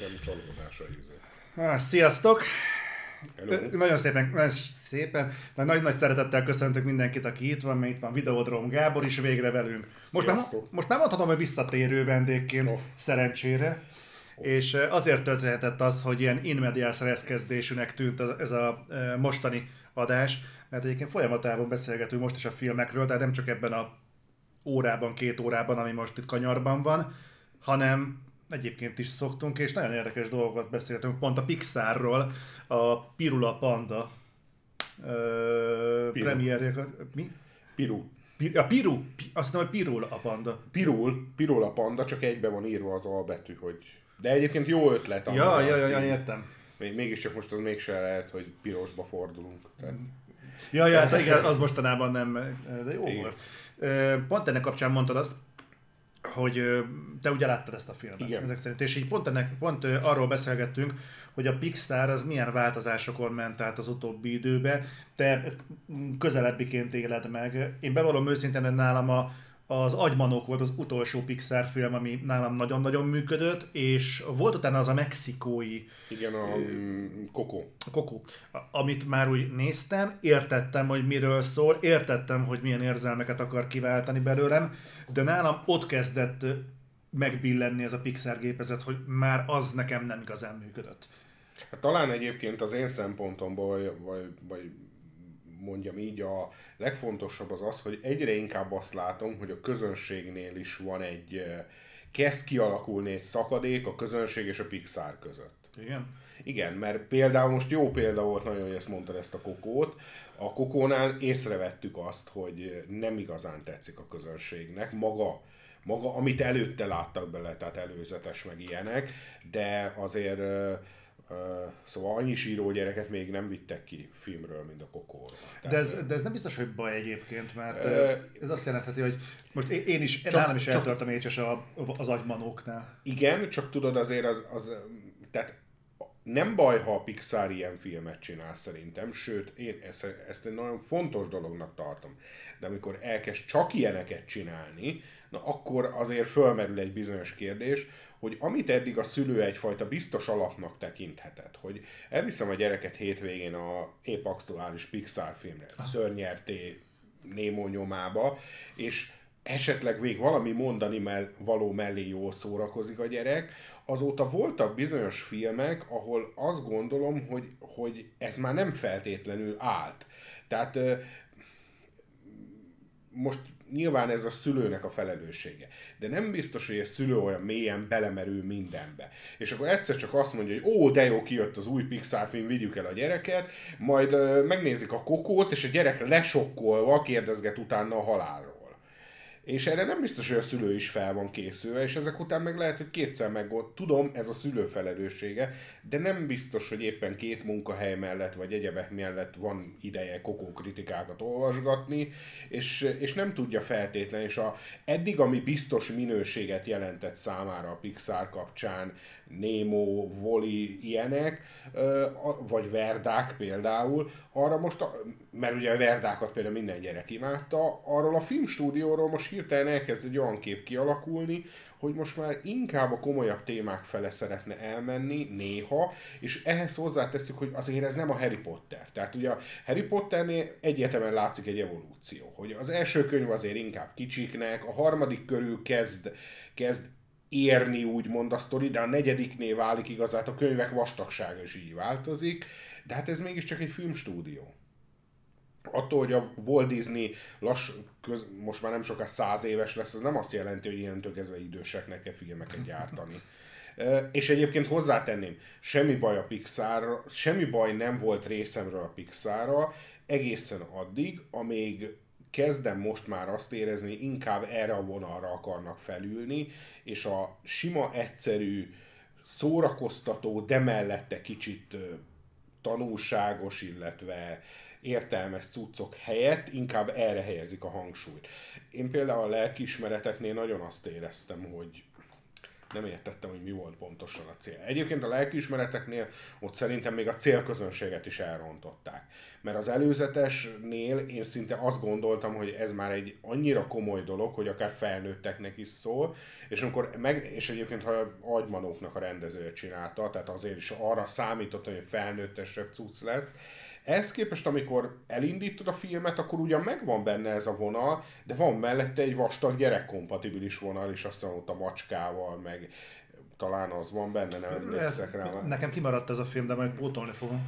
nekem csalódás a íze. Ah, Sziasztok! Hello. Nagyon szépen, nagyon szépen, nagy, nagy szeretettel köszöntök mindenkit, aki itt van, mert itt van Videodrom Gábor is végre velünk. Most már, Sziasztok. most már mondhatom, hogy visszatérő vendégként Oh. szerencsére. És eh, azért történhetett az, hogy ilyen in medias res kezdésűnek tűnt ez- a mostani adás, mert egyébként folyamatában beszélgetünk most is a filmekről, tehát nem csak ebben a órában, két órában, ami most itt kanyarban van, hanem egyébként is szoktunk, és nagyon érdekes dolgokat beszéltünk, pont a Pixarról, a Pirula Panda ö, Piru. premierje, mi? Piru. Pi- A Piru, Pi- azt mondom, hogy Pirula a panda. Pirul, Pirul a panda, csak egybe van írva az albetű, hogy... De egyébként jó ötlet. Ja, a ja, ja, ja, értem. Még- Mégiscsak most az mégse lehet, hogy pirosba fordulunk. Tehát, Ja, ja, hát igen, az mostanában nem, de jó Igen. volt. Pont ennek kapcsán mondtad azt, hogy te ugye láttad ezt a filmet, Igen. ezek szerint, és így pont, ennek, pont arról beszélgettünk, hogy a Pixar az milyen változásokon ment át az utóbbi időbe. Te ezt közelebbiként éled meg. Én bevallom őszintén, hogy nálam a, az Agymanók volt az utolsó Pixar film, ami nálam nagyon-nagyon működött, és volt utána az a mexikói igen, a mm, Koko. a Kokó, amit már úgy néztem, értettem, hogy miről szól, értettem, hogy milyen érzelmeket akar kiváltani belőlem, de nálam ott kezdett megbillenni ez a Pixar gépezet, hogy már az nekem nem igazán működött. Hát talán egyébként az én szempontomból, vagy, vagy, vagy mondjam így, a legfontosabb az az, hogy egyre inkább azt látom, hogy a közönségnél is van egy, kezd kialakulni egy szakadék a közönség és a Pixar között. Igen? Igen, mert például most jó példa volt nagyon, hogy ezt mondtad ezt a kokót. A kokónál észrevettük azt, hogy nem igazán tetszik a közönségnek. Maga, maga amit előtte láttak bele, tehát előzetes meg ilyenek, de azért szóval annyi síró gyereket még nem vittek ki filmről, mint a kokóról. De ez, de ez nem biztos, hogy baj egyébként, mert ez azt jelentheti, hogy most én is, csak, nálam is eltört a mécses a, az agymanóknál. Igen, csak tudod azért az, az tehát nem baj, ha a Pixar ilyen filmet csinál szerintem, sőt, én ezt, ezt egy nagyon fontos dolognak tartom. De amikor elkezd csak ilyeneket csinálni, na akkor azért fölmerül egy bizonyos kérdés, hogy amit eddig a szülő egyfajta biztos alapnak tekinthetett, hogy elviszem a gyereket hétvégén a épp aktuális Pixar filmre, szörnyerté Némó nyomába, és esetleg még valami mondani mell- való mellé jól szórakozik a gyerek, azóta voltak bizonyos filmek, ahol azt gondolom, hogy, hogy ez már nem feltétlenül állt. Tehát most nyilván ez a szülőnek a felelőssége. De nem biztos, hogy a szülő olyan mélyen belemerül mindenbe. És akkor egyszer csak azt mondja, hogy ó, de jó, kijött az új Pixar film, vigyük el a gyereket, majd ö, megnézik a kokót, és a gyerek lesokkolva kérdezget utána a halálról. És erre nem biztos, hogy a szülő is fel van készülve, és ezek után meg lehet, hogy kétszer meg Tudom, ez a szülő felelőssége, de nem biztos, hogy éppen két munkahely mellett, vagy egyebek mellett van ideje kokó kritikákat olvasgatni, és, és nem tudja feltétlen, és a, eddig, ami biztos minőséget jelentett számára a Pixar kapcsán, Nemo, Wall-E, ilyenek, vagy Verdák például, arra most, a, mert ugye a Verdákat például minden gyerek imádta, arról a filmstúdióról most hirtelen elkezd egy olyan kép kialakulni, hogy most már inkább a komolyabb témák fele szeretne elmenni néha, és ehhez hozzáteszük, hogy azért ez nem a Harry Potter. Tehát ugye a Harry Potternél egyértelműen látszik egy evolúció, hogy az első könyv azért inkább kicsiknek, a harmadik körül kezd, kezd érni úgymond a sztori, de a negyediknél válik igazát, a könyvek vastagsága is így változik, de hát ez mégiscsak egy filmstúdió attól, hogy a Walt Disney lass, köz, most már nem sokkal száz éves lesz, az nem azt jelenti, hogy ilyen kezdve időseknek kell filmeket gyártani. És egyébként hozzátenném, semmi baj a Pixar, semmi baj nem volt részemről a Pixarra, egészen addig, amíg kezdem most már azt érezni, inkább erre a vonalra akarnak felülni, és a sima, egyszerű, szórakoztató, de mellette kicsit tanulságos, illetve értelmes cuccok helyett inkább erre helyezik a hangsúlyt. Én például a lelkiismereteknél nagyon azt éreztem, hogy nem értettem, hogy mi volt pontosan a cél. Egyébként a lelkiismereteknél ott szerintem még a célközönséget is elrontották. Mert az előzetesnél én szinte azt gondoltam, hogy ez már egy annyira komoly dolog, hogy akár felnőtteknek is szól, és amikor meg, és egyébként ha Agymanóknak a rendezője csinálta, tehát azért is arra számítottam, hogy felnőttesebb cucc lesz, ehhez képest, amikor elindítod a filmet, akkor ugyan megvan benne ez a vonal, de van mellette egy vastag gyerekkompatibilis vonal is, azt ott a macskával, meg talán az van benne, nem emlékszek rá. Nekem kimaradt ez a film, de majd pótolni fogom.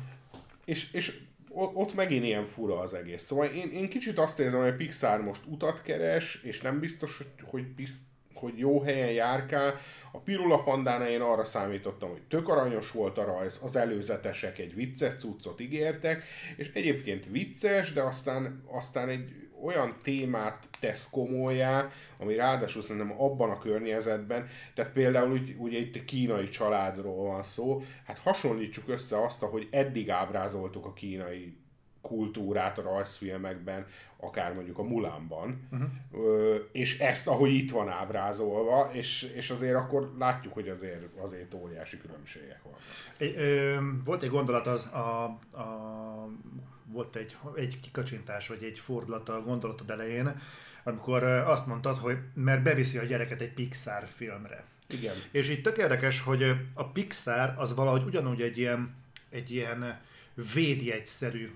És, és ott megint ilyen fura az egész. Szóval én, én kicsit azt érzem, hogy Pixar most utat keres, és nem biztos, hogy, hogy, bizt, hogy jó helyen járkál, a Pirula Pandánál én arra számítottam, hogy tök aranyos volt a rajz, az előzetesek egy vicces cuccot ígértek, és egyébként vicces, de aztán, aztán egy olyan témát tesz komolyá, ami ráadásul szerintem abban a környezetben, tehát például úgy, ugye itt kínai családról van szó, hát hasonlítsuk össze azt, hogy eddig ábrázoltuk a kínai kultúrát a rajzfilmekben, akár mondjuk a Mulánban, uh-huh. és ezt, ahogy itt van ábrázolva, és, és azért akkor látjuk, hogy azért, azért óriási különbségek vannak. Ö, volt egy gondolat, az a, a, volt egy, egy kikacsintás, vagy egy fordulat a gondolatod elején, amikor azt mondtad, hogy mert beviszi a gyereket egy Pixar filmre. Igen. És itt tök érdekes, hogy a Pixar az valahogy ugyanúgy egy ilyen, egy ilyen védjegyszerű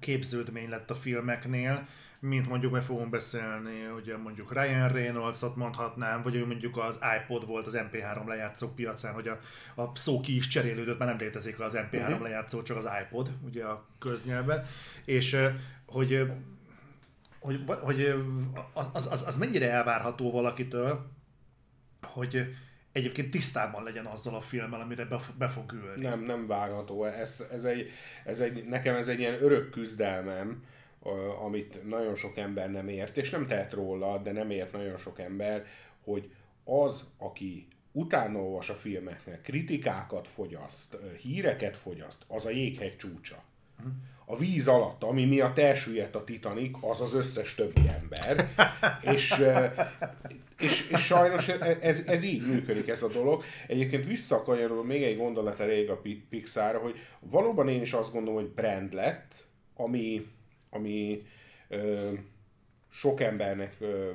képződmény lett a filmeknél, mint mondjuk meg fogunk beszélni, ugye mondjuk Ryan Reynolds-ot mondhatnám, vagy mondjuk az iPod volt az MP3 lejátszók piacán, hogy a, a szó ki is cserélődött, már nem létezik az MP3 uh-huh. Mhm. lejátszó, csak az iPod, ugye a köznyelven, és hogy hogy, hogy az, az, az mennyire elvárható valakitől, hogy egyébként tisztában legyen azzal a filmmel, amire be, be fog ülni. Nem, nem várható. Ez, ez, egy, ez egy, nekem ez egy ilyen örök küzdelmem, amit nagyon sok ember nem ért, és nem tehet róla, de nem ért nagyon sok ember, hogy az, aki utána olvas a filmeknek, kritikákat fogyaszt, híreket fogyaszt, az a jéghegy csúcsa. A víz alatt, ami miatt elsüllyedt a Titanic, az az összes többi ember. és, és, és sajnos ez, ez így működik ez a dolog. Egyébként visszakanyarul még egy gondolat elég a Pixarra, hogy valóban én is azt gondolom, hogy brand lett, ami, ami ö, sok embernek ö,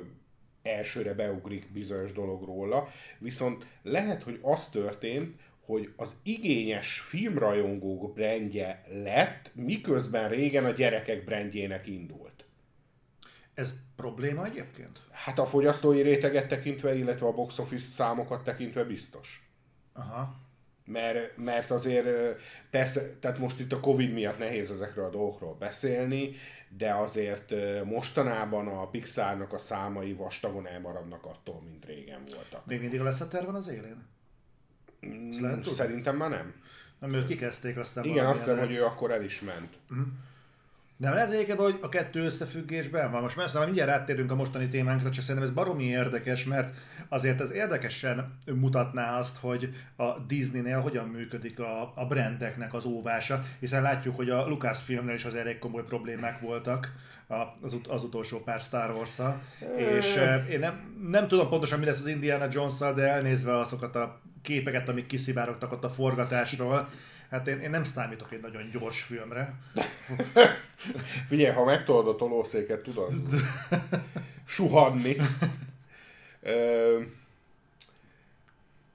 elsőre beugrik bizonyos dolog róla, viszont lehet, hogy az történt, hogy az igényes filmrajongók brandje lett, miközben régen a gyerekek brandjének indult. Ez probléma egyébként? Hát a fogyasztói réteget tekintve, illetve a box office számokat tekintve biztos. Aha. Mert, mert azért persze, tehát most itt a Covid miatt nehéz ezekről a dolgokról beszélni, de azért mostanában a Pixarnak a számai vastagon elmaradnak attól, mint régen voltak. Még mindig lesz a terven az élén? Mm, szerintem már nem. Nem, ők kikezdték azt hiszem. Igen, azt hiszem, hogy ő akkor el is ment. Uh-huh. Nem lehet egyébként, hogy a kettő összefüggésben van. Most már mindjárt áttérünk a mostani témánkra, csak szerintem ez baromi érdekes, mert azért ez érdekesen mutatná azt, hogy a Disneynél hogyan működik a, a brandeknek az óvása, hiszen látjuk, hogy a Lucasfilmnél is az elég komoly problémák voltak az, ut- az utolsó pár Star wars és én nem, nem tudom pontosan mi lesz az Indiana jones de elnézve azokat a képeket, amik kiszivárogtak ott a forgatásról, Hát én, én nem számítok egy nagyon gyors filmre. Figyelj, ha megtolod a tolószéket, tudod suhanni. Ö,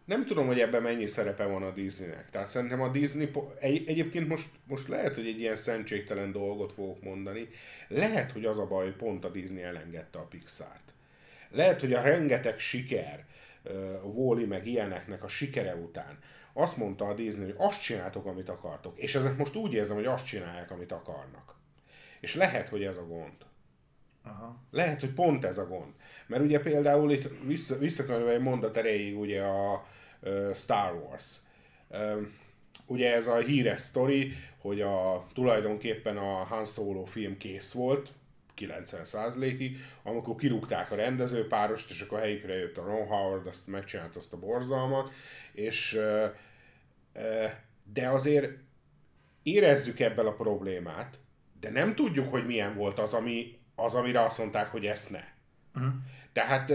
nem tudom, hogy ebben mennyi szerepe van a Disneynek. Tehát szerintem a Disney, egy, egyébként most, most lehet, hogy egy ilyen szentségtelen dolgot fogok mondani, lehet, hogy az a baj, hogy pont a Disney elengedte a Pixart. Lehet, hogy a rengeteg siker, Wall-E meg ilyeneknek a sikere után azt mondta a Disney, hogy azt csináltok, amit akartok. És ezek most úgy érzem, hogy azt csinálják, amit akarnak. És lehet, hogy ez a gond. Aha. Lehet, hogy pont ez a gond. Mert ugye például itt vissza, visszakanyarodva egy mondat erejéig ugye a uh, Star Wars. Um, ugye ez a híres sztori, hogy a, tulajdonképpen a Han Solo film kész volt, 90%-ig, amikor kirúgták a rendezőpárost, és akkor helyükre jött a Ron Howard, azt megcsinált azt a borzalmat, és de azért érezzük ebből a problémát, de nem tudjuk, hogy milyen volt az, ami, az amire azt mondták, hogy ezt ne. Uh-huh. Tehát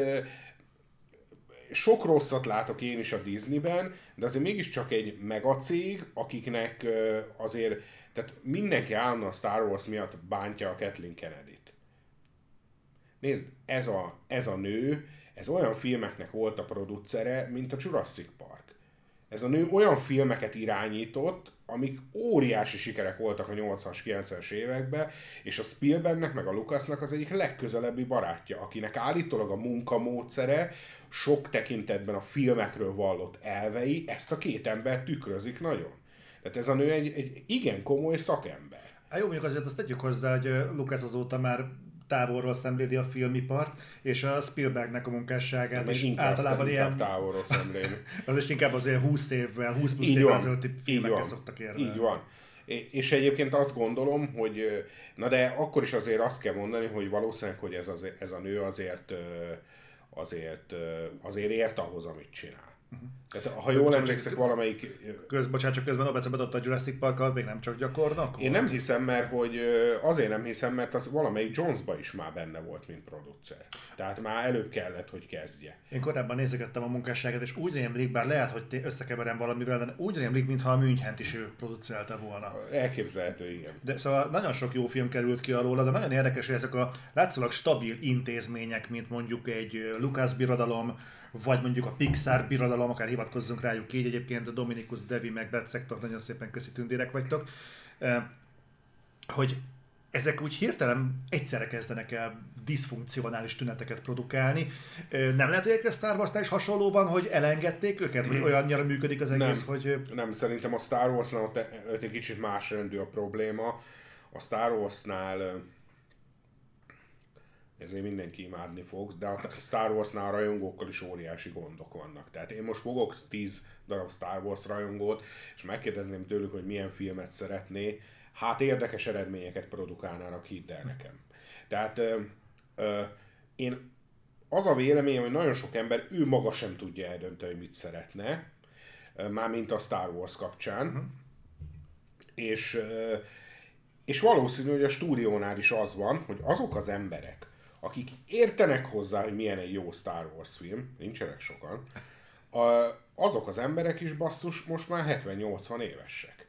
sok rosszat látok én is a Disneyben, de azért mégiscsak egy megacég, akiknek azért, tehát mindenki állandóan a Star Wars miatt bántja a Kathleen Kennedy-t. Nézd, ez a, ez a nő, ez olyan filmeknek volt a producere, mint a Jurassic Park. Ez a nő olyan filmeket irányított, amik óriási sikerek voltak a 80-as, 90-es években, és a Spielbergnek meg a Lucasnak az egyik legközelebbi barátja, akinek állítólag a munkamódszere sok tekintetben a filmekről vallott elvei ezt a két ember tükrözik nagyon. Tehát ez a nő egy, egy igen komoly szakember. Hát jó, mondjuk azért azt tegyük hozzá, hogy Lucas azóta már távolról szemléli a filmipart, és a Spielbergnek a munkásságát is általában ilyen... távolról szemléli. az is inkább az ilyen 20 évvel, 20 plusz évvel ezelőtti filmekkel szoktak érni. Így van. És egyébként azt gondolom, hogy na de akkor is azért azt kell mondani, hogy valószínűleg, hogy ez, az, ez a nő azért, azért, azért ért ahhoz, amit csinál. Tehát, ha jól emlékszek, valamelyik... Köz, bocsánat, csak közben Obece bedobta a Jurassic park még nem csak gyakornak Én nem hiszem, mert hogy azért nem hiszem, mert az valamelyik Jonesba is már benne volt, mint producer. Tehát már előbb kellett, hogy kezdje. Én korábban nézegettem a munkásságát, és úgy rémlik, bár lehet, hogy összekeverem valamivel, de úgy rémlik, mintha a Münchent is ő producelte volna. Elképzelhető, igen. De szóval nagyon sok jó film került ki alóla, de nagyon érdekes, hogy ezek a látszólag stabil intézmények, mint mondjuk egy Lucas birodalom, vagy mondjuk a Pixar birodalom, akár hivatkozzunk rájuk így, egyébként a Dominikus Devi meg Bad Sector, nagyon szépen köszi tündérek vagytok, hogy ezek úgy hirtelen egyszerre kezdenek el diszfunkcionális tüneteket produkálni. Nem lehet, hogy a Star Wars-nál is hasonló van, hogy elengedték őket, hogy olyannyira működik az egész, nem, hogy... Nem, szerintem a Star Wars-nál ott egy kicsit más rendű a probléma. A Star Wars-nál ezért mindenki imádni fog, de a Star Wars-nál a rajongókkal is óriási gondok vannak. Tehát én most fogok 10 darab Star Wars rajongót, és megkérdezném tőlük, hogy milyen filmet szeretné, hát érdekes eredményeket produkálnának, hidd el nekem. Tehát ö, ö, én az a véleményem, hogy nagyon sok ember, ő maga sem tudja eldönteni, hogy mit szeretne, mármint a Star Wars kapcsán, uh-huh. és, és valószínű, hogy a stúdiónál is az van, hogy azok az emberek, akik értenek hozzá, hogy milyen egy jó Star Wars film, nincsenek sokan, azok az emberek is basszus most már 70-80 évesek.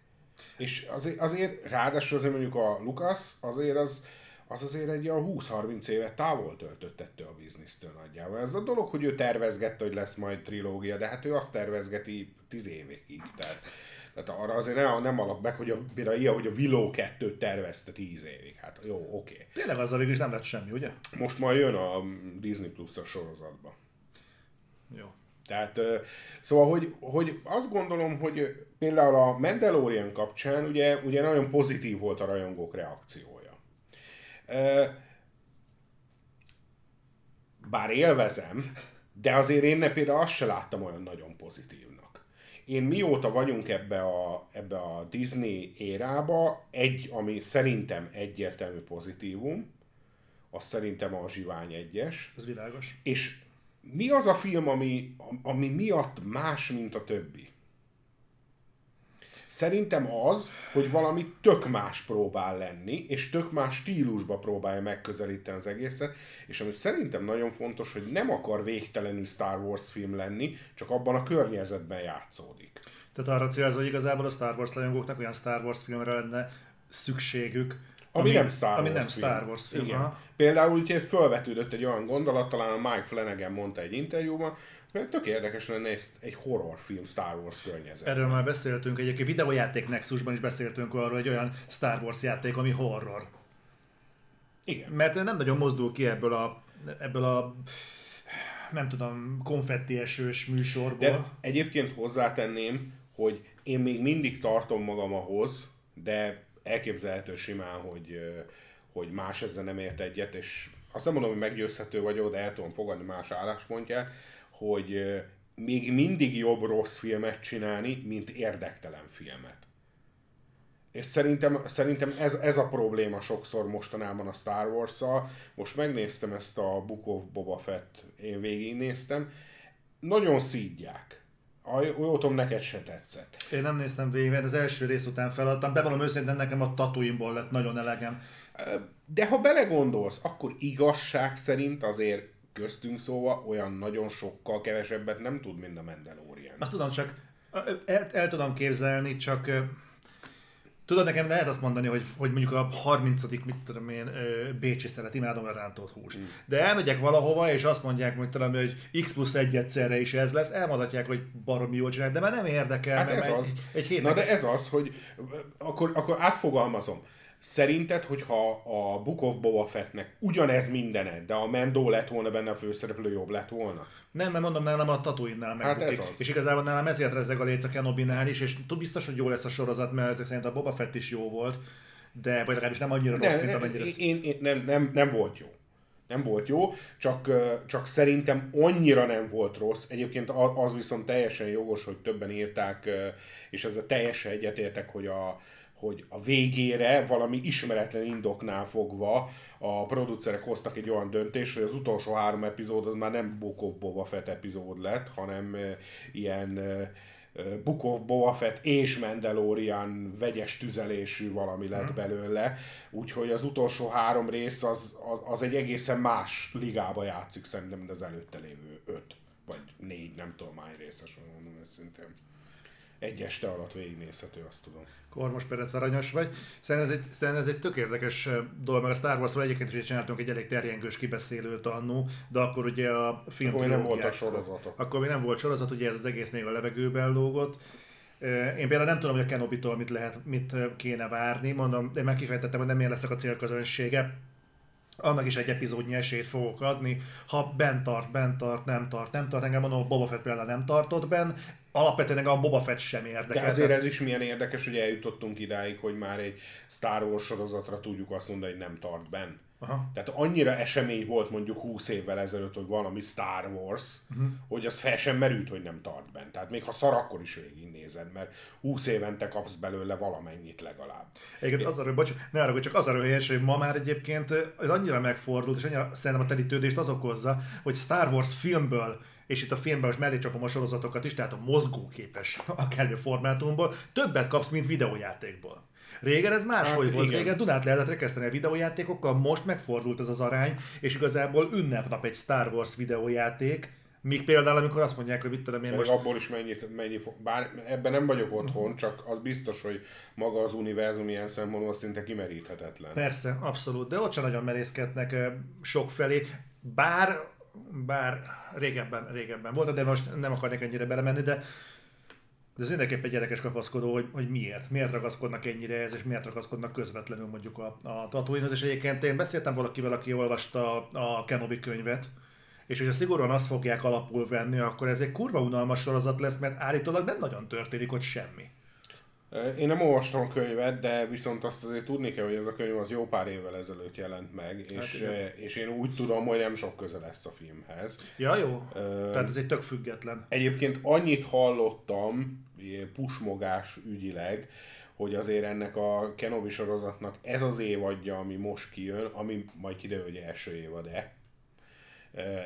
És azért, azért ráadásul azért mondjuk a Lucas, azért az, az azért egy olyan 20-30 évet távol töltött ettől a biznisztől nagyjából. Ez a dolog, hogy ő tervezgette, hogy lesz majd trilógia, de hát ő azt tervezgeti 10 évekig. Tehát tehát arra azért nem, nem alap meg, hogy a, például ilyen, hogy a Willow 2 tervezte 10 évig. Hát jó, oké. Okay. Tényleg azzal végül is nem lett semmi, ugye? Most majd jön a Disney plus a sorozatba. Jó. Tehát, szóval, hogy, hogy azt gondolom, hogy például a Mandalorian kapcsán ugye, ugye nagyon pozitív volt a rajongók reakciója. Bár élvezem, de azért én ne például azt se láttam olyan nagyon pozitív én mióta vagyunk ebbe a, ebbe a Disney érába, egy, ami szerintem egyértelmű pozitívum, az szerintem a Zsivány egyes. Ez világos. És mi az a film, ami, ami miatt más, mint a többi? Szerintem az, hogy valami tök más próbál lenni, és tök más stílusba próbálja megközelíteni az egészet, és ami szerintem nagyon fontos, hogy nem akar végtelenül Star Wars film lenni, csak abban a környezetben játszódik. Tehát arra célzó, hogy igazából a Star Wars rajongóknak olyan Star Wars filmre lenne szükségük, ami, ami nem Star ami Wars nem film. Star Wars film. Igen. Például ugye felvetődött egy olyan gondolat, talán a Mike Flanagan mondta egy interjúban, tök érdekes lenne egy, egy horrorfilm Star Wars környezet. Erről már beszéltünk, egyébként videójáték Nexusban is beszéltünk arról, hogy olyan Star Wars játék, ami horror. Igen. Mert nem nagyon mozdul ki ebből a, ebből a nem tudom, konfetti esős műsorból. De egyébként hozzátenném, hogy én még mindig tartom magam ahhoz, de elképzelhető simán, hogy, hogy más ezzel nem ért egyet, és azt nem mondom, hogy meggyőzhető vagyok, de el tudom fogadni más álláspontját, hogy még mindig jobb rossz filmet csinálni, mint érdektelen filmet. És szerintem, szerintem ez, ez a probléma sokszor mostanában a Star wars -szal. Most megnéztem ezt a Book of Boba Fett, én végignéztem. Nagyon szídják. A, jó, tudom, neked se tetszett. Én nem néztem végig, mert az első rész után feladtam. Bevallom őszintén, nekem a Tatooine-ból lett nagyon elegem. De ha belegondolsz, akkor igazság szerint azért köztünk szóval olyan nagyon sokkal kevesebbet nem tud, mint a Mandalorian. Azt tudom, csak el, el tudom képzelni, csak Tudod, nekem lehet azt mondani, hogy, hogy mondjuk a 30 mit tudom én, Bécsi szeret, imádom a rántott húst. Mm. De elmegyek valahova, és azt mondják, hogy tudom, hogy X plusz egy egyszerre is ez lesz, elmondatják, hogy baromi jól csinálják, de már nem érdekel. Hát ez egy, az. Egy hétnek... Na de ez az, hogy akkor, akkor átfogalmazom. Szerinted, hogyha a Book of Boba Fettnek ugyanez mindened, de a Mendo lett volna benne a főszereplő, jobb lett volna? Nem, mert mondom, nálam a Tatooine-nál hát ez az. És igazából nálam ezért rezeg a léc a Kenobinál is, és biztos, hogy jó lesz a sorozat, mert ezek szerint a Boba Fett is jó volt, de vagy legalábbis nem annyira ne, rossz, mint amennyire... Én, én, nem, nem, nem volt jó nem volt jó, csak, csak szerintem annyira nem volt rossz. Egyébként az viszont teljesen jogos, hogy többen írták, és ezzel teljesen egyetértek, hogy a, hogy a végére valami ismeretlen indoknál fogva a producerek hoztak egy olyan döntést, hogy az utolsó három epizód az már nem Book of Boba Fett epizód lett, hanem ilyen Book of Boba Fett és Mandalorian vegyes tüzelésű valami lett hmm. belőle, úgyhogy az utolsó három rész az, az, az egy egészen más ligába játszik szerintem, mint az előtte lévő öt, vagy négy, nem tudom hány részes, mondom őszintén egy este alatt végignézhető, azt tudom. Kormos Perec aranyos vagy. Szerintem ez egy, szerintem ez egy tök érdekes dolog, mert a Star wars egyébként is csináltunk egy elég terjengős kibeszélőt annó, de akkor ugye a film Akkor nem volt a sorozatok. Akkor még nem volt sorozat, ugye ez az egész még a levegőben lógott. Én például nem tudom, hogy a Kenobi-tól mit, lehet, mit kéne várni, mondom, de meg kifejtettem, hogy nem ilyen leszek a célközönsége annak is egy epizódnyi esélyt fogok adni, ha bent tart, bent tart, nem tart, nem tart, engem mondom, Boba Fett például nem tartott benn, alapvetően a Boba Fett sem érdekel. De ezért ez is milyen érdekes, hogy eljutottunk idáig, hogy már egy Star Wars sorozatra tudjuk azt mondani, hogy nem tart benn. Aha. Tehát annyira esemény volt mondjuk 20 évvel ezelőtt, hogy valami Star Wars, uh-huh. hogy az fel sem merült, hogy nem tart bent. Tehát még ha szar, akkor is végignézed, mert 20 évente kapsz belőle valamennyit legalább. Egyébként az arra, bocs, ne arra, hogy csak az arra helyes, hogy ma már egyébként ez annyira megfordult, és annyira szerintem a telítődést az okozza, hogy Star Wars filmből és itt a filmben most mellé csapom a sorozatokat is, tehát a mozgóképes akármi formátumból, többet kapsz, mint videójátékból. Régen ez máshogy hát, volt, igen. régen Dunát lehetett rekeszteni a videójátékokkal, most megfordult ez az arány, és igazából ünnepnap egy Star Wars videójáték, Míg például, amikor azt mondják, hogy mit tudom én most... abból is mennyit, mennyi. Bár ebben nem vagyok otthon, csak az biztos, hogy maga az univerzum ilyen szempontból szinte kimeríthetetlen. Persze, abszolút, de ott sem nagyon merészkednek sok felé. Bár, bár régebben, régebben volt, de most nem akarnék ennyire belemenni, de de ez mindenképp egy érdekes kapaszkodó, hogy, hogy miért. Miért ragaszkodnak ennyire ez, és miért ragaszkodnak közvetlenül mondjuk a, a tatooine És egyébként én beszéltem valakivel, aki olvasta a Kenobi könyvet, és hogyha szigorúan azt fogják alapul venni, akkor ez egy kurva unalmas sorozat lesz, mert állítólag nem nagyon történik ott semmi. Én nem olvastam a könyvet, de viszont azt azért tudni kell, hogy ez a könyv az jó pár évvel ezelőtt jelent meg, hát és, és én úgy tudom, hogy nem sok köze lesz a filmhez. Ja, jó. Uh, Tehát ez egy tök független. Egyébként annyit hallottam, pusmogás ügyileg, hogy azért ennek a Kenobi sorozatnak ez az évadja, ami most kijön, ami majd kiderül, hogy első évad-e,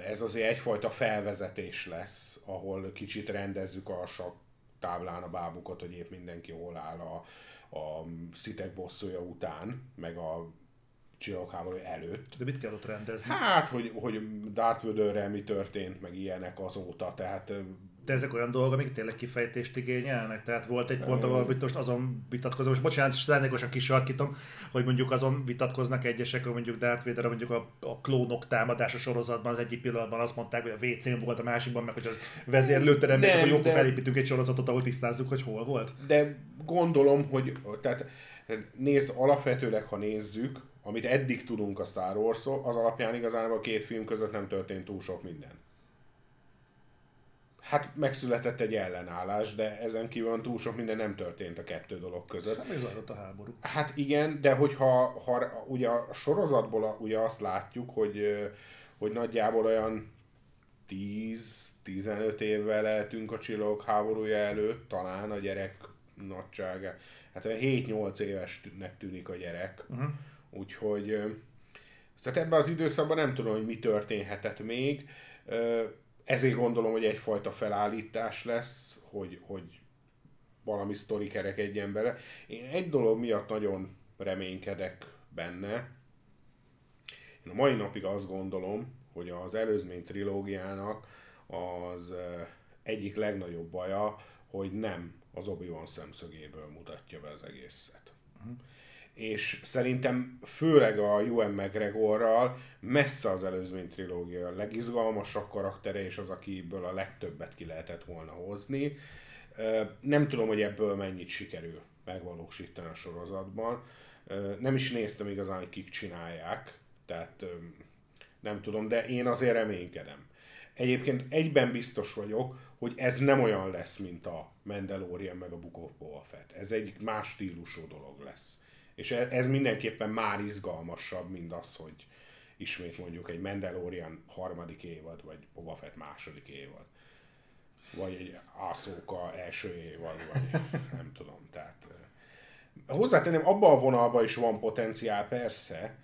ez azért egyfajta felvezetés lesz, ahol kicsit rendezzük a sak táblán a bábukat, hogy épp mindenki hol áll a, a szitek bosszúja után, meg a csillagháború előtt. De mit kell ott rendezni? Hát, hogy, hogy Darth Vaderrel mi történt, meg ilyenek azóta, tehát de ezek olyan dolgok, amik tényleg kifejtést igényelnek. Tehát volt egy pont, ahol most azon vitatkozom, most bocsánat, szándékosan kisarkítom, hogy mondjuk azon vitatkoznak egyesek, hogy mondjuk Darth Vader, mondjuk a, a klónok támadása sorozatban az egyik pillanatban azt mondták, hogy a WC-n volt a másikban, meg hogy az vezérlőterem, és akkor jókor felépítünk egy sorozatot, ahol tisztázzuk, hogy hol volt. De gondolom, hogy tehát nézd, alapvetőleg, ha nézzük, amit eddig tudunk a Star wars az alapján igazából a két film között nem történt túl sok minden. Hát megszületett egy ellenállás, de ezen kívül túl sok minden nem történt a kettő dolog között. Hát zajlott a háború. Hát igen, de hogyha ha, ugye a sorozatból ugye azt látjuk, hogy, hogy nagyjából olyan 10-15 évvel eltünk a csillagok háborúja előtt, talán a gyerek nagysága. Hát olyan 7-8 évesnek tűnik a gyerek. Uh-huh. Úgyhogy szóval ebben az időszakban nem tudom, hogy mi történhetett még ezért gondolom, hogy egyfajta felállítás lesz, hogy, hogy valami sztori kerekedjen bele. Én egy dolog miatt nagyon reménykedek benne. Én a mai napig azt gondolom, hogy az előzmény trilógiának az egyik legnagyobb baja, hogy nem az Obi-Wan szemszögéből mutatja be az egészet. Uh-huh. És szerintem főleg a Ewan McGregorral messze az előzmény trilógia a legizgalmasabb karaktere, és az, akiből a legtöbbet ki lehetett volna hozni. Nem tudom, hogy ebből mennyit sikerül megvalósítani a sorozatban. Nem is néztem igazán, hogy kik csinálják, tehát nem tudom, de én azért reménykedem. Egyébként egyben biztos vagyok, hogy ez nem olyan lesz, mint a Mandalorian meg a Book of Boba Fett. Ez egy más stílusú dolog lesz. És e- ez mindenképpen már izgalmasabb, mint az, hogy ismét mondjuk egy Mandalorian harmadik évad, vagy Boba Fett második évad. Vagy egy Ahsoka első évad, vagy nem tudom. Tehát, hozzátenném, abban a vonalban is van potenciál persze,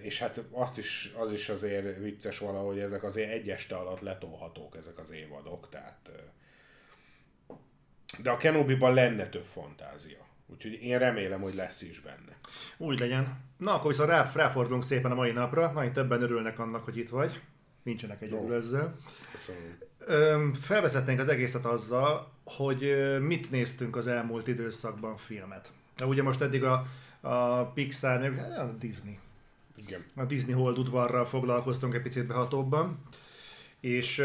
és hát azt is, az is azért vicces valahogy, ezek azért egy este alatt letolhatók ezek az évadok, tehát de a Kenobi-ban lenne több fantázia. Úgyhogy én remélem, hogy lesz is benne. Úgy legyen. Na, akkor viszont rá, ráfordulunk szépen a mai napra. Nagyon többen örülnek annak, hogy itt vagy. Nincsenek egyedül no. ezzel. Köszönöm. felvezetnénk az egészet azzal, hogy mit néztünk az elmúlt időszakban filmet. De ugye most eddig a, a Pixar, a Disney igen. A Disney Hold udvarral foglalkoztunk egy picit behatóbban, és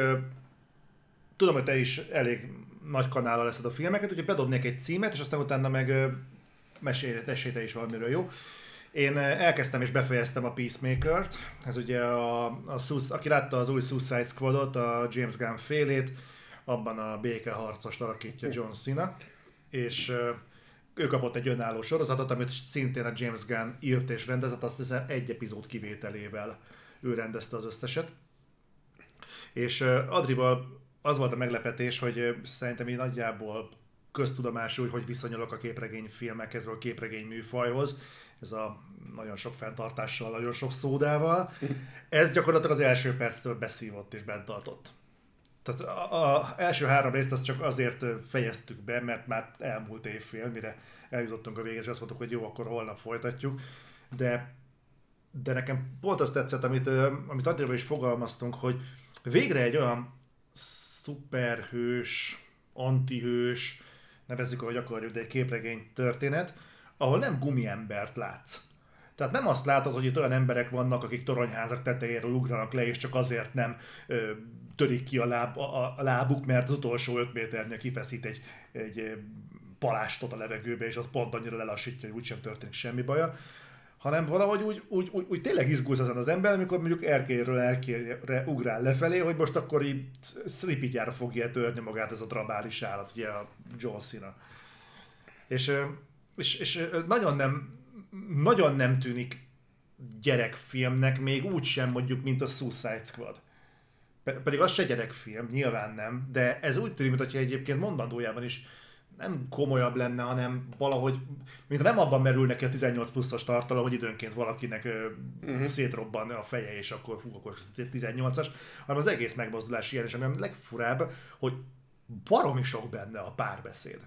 tudom, hogy te is elég nagy kanála leszed a filmeket, úgyhogy bedobnék egy címet, és aztán utána meg mesélj, te is valamiről, jó? Én elkezdtem és befejeztem a Peacemaker-t, ez ugye a, a aki látta az új Suicide Squadot, a James Gunn félét, abban a békeharcost alakítja John Cena, és ő kapott egy önálló sorozatot, amit szintén a James Gunn írt és rendezett, azt hiszem egy epizód kivételével ő rendezte az összeset. És Adrival az volt a meglepetés, hogy szerintem így nagyjából köztudomású, hogy viszonyulok a képregényfilmekhez, vagy a képregény műfajhoz. Ez a nagyon sok fenntartással, nagyon sok szódával. Ez gyakorlatilag az első perctől beszívott és bent tartott. Tehát az első három részt azt csak azért fejeztük be, mert már elmúlt évfél, mire eljutottunk a végére, és azt mondtuk, hogy jó, akkor holnap folytatjuk. De, de nekem pont azt tetszett, amit, amit Adriával is fogalmaztunk, hogy végre egy olyan szuperhős, antihős, nevezzük, ahogy akarjuk, de egy képregény történet, ahol nem gumiembert látsz. Tehát nem azt látod, hogy itt olyan emberek vannak, akik toronyházak tetejéről ugranak le, és csak azért nem ö, törik ki a, láb, a, a lábuk, mert az utolsó 5 méternél kifeszít egy, egy palástot a levegőbe, és az pont annyira lelassítja, hogy úgysem történik semmi baja hanem valahogy úgy, úgy, úgy, úgy tényleg izgulsz ezen az ember, amikor mondjuk erkélyről erkélyre ugrál lefelé, hogy most akkor itt szripityára fogja törni magát ez a drabális állat, ugye a John Cena. És, és, és nagyon nem nagyon nem tűnik gyerekfilmnek, még úgy sem mondjuk, mint a Suicide Squad. Pedig az se gyerekfilm, nyilván nem, de ez úgy tűnik, mintha egyébként mondandójában is nem komolyabb lenne, hanem valahogy, mint nem abban merül neki a 18 pluszos tartalom, hogy időnként valakinek uh-huh. szétrobban a feje, és akkor fú, akkor 18-as, hanem az egész megmozdulás ilyen, és ami a legfurább, hogy baromi sok benne a párbeszéd.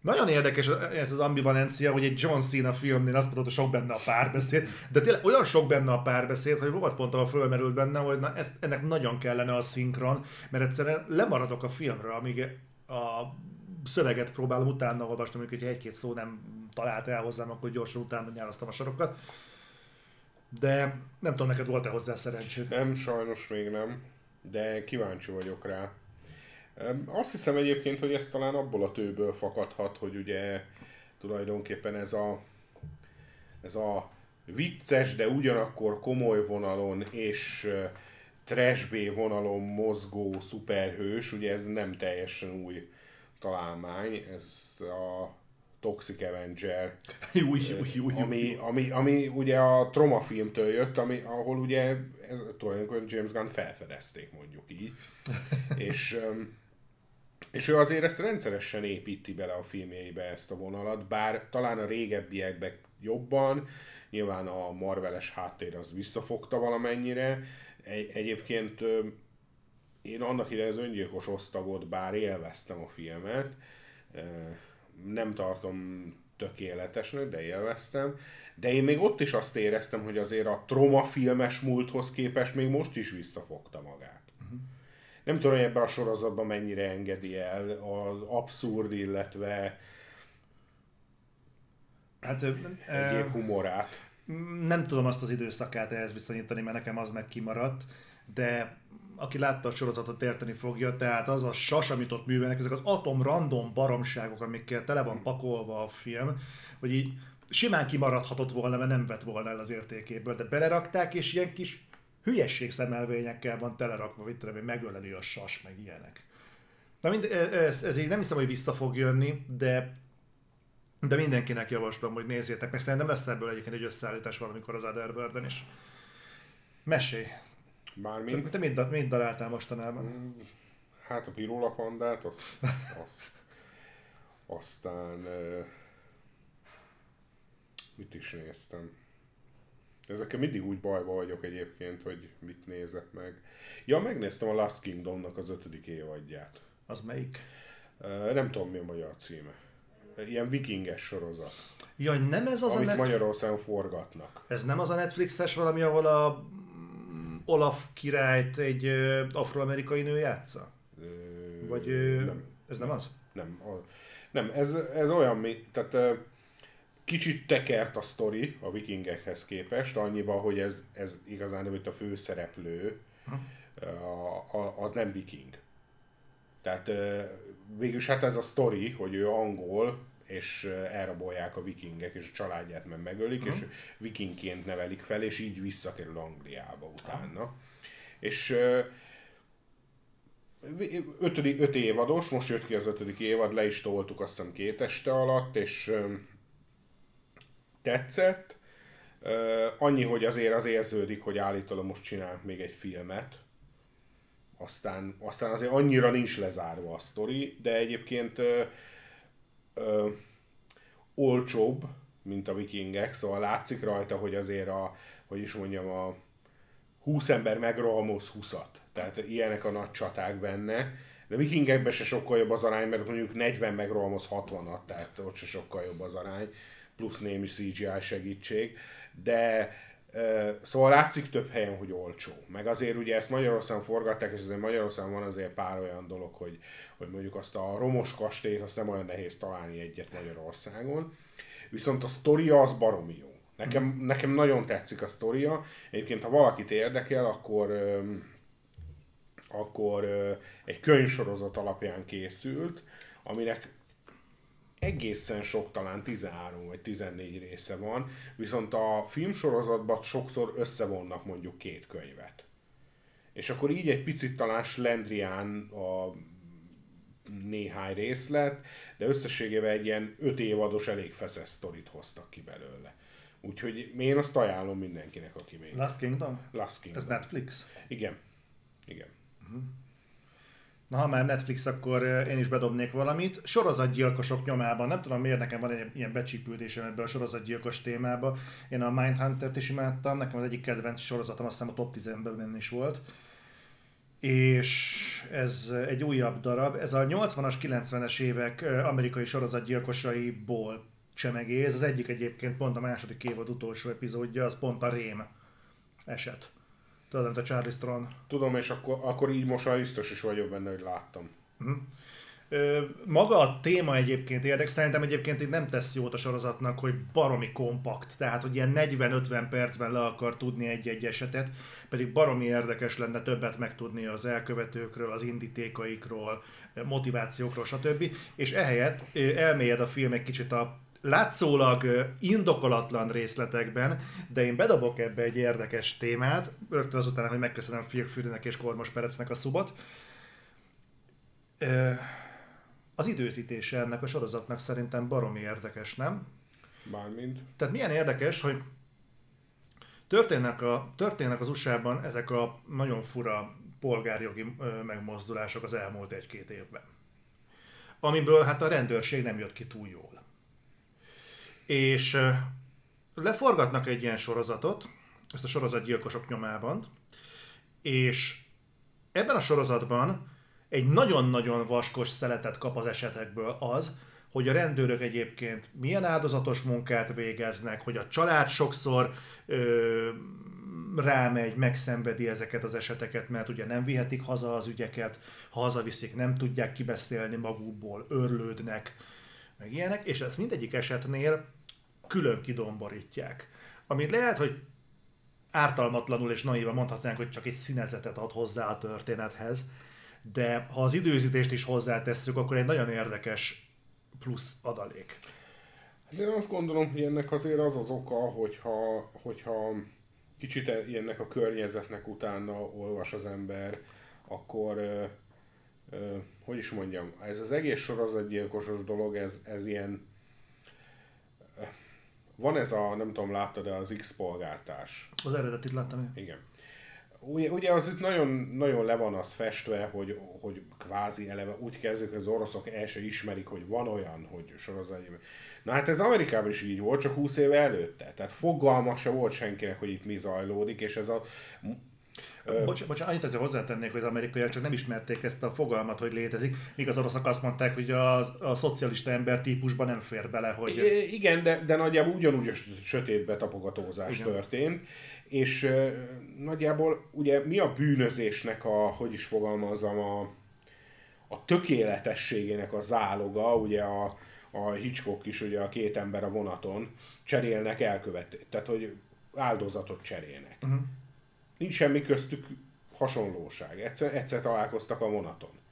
Nagyon érdekes ez az ambivalencia, hogy egy John Cena filmnél azt mondod, hogy sok benne a párbeszéd, de tényleg olyan sok benne a párbeszéd, hogy volt pont, ahol fölmerült benne, hogy na, ezt, ennek nagyon kellene a szinkron, mert egyszerűen lemaradok a filmről, amíg a szöveget próbálom utána olvasni, amikor hogy egy-két szó nem talált el hozzám, akkor gyorsan utána nyálasztam a sorokat. De nem tudom, neked volt-e hozzá szerencsét? Nem, sajnos még nem, de kíváncsi vagyok rá. Azt hiszem egyébként, hogy ez talán abból a tőből fakadhat, hogy ugye tulajdonképpen ez a, ez a vicces, de ugyanakkor komoly vonalon és trash B vonalon mozgó szuperhős, ugye ez nem teljesen új találmány, ez a Toxic Avenger, új, új, új, ami, ami, ami ugye a Troma filmtől jött, ami, ahol ugye ez, tulajdonképpen James Gunn felfedezték mondjuk így, és és ő azért ezt rendszeresen építi bele a filmjeibe ezt a vonalat, bár talán a régebbiekben jobban, nyilván a Marveles háttér az visszafogta valamennyire. Egy, egyébként én annak ide az öngyilkos osztagot, bár élveztem a filmet, nem tartom tökéletesnek, de élveztem. De én még ott is azt éreztem, hogy azért a troma filmes múlthoz képest még most is visszafogta magát. Uh-huh. Nem tudom, hogy ebben a sorozatban mennyire engedi el az abszurd, illetve hát, egyéb humorát. Nem tudom azt az időszakát ehhez viszonyítani, mert nekem az meg kimaradt, de aki látta a sorozatot érteni fogja, tehát az a sas, amit ott művelnek, ezek az atom random baromságok, amikkel tele van pakolva a film, hogy így simán kimaradhatott volna, mert nem vett volna el az értékéből, de belerakták, és ilyen kis hülyesség szemelvényekkel van telerakva, mit tudom, megöleni a sas, meg ilyenek. Na mind, ez, ez így nem hiszem, hogy vissza fog jönni, de de mindenkinek javaslom, hogy nézzétek meg. Szerintem lesz ebből egyébként egy összeállítás valamikor az Otherworld-en is. Mesélj! Mármint? Te mit, mit daráltál mostanában? Mm, hát a Pirula pandát, azt, azt, aztán mit is néztem. Ezekkel mindig úgy bajba vagyok egyébként, hogy mit nézek meg. Ja, megnéztem a Last Kingdomnak az ötödik évadját. Az melyik? Nem tudom mi a magyar címe. Ilyen vikinges sorozat. Jaj, nem ez az amit a Netflix... Magyarországon forgatnak. Ez nem az a Netflixes valami, ahol a Olaf királyt egy afroamerikai nő játsza? Vagy nem. ez nem az? Nem. Nem, ez, ez olyan, mi, tehát kicsit tekert a sztori a vikingekhez képest, annyiban, hogy ez, ez igazán hogy a főszereplő, a, a, az nem viking. Tehát végülis hát ez a sztori, hogy ő angol, és elrabolják a vikingek, és a családját meg megölik, uh-huh. és vikingként nevelik fel, és így visszakerül Angliába utána. Uh-huh. És ötödik, öt évados, most jött ki az ötödik évad, le is toltuk azt hiszem két este alatt, és tetszett. Annyi, hogy azért az érződik, hogy állítólag most csinálunk még egy filmet, aztán, aztán azért annyira nincs lezárva a sztori, de egyébként ö, olcsóbb, mint a vikingek, szóval látszik rajta, hogy azért a, hogy is mondjam, a 20 ember megrohamoz 20 Tehát ilyenek a nagy csaták benne. De vikingekben se sokkal jobb az arány, mert mondjuk 40 megrohamoz 60-at, tehát ott se sokkal jobb az arány, plusz némi CGI segítség. De Szóval látszik több helyen, hogy olcsó. Meg azért ugye ezt Magyarországon forgatták, és azért Magyarországon van azért pár olyan dolog, hogy, hogy mondjuk azt a romos kastélyt, azt nem olyan nehéz találni egyet Magyarországon. Viszont a sztoria az baromi jó. Nekem, nekem nagyon tetszik a sztoria. Egyébként, ha valakit érdekel, akkor, akkor egy könyvsorozat alapján készült, aminek egészen sok, talán 13 vagy 14 része van, viszont a filmsorozatban sokszor összevonnak mondjuk két könyvet. És akkor így egy picit talán slendrián a néhány részlet, de összességében egy ilyen öt évados elég feszes sztorit hoztak ki belőle. Úgyhogy én azt ajánlom mindenkinek, aki még... Last Kingdom? Last Kingdom. Ez Netflix? Igen. Igen. Uh-huh. Na, ha már Netflix, akkor én is bedobnék valamit. Sorozatgyilkosok nyomában, nem tudom miért nekem van egy ilyen becsípődésem ebbe a sorozatgyilkos témába. Én a Mindhunter-t is imádtam, nekem az egyik kedvenc sorozatom, azt hiszem a top 10-ben is volt. És ez egy újabb darab. Ez a 80-as, 90-es évek amerikai sorozatgyilkosaiból csemegé. Ez az egyik egyébként pont a második évad utolsó epizódja, az pont a Rém eset. Tudod, mint a Charlie Strong. Tudom, és akkor, akkor így most már biztos is vagyok benne, hogy láttam. Uh-huh. Ö, maga a téma egyébként érdekes, szerintem egyébként így nem tesz jót a sorozatnak, hogy baromi kompakt, tehát hogy ilyen 40-50 percben le akar tudni egy-egy esetet, pedig baromi érdekes lenne többet megtudni az elkövetőkről, az indítékaikról, motivációkról, stb. És ehelyett elmélyed a film egy kicsit a látszólag indokolatlan részletekben, de én bedobok ebbe egy érdekes témát, rögtön azután, hogy megköszönöm Fürinek és Kormos Perecnek a szubot. Az időzítése ennek a sorozatnak szerintem baromi érdekes, nem? Mármint. Tehát milyen érdekes, hogy történnek, a, történnek az USA-ban ezek a nagyon fura polgárjogi megmozdulások az elmúlt egy-két évben. Amiből hát a rendőrség nem jött ki túl jól. És leforgatnak egy ilyen sorozatot, ezt a sorozatgyilkosok nyomában, és ebben a sorozatban egy nagyon-nagyon vaskos szeletet kap az esetekből az, hogy a rendőrök egyébként milyen áldozatos munkát végeznek, hogy a család sokszor ö, rámegy, megszenvedi ezeket az eseteket, mert ugye nem vihetik haza az ügyeket, ha hazaviszik, nem tudják kibeszélni magukból, örlődnek, meg ilyenek, és ezt mindegyik esetnél külön kidomborítják. Amit lehet, hogy ártalmatlanul és naívan mondhatnánk, hogy csak egy színezetet ad hozzá a történethez, de ha az időzítést is hozzátesszük, akkor egy nagyon érdekes plusz adalék. Hát én azt gondolom, hogy ennek azért az az oka, hogyha, hogyha kicsit ilyennek a környezetnek utána olvas az ember, akkor ö, ö, hogy is mondjam, ez az egész sorozatgyilkosos dolog, ez, ez ilyen van ez a, nem tudom, láttad-e az X-polgártás? Az eredetit láttam én. Igen. Ugye, ugye az itt nagyon, nagyon le van az festve, hogy, hogy kvázi eleve úgy kezdik, hogy az oroszok el se ismerik, hogy van olyan, hogy sorozat. Na hát ez Amerikában is így volt, csak 20 éve előtte. Tehát fogalma se volt senkinek, hogy itt mi zajlódik, és ez a Bocs, bocs, annyit azért hozzátennék, hogy az amerikaiak csak nem ismerték ezt a fogalmat, hogy létezik, míg az oroszok azt mondták, hogy a, a szocialista ember típusban nem fér bele, hogy... I- igen, de, de nagyjából ugyanúgy a sötétbe tapogatózás igen. történt, és uh, nagyjából ugye mi a bűnözésnek a, hogy is fogalmazom, a, a tökéletességének a záloga, ugye a, a Hitchcock is, ugye a két ember a vonaton cserélnek elkövet, tehát hogy áldozatot cserélnek. Uh-huh Nincs semmi köztük hasonlóság. Egyszer, egyszer találkoztak a vonaton.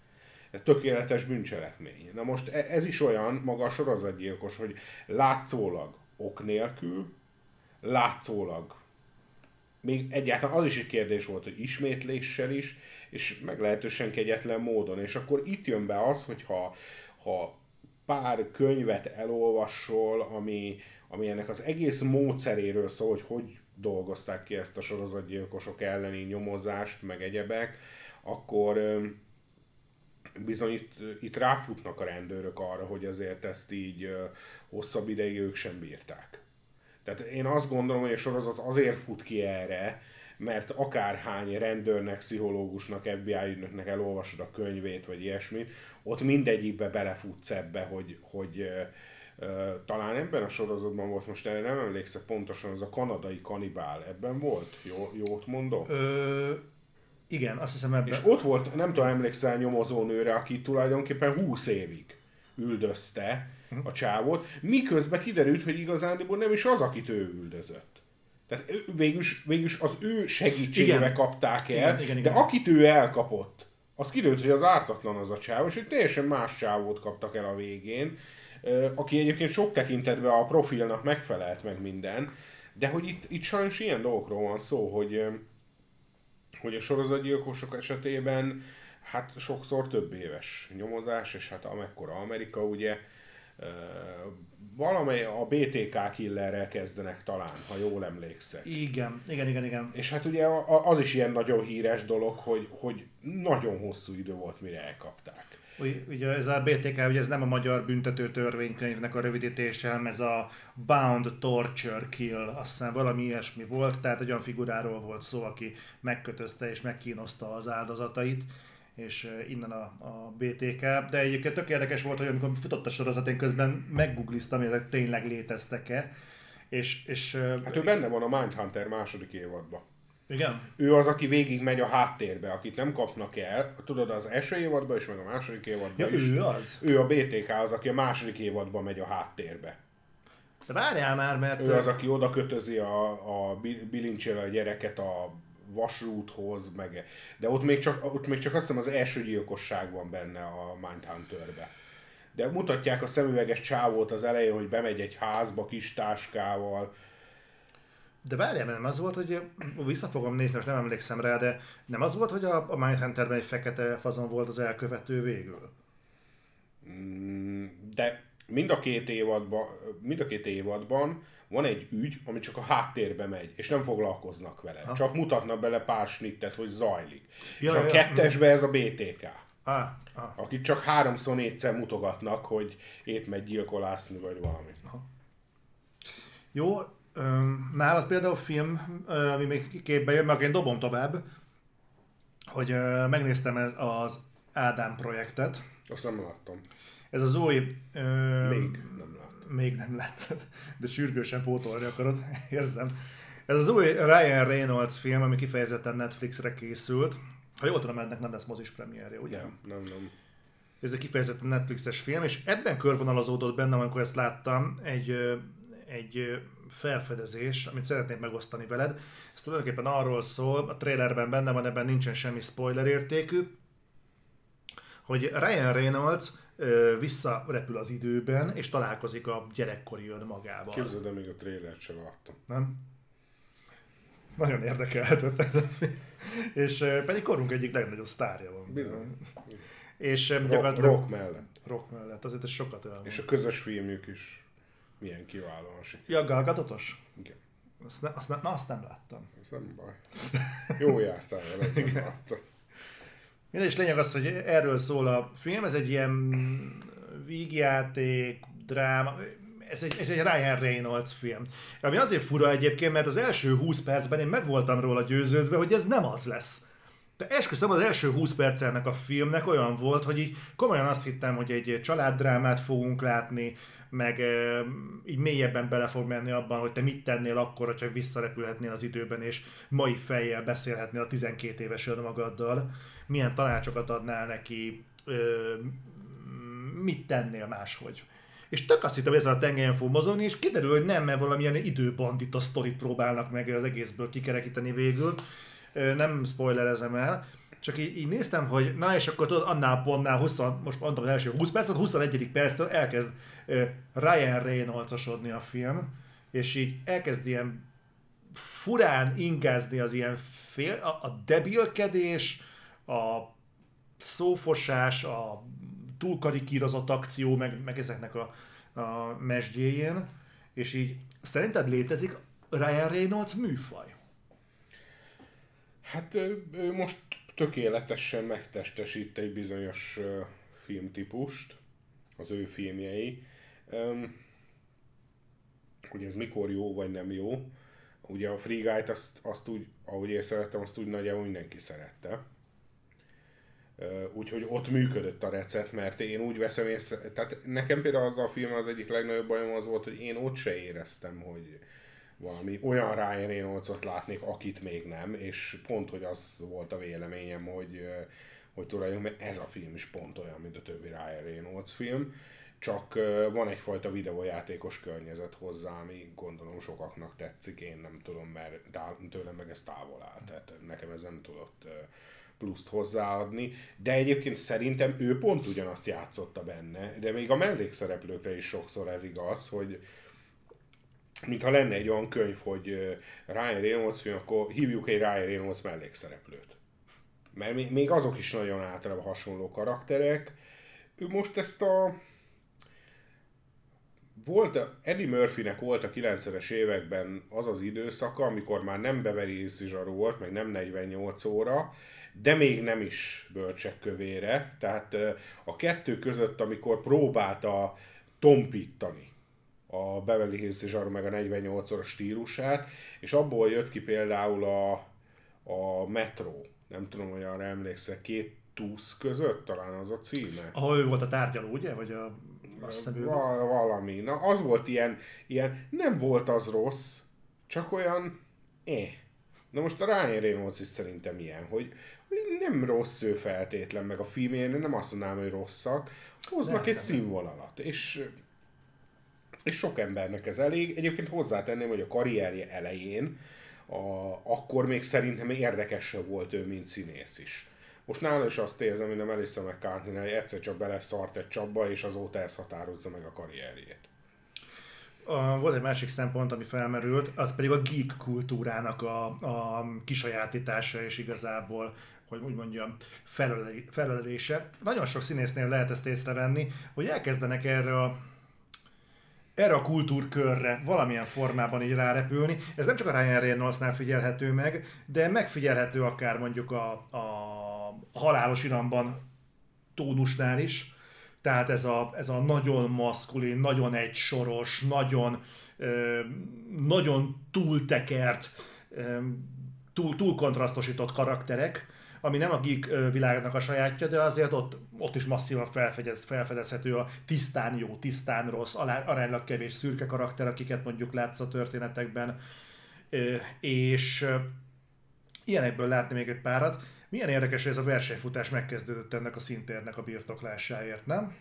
Ez tökéletes bűncselekmény. Na most e, ez is olyan, maga a sorozatgyilkos, hogy látszólag ok nélkül, látszólag még egyáltalán az is egy kérdés volt, hogy ismétléssel is, és meglehetősen kegyetlen módon. És akkor itt jön be az, hogy ha, ha pár könyvet elolvasol, ami, ami ennek az egész módszeréről szól, hogy hogy dolgozták ki ezt a sorozatgyilkosok elleni nyomozást, meg egyebek, akkor bizony itt, itt ráfutnak a rendőrök arra, hogy azért ezt így hosszabb ideig ők sem bírták. Tehát én azt gondolom, hogy a sorozat azért fut ki erre, mert akárhány rendőrnek, pszichológusnak, FBI ügynöknek elolvasod a könyvét, vagy ilyesmit, ott mindegyikbe belefutsz ebbe, hogy, hogy talán ebben a sorozatban volt, most erre nem emlékszek pontosan, az a kanadai kanibál, ebben volt? Jó, jót mondok? Ö, igen, azt hiszem ebben. És ott volt, nem tudom, emlékszel nyomozónőre, aki tulajdonképpen 20 évig üldözte a csávot, miközben kiderült, hogy igazándiból nem is az, akit ő üldözött. Tehát végülis, végülis az ő segítségével kapták el, igen, igen, igen. de akit ő elkapott, az kiderült, hogy az ártatlan az a csáv, és egy teljesen más csávót kaptak el a végén, aki egyébként sok tekintetben a profilnak megfelelt meg minden, de hogy itt, itt sajnos ilyen dolgokról van szó, hogy, hogy a sorozatgyilkosok esetében hát sokszor több éves nyomozás, és hát amekkora Amerika ugye, valamely a BTK killerrel kezdenek talán, ha jól emlékszek. Igen, igen, igen, igen. És hát ugye az is ilyen nagyon híres dolog, hogy, hogy nagyon hosszú idő volt, mire elkapták. Ugye ez a BTK, ugye ez nem a magyar büntető törvénykönyvnek a rövidítése, hanem ez a Bound Torture Kill, azt hiszem valami ilyesmi volt, tehát egy olyan figuráról volt szó, aki megkötözte és megkínozta az áldozatait és innen a, a BTK. De egyébként tök érdekes volt, hogy amikor futott a sorozat, én közben meggoogliztam, hogy ezek tényleg léteztek-e. És, és, hát ő benne van a Mindhunter második évadban. Igen. Ő az, aki végig megy a háttérbe, akit nem kapnak el. Tudod, az első évadban is, meg a második évadban ja, is. ő az? Ő a BTK az, aki a második évadban megy a háttérbe. De várjál már, mert... Ő az, aki oda kötözi a, a bilincsél a gyereket a vasrúthoz, meg... De ott még, csak, ott még csak azt hiszem az első gyilkosság van benne a Mindhunterbe. De mutatják a szemüveges csávót az elején, hogy bemegy egy házba kis táskával, de várjál, nem az volt, hogy vissza fogom nézni, most nem emlékszem rá, de nem az volt, hogy a, a Mindhunterben egy fekete fazon volt az elkövető végül? Mm, de mind a két évadban, mind a két évadban van egy ügy, ami csak a háttérbe megy, és nem foglalkoznak vele. Ha. Csak mutatnak bele pár snittet, hogy zajlik. Ja, és a ja, kettesbe ez a BTK. Ah, ah. Akit csak háromszor, négyszer mutogatnak, hogy épp megy gyilkolászni, vagy valami. Aha. Jó, Nálad például film, ami még képbe jön, meg én dobom tovább, hogy megnéztem ez az Ádám projektet. Azt nem láttam. Ez az új... Ö, Még nem láttam. Még nem láttad, de sürgősen pótolni akarod, érzem. Ez az új Ryan Reynolds film, ami kifejezetten Netflixre készült. Ha jól tudom, ennek nem lesz mozis premierje, ugye? Nem, nem, nem. Ez egy kifejezetten Netflixes film, és ebben körvonalazódott bennem, amikor ezt láttam, egy, egy felfedezés, amit szeretnék megosztani veled. Ez tulajdonképpen arról szól, a trailerben benne van, ebben nincsen semmi spoiler értékű, hogy Ryan Reynolds ö, visszarepül az időben, és találkozik a gyerekkori önmagával. Képzeld, de még a trailert sem láttam. Nem? Nagyon érdekelhetett ez a film. És ö, pedig korunk egyik legnagyobb sztárja van. Bizony. És ö, Rock, gyakorlatilag rock mellett. rock mellett, azért ez sokat olyan. És a közös filmjük is milyen kiválóan sikerült. Ja, Gal Gadotos? Igen. Azt, ne, azt, ne, na, azt nem láttam. Ez nem baj. Jó jártál vele, nem láttam. Minden is lényeg az, hogy erről szól a film, ez egy ilyen vígjáték, dráma, ez egy, ez egy Ryan Reynolds film. Ami azért fura egyébként, mert az első 20 percben én meg voltam róla győződve, hogy ez nem az lesz. De esküszöm, az első 20 perc ennek a filmnek olyan volt, hogy így komolyan azt hittem, hogy egy családdrámát fogunk látni, meg így mélyebben bele fog menni abban, hogy te mit tennél akkor, hogyha visszarepülhetnél az időben, és mai fejjel beszélhetnél a 12 éves önmagaddal, milyen tanácsokat adnál neki, mit tennél máshogy. És tök azt hittem, hogy ezzel a tengelyen fog mozogni, és kiderül, hogy nem, mert valamilyen időbandita sztorit próbálnak meg az egészből kikerekíteni végül. Nem spoilerezem el, csak így, így néztem, hogy na és akkor tudod, annál pontnál 20, most mondtam az első 20 percet, 21. perctől elkezd uh, Ryan Reynolds-osodni a film, és így elkezd ilyen furán ingázni az ilyen fél, a, a debilkedés, a szófosás, a túlkarikírozott akció, meg, meg ezeknek a, a mesdjéjén, és így szerinted létezik Ryan Reynolds műfaj? Hát ő, most tökéletesen megtestesít egy bizonyos filmtípust, az ő filmjei. Um, hogy ez mikor jó vagy nem jó. Ugye a Free Guy-t azt, azt úgy, ahogy én szerettem, azt úgy nagyjából mindenki szerette. Úgyhogy ott működött a recept, mert én úgy veszem észre, tehát nekem például az a film az egyik legnagyobb bajom az volt, hogy én ott se éreztem, hogy valami olyan Ryan Reynoldsot látnék, akit még nem, és pont, hogy az volt a véleményem, hogy, hogy tulajdonképpen ez a film is pont olyan, mint a többi Ryan Reynolds film, csak van egyfajta videójátékos környezet hozzá, ami gondolom sokaknak tetszik, én nem tudom, mert tőlem meg ez távol áll, tehát nekem ez nem tudott pluszt hozzáadni, de egyébként szerintem ő pont ugyanazt játszotta benne, de még a mellékszereplőkre is sokszor ez igaz, hogy mintha lenne egy olyan könyv, hogy Ryan Reynolds akkor hívjuk egy Ryan Reynolds mellékszereplőt. Mert még azok is nagyon általában hasonló karakterek. Ő most ezt a volt, Eddie Murphynek volt a 90-es években az az időszaka, amikor már nem Beverly zsaru volt, meg nem 48 óra, de még nem is bölcsek kövére. Tehát a kettő között, amikor próbálta tompítani a Beverly Hills zsaru meg a 48 óra stílusát, és abból jött ki például a, a Metro. Nem tudom, hogy arra emlékszel, két túsz között talán az a címe. Ahol ő volt a tárgyaló, ugye? Vagy a azt hiszem, Val- valami. Na, az volt ilyen, ilyen, nem volt az rossz, csak olyan, eh. Na most a Ryan Reynolds is szerintem ilyen, hogy, hogy nem rossz ő feltétlen, meg a filmjén nem azt mondanám, hogy rosszak, hoznak nem, egy nem. színvonalat, és és sok embernek ez elég. Egyébként hozzátenném, hogy a karrierje elején, a, akkor még szerintem érdekesebb volt ő, mint színész is. Most nála is azt érzem, hogy a Melissa mccartney hogy egyszer csak beleszart egy csapba, és azóta ez határozza meg a karrierjét. A, volt egy másik szempont, ami felmerült, az pedig a geek kultúrának a, a kisajátítása és igazából hogy úgy mondjam, felölelése. Nagyon sok színésznél lehet ezt észrevenni, hogy elkezdenek erre a erre a kultúrkörre valamilyen formában így rárepülni. Ez nem csak a Ryan Reynoldsnál figyelhető meg, de megfigyelhető akár mondjuk a, a halálos iramban tónusnál is. Tehát ez a, ez a nagyon maszkulin, nagyon egysoros, nagyon, ö, nagyon túltekert, ö, túl, túl kontrasztosított karakterek, ami nem a geek világnak a sajátja, de azért ott, ott is masszívan felfedez, felfedezhető a tisztán jó, tisztán rossz, aránylag kevés szürke karakter, akiket mondjuk látsz a történetekben, és ilyenekből látni még egy párat. Milyen érdekes, hogy ez a versenyfutás megkezdődött ennek a szintérnek a birtoklásáért, nem?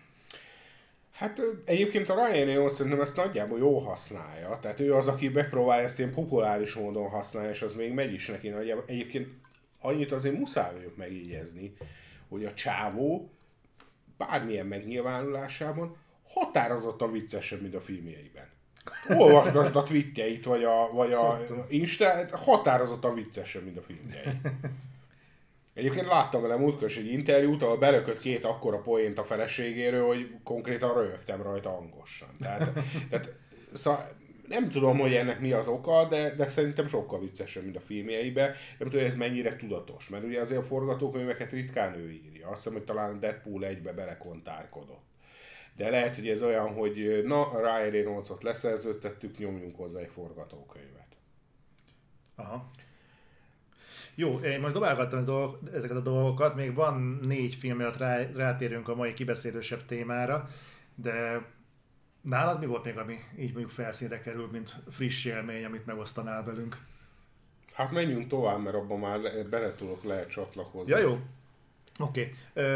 Hát egyébként a Ryan Reynolds szerintem ezt nagyjából jó használja. Tehát ő az, aki megpróbálja ezt ilyen populáris módon használni, és az még megy is neki nagyjából. Egyébként annyit azért muszáj vagyok megígyezni, hogy a csávó bármilyen megnyilvánulásában határozottan viccesebb, mint a filmjeiben. Olvasgasd a tweetjeit, vagy a, vagy a Insta, határozottan viccesebb, mint a filmjei. Egyébként láttam vele múltkor egy interjút, ahol belökött két akkora poént a feleségéről, hogy konkrétan röhögtem rajta hangosan. Tehát, tehát szóval nem tudom, hogy ennek mi az oka, de, de szerintem sokkal viccesebb, mint a filmjeiben. Nem tudom, hogy ez mennyire tudatos, mert ugye azért a forgatókönyveket ritkán ő írja. Azt hiszem, hogy talán Deadpool egybe belekontárkodott. De lehet, hogy ez olyan, hogy na, Ryan Reynoldsot leszerződtettük, nyomjunk hozzá egy forgatókönyvet. Aha. Jó, én most dobálgattam ezeket a dolgokat, még van négy film, miatt rá, rátérünk a mai kibeszélősebb témára, de nálad mi volt még, ami így mondjuk felszínre kerül, mint friss élmény, amit megosztanál velünk? Hát menjünk tovább, mert abban már bele tudok lehet csatlakozni. Ja, jó. Oké. Okay.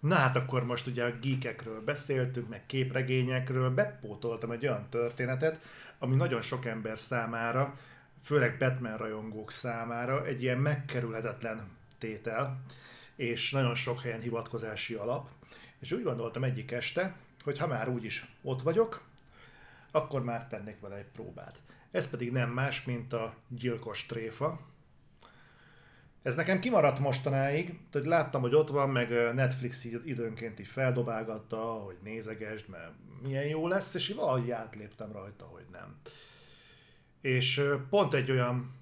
Na hát akkor most ugye a geekekről beszéltünk, meg képregényekről, bepótoltam egy olyan történetet, ami nagyon sok ember számára főleg Batman rajongók számára egy ilyen megkerülhetetlen tétel, és nagyon sok helyen hivatkozási alap. És úgy gondoltam egyik este, hogy ha már úgyis ott vagyok, akkor már tennék vele egy próbát. Ez pedig nem más, mint a gyilkos tréfa. Ez nekem kimaradt mostanáig, tehát láttam, hogy ott van, meg Netflix időnként így feldobálgatta, hogy nézegesd, mert milyen jó lesz, és így valahogy átléptem rajta, hogy nem. És pont egy olyan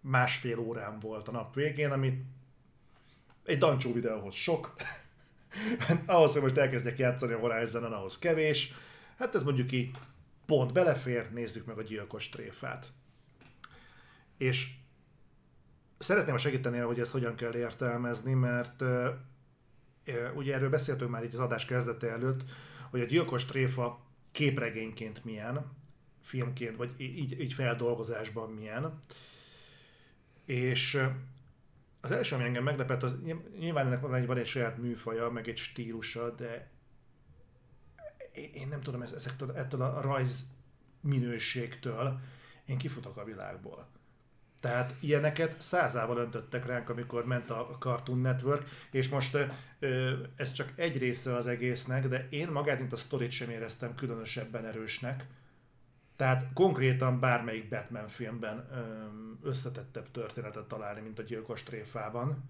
másfél órám volt a nap végén, amit egy dancsó videóhoz sok, ahhoz, hogy most elkezdjek játszani a horizon ahhoz kevés. Hát ez mondjuk így pont belefér, nézzük meg a gyilkos tréfát. És szeretném segíteni, hogy ezt hogyan kell értelmezni, mert ugye erről beszéltünk már így az adás kezdete előtt, hogy a gyilkos tréfa képregényként milyen, filmként, vagy így, így feldolgozásban milyen. És az első, ami engem meglepett, az nyilván ennek van egy, van egy saját műfaja, meg egy stílusa, de én nem tudom, ezektől, ettől a rajz minőségtől én kifutok a világból. Tehát ilyeneket százával öntöttek ránk, amikor ment a Cartoon Network, és most ez csak egy része az egésznek, de én magát, mint a sztorit sem éreztem különösebben erősnek tehát konkrétan bármelyik Batman filmben összetettebb történetet találni, mint a gyilkos tréfában.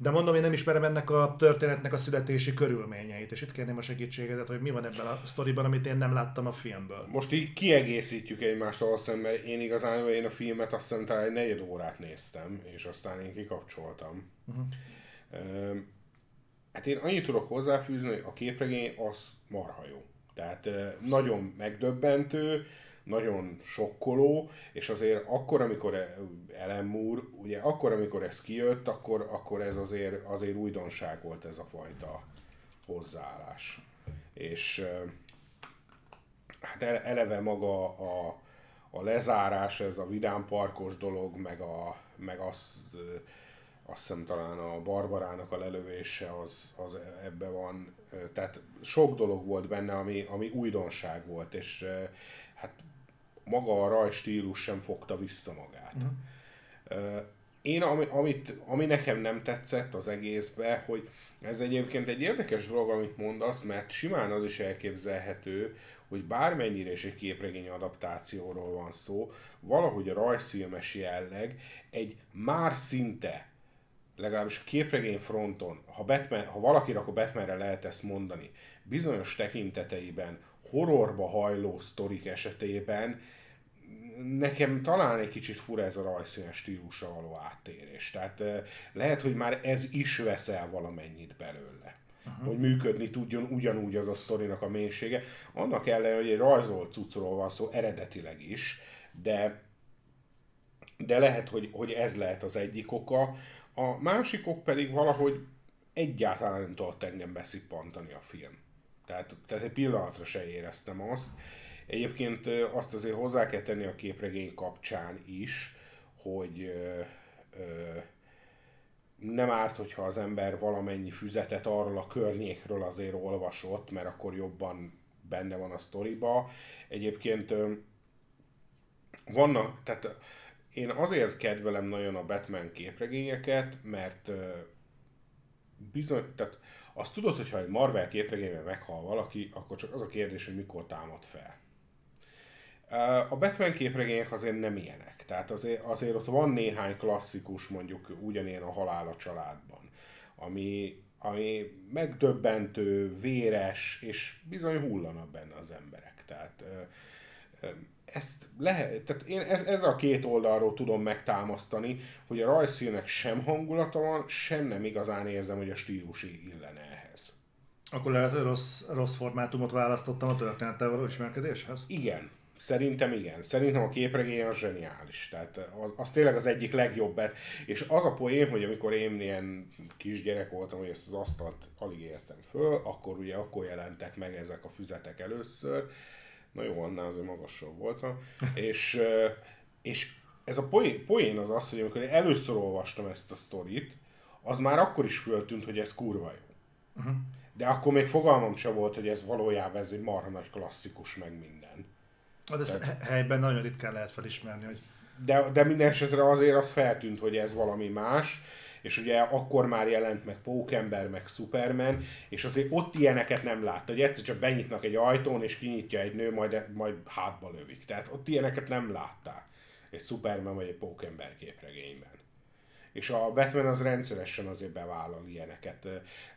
De mondom, én nem ismerem ennek a történetnek a születési körülményeit, és itt kérném a segítségedet, hogy mi van ebben a sztoriban, amit én nem láttam a filmből. Most így kiegészítjük egymást azt hiszem, mert én igazán én a filmet azt hiszem talán egy negyed órát néztem, és aztán én kikapcsoltam. Uh-huh. Hát én annyit tudok hozzáfűzni, hogy a képregény az marha jó. Tehát nagyon megdöbbentő, nagyon sokkoló, és azért akkor, amikor Ellen Moore, ugye akkor, amikor ez kijött, akkor, akkor ez azért, azért újdonság volt ez a fajta hozzáállás. És hát eleve maga a, a lezárás, ez a vidámparkos dolog, meg, a, meg az, azt hiszem talán a Barbarának a lelövése az, az ebbe van. Tehát sok dolog volt benne, ami, ami újdonság volt, és hát maga a rajstílus sem fogta vissza magát. Uh-huh. Én, ami, amit, ami nekem nem tetszett az egészbe, hogy ez egyébként egy érdekes dolog, amit mondasz, mert simán az is elképzelhető, hogy bármennyire is egy képregény adaptációról van szó, valahogy a rajzfilmes jelleg egy már szinte legalábbis a képregény fronton, ha, Batman, ha valakire, akkor Batmanre lehet ezt mondani, bizonyos tekinteteiben, horrorba hajló sztorik esetében nekem talán egy kicsit fura ez a rajzszínes stílusra való áttérés. Tehát lehet, hogy már ez is veszel valamennyit belőle. Aha. hogy működni tudjon ugyanúgy az a sztorinak a mélysége. Annak ellenére, hogy egy rajzolt cuccról van szó eredetileg is, de, de lehet, hogy, hogy ez lehet az egyik oka. A másikok pedig valahogy egyáltalán nem tudott engem beszippantani a film. Tehát, tehát egy pillanatra se éreztem azt. Egyébként azt azért hozzá kell tenni a képregény kapcsán is, hogy ö, ö, nem árt, hogyha az ember valamennyi füzetet arról a környékről azért olvasott, mert akkor jobban benne van a sztoriba. Egyébként vannak, tehát én azért kedvelem nagyon a Batman képregényeket, mert bizony, tehát azt tudod, hogyha egy Marvel képregényben meghal valaki, akkor csak az a kérdés, hogy mikor támad fel. A Batman képregények azért nem ilyenek. Tehát azért, azért ott van néhány klasszikus, mondjuk ugyanilyen a halál a családban, ami, ami megdöbbentő, véres, és bizony hullanak benne az emberek. Tehát ezt lehet, tehát én ez, ez a két oldalról tudom megtámasztani, hogy a rajzfilmnek sem hangulata van, sem nem igazán érzem, hogy a stílusi illene ehhez. Akkor lehet, hogy rossz, rossz formátumot választottam a történettel való ismerkedéshez? Igen. Szerintem igen. Szerintem a képregény az zseniális. Tehát az, az tényleg az egyik legjobb. És az a poén, hogy amikor én ilyen kisgyerek voltam, hogy ezt az asztalt alig értem föl, akkor ugye akkor jelentek meg ezek a füzetek először. Na jó, annál azért magasabb voltam. és, és ez a poén, poén az az, hogy amikor én először olvastam ezt a sztorit, az már akkor is föltűnt, hogy ez kurva jó. Uh-huh. De akkor még fogalmam sem volt, hogy ez valójában ez egy marha nagy klasszikus, meg minden. Az ezt Tehát... helyben nagyon ritkán lehet felismerni, hogy... De, de minden esetre azért az feltűnt, hogy ez valami más, és ugye akkor már jelent meg Pókember, meg Superman, és azért ott ilyeneket nem látta, hogy egyszer csak benyitnak egy ajtón, és kinyitja egy nő, majd, majd hátba lövik. Tehát ott ilyeneket nem láttál egy Superman vagy egy Pókember képregényben. És a Batman az rendszeresen azért bevállal ilyeneket.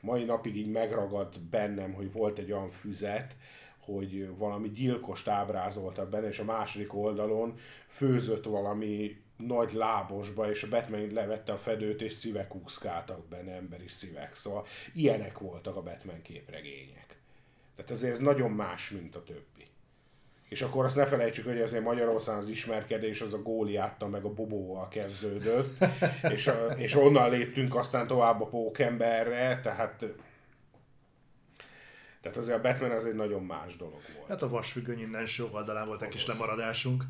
Mai napig így megragad bennem, hogy volt egy olyan füzet, hogy valami gyilkost ábrázoltak benne, és a második oldalon főzött valami nagy lábosba, és a Batman levette a fedőt, és szívek úszkáltak benne, emberi szívek. Szóval ilyenek voltak a Batman képregények. Tehát azért ez nagyon más, mint a többi. És akkor azt ne felejtsük, hogy azért Magyarországon az ismerkedés az a góliáttal meg a bobóval kezdődött, és, a, és onnan léptünk aztán tovább a pókemberre, tehát tehát azért a Batman az egy nagyon más dolog volt. Hát a vasfüggöny innen sok oldalán volt egy kis lemaradásunk.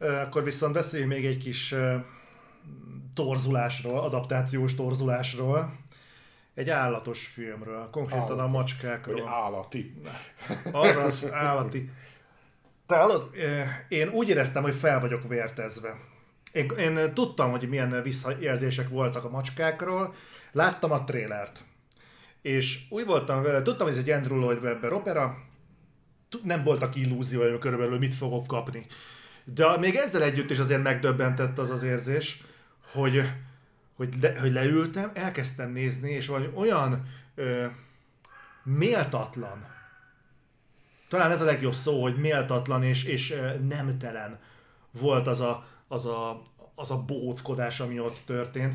Akkor viszont beszéljünk még egy kis torzulásról, adaptációs torzulásról. Egy állatos filmről, konkrétan állati. a macskákról. Vagy állati. Azaz, állati. Te hallod, én úgy éreztem, hogy fel vagyok vértezve. Én, én tudtam, hogy milyen visszajelzések voltak a macskákról, láttam a trélert. És úgy voltam vele, tudtam, hogy ez egy Andrew Lloyd Webber opera, nem voltak illúzióim körülbelül, mit fogok kapni. De még ezzel együtt is azért megdöbbentett az az érzés, hogy, hogy, le, hogy leültem, elkezdtem nézni, és valami olyan ö, méltatlan, talán ez a legjobb szó, hogy méltatlan és, és nemtelen volt az a, az a, az a bóckodás, ami ott történt.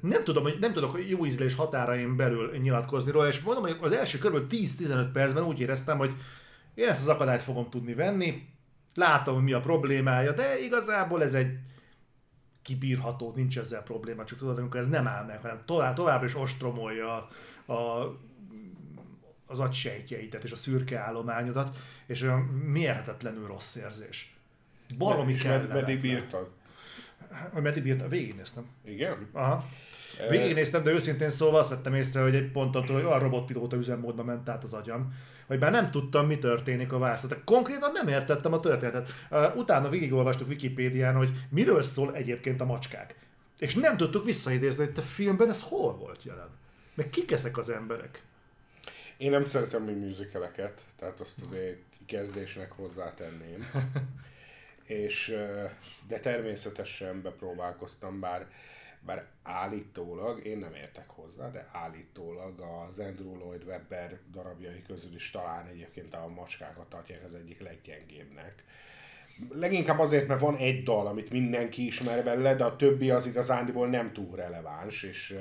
Nem tudom, hogy nem tudok jó ízlés határaim belül nyilatkozni róla, és mondom, hogy az első kb. 10-15 percben úgy éreztem, hogy én ezt az akadályt fogom tudni venni, látom, mi a problémája, de igazából ez egy kibírható, nincs ezzel probléma, csak tudod, amikor ez nem áll meg, hanem tovább, továbbra is ostromolja a, a az agysejtjeitet és a szürke állományodat, és olyan mérhetetlenül rossz érzés. Baromi kellemetlen. Meddig bírtad? Meddig bírtad? Végignéztem. Igen? Aha. Végignéztem, de őszintén szóval azt vettem észre, hogy egy ponton hogy a robotpilóta üzemmódban ment át az agyam, hogy már nem tudtam, mi történik a vászat. Konkrétan nem értettem a történetet. Utána végigolvastuk Wikipédián, hogy miről szól egyébként a macskák. És nem tudtuk visszaidézni, hogy a filmben ez hol volt jelen. Meg kik ezek az emberek? Én nem szeretem mi műzikeleket, tehát azt azért kezdésnek hozzátenném. És, de természetesen bepróbálkoztam, bár, bár állítólag, én nem értek hozzá, de állítólag az Andrew Lloyd Webber darabjai közül is talán egyébként a macskákat tartják az egyik leggyengébbnek. Leginkább azért, mert van egy dal, amit mindenki ismer belőle, de a többi az igazándiból nem túl releváns, és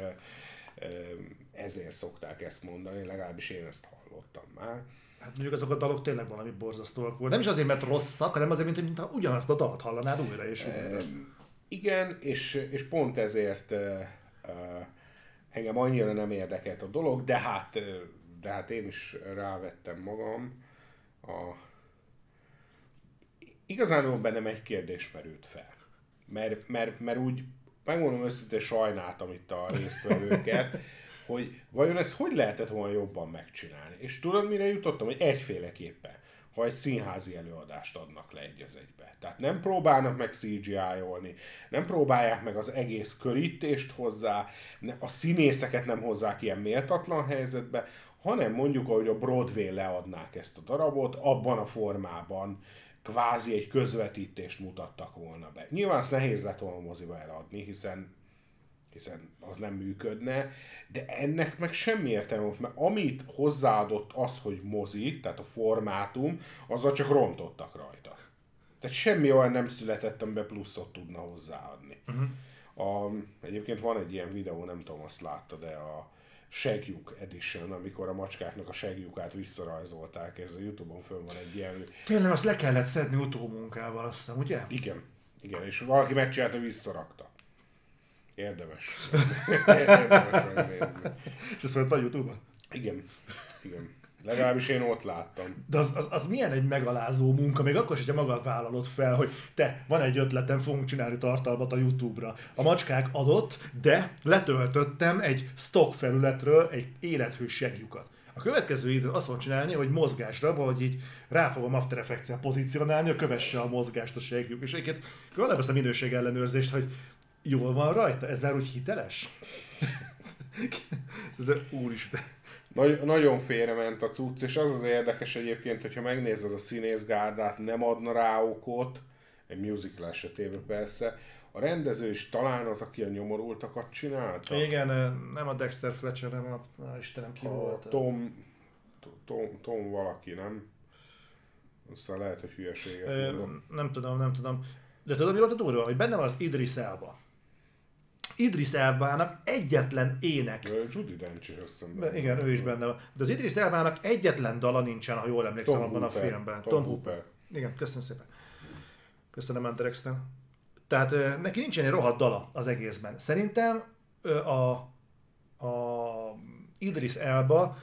ezért szokták ezt mondani, legalábbis én ezt hallottam már. Hát mondjuk azok a dalok tényleg valami borzasztóak volt. Nem is azért, mert rosszak, hanem azért, mint, mintha ugyanazt a dalt hallanád újra és újra. E, igen, és, és pont ezért engem annyira nem érdekelt a dolog, de hát, de hát én is rávettem magam. A... Igazából bennem egy kérdés merült fel. Mert, mert, mert úgy megmondom őszintén sajnáltam itt a résztvevőket, hogy vajon ezt hogy lehetett volna jobban megcsinálni. És tudod, mire jutottam? Hogy egyféleképpen, ha egy színházi előadást adnak le egy az egybe. Tehát nem próbálnak meg CGI-olni, nem próbálják meg az egész körítést hozzá, a színészeket nem hozzák ilyen méltatlan helyzetbe, hanem mondjuk, ahogy a Broadway leadnák ezt a darabot, abban a formában kvázi egy közvetítést mutattak volna be. Nyilván ezt nehéz lett volna moziba eladni, hiszen hiszen az nem működne, de ennek meg semmi értelme mert amit hozzáadott az, hogy mozi, tehát a formátum, azzal csak rontottak rajta. Tehát semmi olyan nem született, amiben pluszot tudna hozzáadni. Uh-huh. A, egyébként van egy ilyen videó, nem tudom, azt látta, de a Segjük Edition, amikor a macskáknak a segjukát visszarajzolták, ez a Youtube-on föl van egy ilyen... Tényleg azt le kellett szedni utómunkával, azt hiszem, ugye? Igen. Igen, és valaki megcsinálta, visszarakta. Érdemes. Érdemes megnézni. És ezt mondta a Youtube-on? Igen. Igen. Legalábbis én ott láttam. De az, az, az milyen egy megalázó munka, még akkor is, hogyha magad vállalod fel, hogy te, van egy ötletem, fogunk csinálni tartalmat a YouTube-ra. A macskák adott, de letöltöttem egy stock felületről egy élethő segjukat. A következő időt azt fogom csinálni, hogy mozgásra, vagy így rá fogom After effects pozícionálni, hogy kövesse a mozgást a segjuk. És egyébként van ezt a minőség ellenőrzést, hogy jól van rajta? Ez már úgy hiteles? Ez úristen. Nagy, nagyon félrement a cucc, és az az érdekes egyébként, hogyha megnézed a színészgárdát, nem adna rá okot, egy musical esetében persze, a rendező is talán az, aki a nyomorultakat csinálta. Igen, nem a Dexter Fletcher, nem a, a Istenem ki a volt. Tom, Tom, Tom valaki, nem? Aztán lehet, hogy hülyeséget Ö, Nem tudom, nem tudom. De tudod, mi volt a durva? Hogy benne van az Idris Elba. Idris Elbának egyetlen ének. Judy Dench is azt hiszem. Igen, ő is benne van. De az Idris Elbának egyetlen dala nincsen, ha jól emlékszem Tom abban Hooper. a filmben. Tom, Tom Hooper. Hooper. Igen, köszönöm szépen. Köszönöm, Anderexten. Tehát neki nincsen egy rohadt dala az egészben. Szerintem a, a Idris Elba,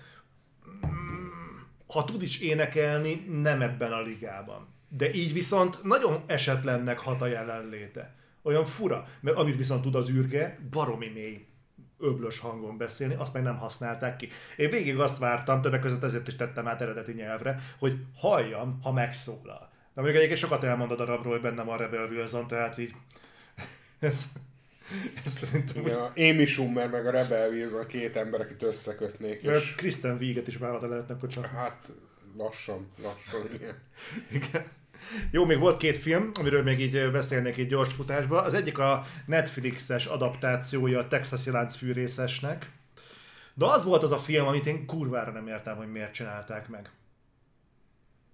mm, ha tud is énekelni, nem ebben a ligában. De így viszont nagyon esetlennek hat a jelenléte. Olyan fura, mert amit viszont tud az űrge, baromi mély öblös hangon beszélni, azt meg nem használták ki. Én végig azt vártam, többek között ezért is tettem át eredeti nyelvre, hogy halljam, ha megszólal. De mondjuk egyébként sokat elmond a darabról, hogy bennem a Rebel Wilson, tehát így ez, ez szerintem... Igen, a Amy Schumer meg a Rebel Wilson két ember, akit összekötnék. És... Kristen Wiiget is bárhata lehetne akkor csak. Hát lassan, lassan, igen. igen. Jó, még volt két film, amiről még így beszélnék egy gyors futásba. Az egyik a Netflixes adaptációja a Texasi láncfűrészesnek. De az volt az a film, amit én kurvára nem értem, hogy miért csinálták meg.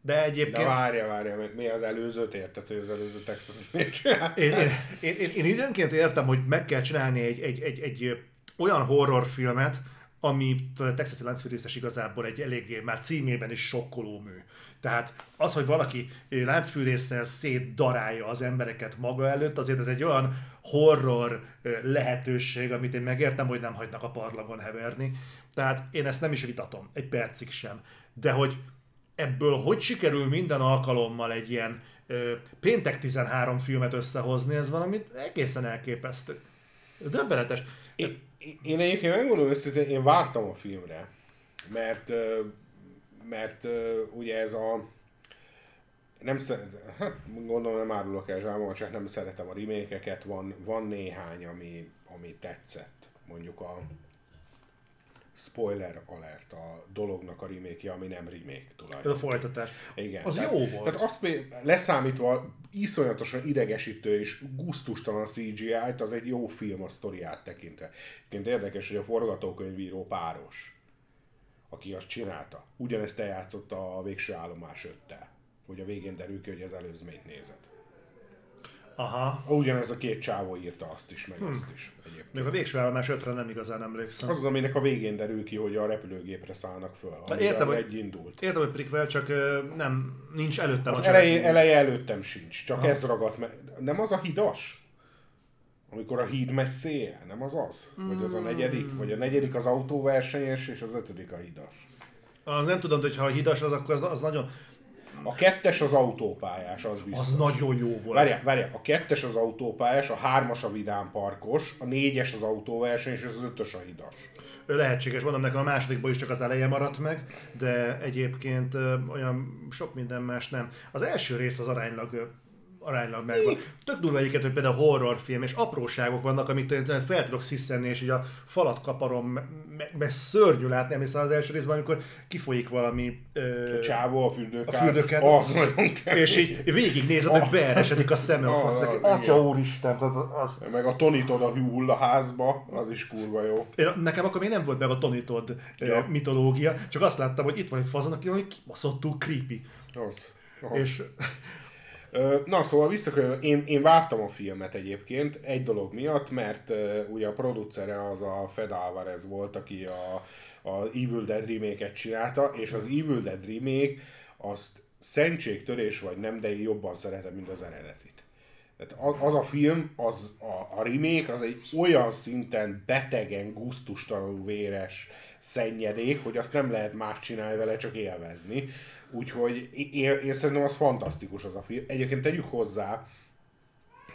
De egyébként... De várja, várja, mi az előzőt érted, hogy az előző Texas miért? Én, én, én, én, én időnként értem, hogy meg kell csinálni egy, egy, egy, egy olyan horrorfilmet, ami a Texas láncfűrészes igazából egy eléggé már címében is sokkoló mű. Tehát az, hogy valaki láncfűrészsel szétdarálja az embereket maga előtt, azért ez egy olyan horror lehetőség, amit én megértem, hogy nem hagynak a parlagon heverni. Tehát én ezt nem is vitatom, egy percig sem. De hogy ebből hogy sikerül minden alkalommal egy ilyen ö, péntek 13 filmet összehozni, ez valami egészen elképesztő. Döbbenetes. Én, én egyébként megmondom őszintén, én vártam a filmre, mert mert ugye ez a nem szeret, hát gondolom nem árulok el zsámon, csak nem szeretem a remékeket, van, van néhány, ami, ami tetszett. Mondjuk a spoiler alert a dolognak a remake ami nem remake tulajdonképpen. Ez a folytatás. Igen. Az tehát, jó volt. Tehát azt leszámítva iszonyatosan idegesítő és guztustalan CGI-t, az egy jó film a sztoriát tekintve. Egyébként érdekes, hogy a forgatókönyvíró páros aki azt csinálta. Ugyanezt eljátszotta a végső állomás öttel, hogy a végén derül ki, hogy az előzményt nézett. Aha. Ugyanez a két csávó írta azt is, meg hmm. ezt is. Egyébként. Még a végső állomás ötre nem igazán emlékszem. Az az, aminek a végén derül ki, hogy a repülőgépre szállnak föl. Értem, az hogy, egy indult. Értem, hogy prikvel, csak nem, nincs előttem az a eleje, eleje előttem sincs, csak Aha. ez ragadt meg. Nem az a hidas? Amikor a híd megy széjjel, nem az az? Vagy az a negyedik? Vagy a negyedik az autóversenyes, és az ötödik a hidas? Az nem tudom, hogy ha a hidas az, akkor az, az nagyon... A kettes az autópályás, az biztos. Az nagyon jó volt. Várjál, várjál, a kettes az autópályás, a hármas a vidámparkos, a négyes az autóverseny, és az ötös a hidas. Lehetséges, mondom nekem a másodikból is csak az eleje maradt meg, de egyébként olyan sok minden más nem. Az első rész az aránylag aránylag megvan. Tök durva egyiket, hogy például horrorfilm, és apróságok vannak, amit én fel tudok sziszenni, és így a falat kaparom, mert me, szörnyű látni, hiszen az első részben, amikor kifolyik valami... Ö, A csávó, a fürdőkár, a fürdőkár. az nagyon kell. és így végignézed, hogy beeresedik a szeme a Ah, fasz. ah, Atya úristen, az, Meg a tonitod a hull a házba, az is kurva jó. Én, nekem akkor még nem volt meg a Tony Todd Ja. mitológia, csak azt láttam, hogy itt van egy fazon, aki valami kibaszottul creepy. Az. az. És Na, szóval visszakör, én, én vártam a filmet egyébként, egy dolog miatt, mert uh, ugye a producere az a Fed Alvarez volt, aki a, a Evil Dead remake-et csinálta, és az Evil Dead remake azt szentségtörés vagy nem, de én jobban szeretem, mint az eredetit. Tehát az a film, az a, a remake, az egy olyan szinten betegen, guztustalanul véres szennyedék, hogy azt nem lehet más csinálni vele, csak élvezni. Úgyhogy én, én szerintem az fantasztikus az a film. Egyébként tegyük hozzá,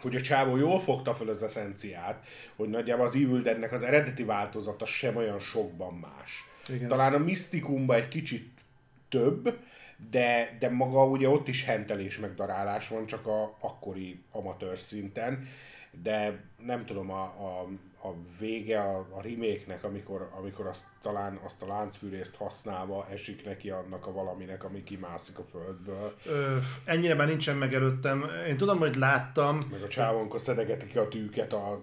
hogy a csávó jól fogta fel az eszenciát, hogy nagyjából az Evil Deadnek az eredeti változata sem olyan sokban más. Igen. Talán a misztikumban egy kicsit több, de, de maga ugye ott is hentelés meg darálás van, csak a akkori amatőr szinten, de nem tudom, a, a, a vége a, a remake-nek, amikor, amikor azt, talán azt a láncfűrészt használva esik neki annak a valaminek, ami kimászik a földből, ö, ennyire már nincsen meg előttem. Én tudom, hogy láttam, meg a csávónkor szedegeti ki a tűket, a, a,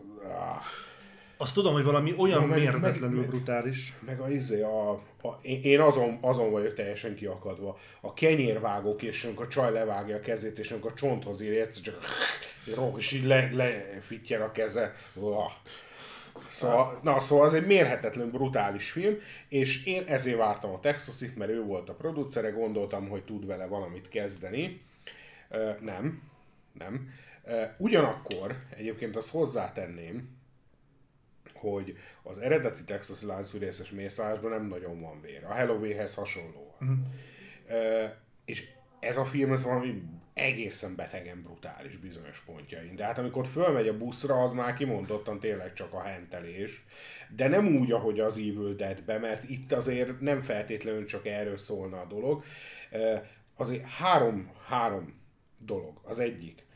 azt tudom, hogy valami olyan Ja, meg- mérhetetlenül meg- brutális. meg a, izé, a, a, én azon, azon vagyok teljesen kiakadva. A kenyérvágók, és amikor a csaj levágja a kezét, és amikor a csonthoz írja, egyszer csak rog, és így le, lefitjen a keze. Uah. Szóval, na, szóval az egy mérhetetlen brutális film, és én ezért vártam a Texasit, mert ő volt a producere, gondoltam, hogy tud vele valamit kezdeni. Nem, nem. Ugyanakkor, egyébként azt hozzátenném, hogy az eredeti Texas láncfűrészes mészárásban nem nagyon van vér. A Halloweenhez hasonlóan. Uh-huh. és ez a film, ez valami egészen betegen brutális bizonyos pontjain. De hát amikor fölmegy a buszra, az már kimondottan tényleg csak a hentelés. De nem úgy, ahogy az Evil Deadbe, mert itt azért nem feltétlenül csak erről szólna a dolog. Azért három, három dolog. Az egyik.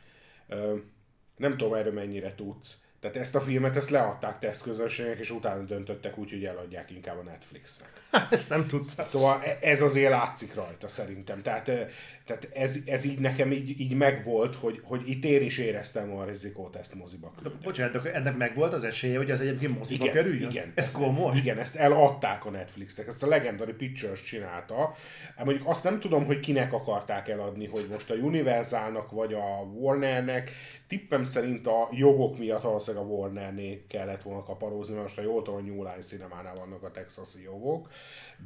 Nem tudom erről mennyire tudsz. Tehát ezt a filmet, ezt leadták tesztközönségnek, és utána döntöttek úgy, hogy eladják inkább a Netflixnek. Ezt nem tudtam. Szóval e- ez azért látszik rajta szerintem. Tehát, eh, tehát ez, ez így nekem így, így megvolt, hogy, hogy itt én is éreztem a rizikót ezt moziba küldeni. Bocsánat, de ennek meg volt az esélye, hogy az egyébként moziba Igen, kerüljön? igen. Ez ezt, komoly? Igen, ezt eladták a Netflixnek, ezt a Legendary Pictures csinálta. Hát Mondjuk azt nem tudom, hogy kinek akarták eladni, hogy most a Universalnak vagy a Warnernek. Tippem szerint a jogok miatt valószínűleg a Warnernél kellett volna kaparózni, most a jól tudom, a New Line Cinemánál vannak a texasi jogok.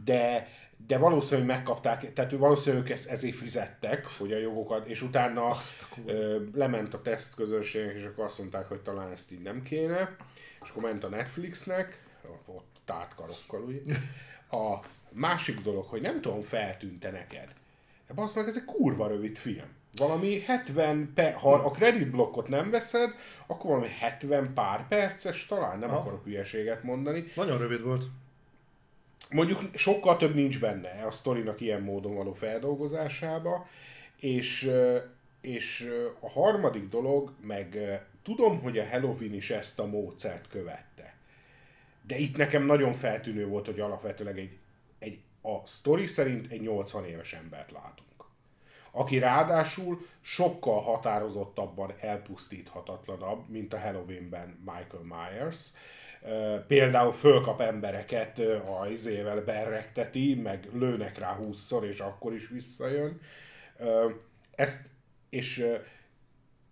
De, de valószínűleg megkapták, tehát valószínűleg ezt ezért fizettek, hogy a jogokat, és utána Azt ö, lement a teszt közönségnek, és akkor azt mondták, hogy talán ezt így nem kéne, és akkor ment a Netflixnek, ott tárt karokkal, ugye. A másik dolog, hogy nem tudom, feltűnte neked. De az meg ez egy kurva rövid film. Valami 70, pe, ha a credit blokkot nem veszed, akkor valami 70 pár perces, talán nem Aha. akarok hülyeséget mondani. Nagyon rövid volt. Mondjuk sokkal több nincs benne a sztorinak ilyen módon való feldolgozásába, és, és a harmadik dolog, meg tudom, hogy a Halloween is ezt a módszert követte. De itt nekem nagyon feltűnő volt, hogy alapvetőleg egy, egy a sztori szerint egy 80 éves embert látunk. Aki ráadásul sokkal határozottabban elpusztíthatatlanabb, mint a Halloweenben Michael Myers. Például fölkap embereket a izével berrekteti, meg lőnek rá húszszor, és akkor is visszajön. Ezt, és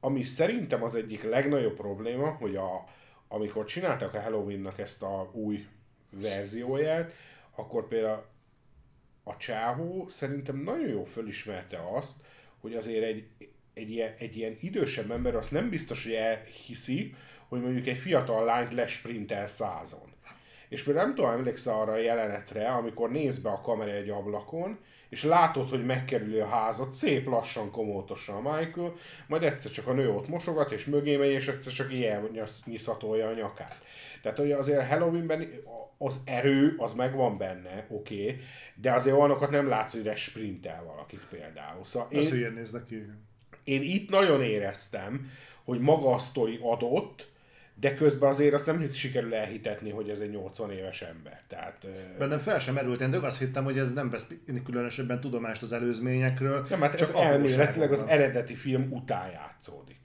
ami szerintem az egyik legnagyobb probléma, hogy a, amikor csináltak a Halloweennak ezt a új verzióját, akkor például a csávó szerintem nagyon jó fölismerte azt, hogy azért egy, egy ilyen, egy ilyen idősebb ember azt nem biztos, hogy elhiszi, hogy mondjuk egy fiatal lányt lesprintel százon. És például nem tudom, emlékszel arra a jelenetre, amikor néz be a kamera egy ablakon, és látod, hogy megkerüli a házat, szép lassan, komótosan a Michael, majd egyszer csak a nő ott mosogat, és mögé megy, és egyszer csak ilyen nyiszatolja a nyakát. Tehát hogy azért Halloweenben az erő, az megvan benne, oké, okay, de azért olyanokat nem látsz, hogy sprintel valakit például. Szóval én, az hülyen. Én itt nagyon éreztem, hogy maga a sztori adott, de közben azért azt nem sikerül elhitetni, hogy ez egy 80 éves ember. Tehát, Bennem fel sem merült, én azt hittem, hogy ez nem vesz különösebben tudomást az előzményekről. Nem, hát ez elméletileg az eredeti film után játszódik.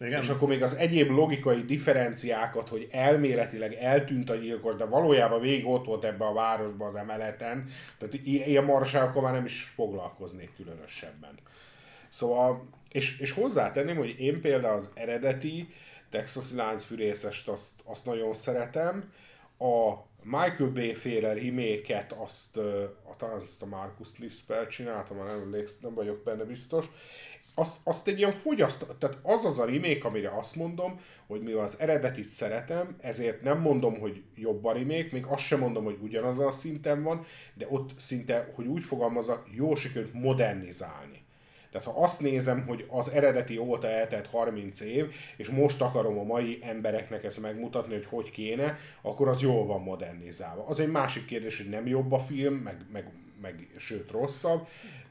Igen? És akkor még az egyéb logikai differenciákat, hogy elméletileg eltűnt a gyilkos, de valójában végig ott volt ebbe a városba az emeleten, tehát ilyen marságokkal már nem is foglalkoznék különösebben. Szóval, és, és hozzátenném, hogy én például az eredeti texasi láncfűrészest azt, azt nagyon szeretem, a Michael Bay féle remake azt, talán azt a Marcus Lispel csináltam, nem, nem vagyok benne biztos, azt, azt egy ilyen fogyasztó, tehát az az a remake, amire azt mondom, hogy mivel az eredetit szeretem, ezért nem mondom, hogy jobb a remake, még azt sem mondom, hogy ugyanaz a szinten van, de ott szinte, hogy úgy fogalmazza, jó sikerült modernizálni. Tehát ha azt nézem, hogy az eredeti óta eltelt 30 év, és most akarom a mai embereknek ezt megmutatni, hogy hogy kéne, akkor az jól van modernizálva. Az egy másik kérdés, hogy nem jobb a film, meg, meg, meg sőt rosszabb,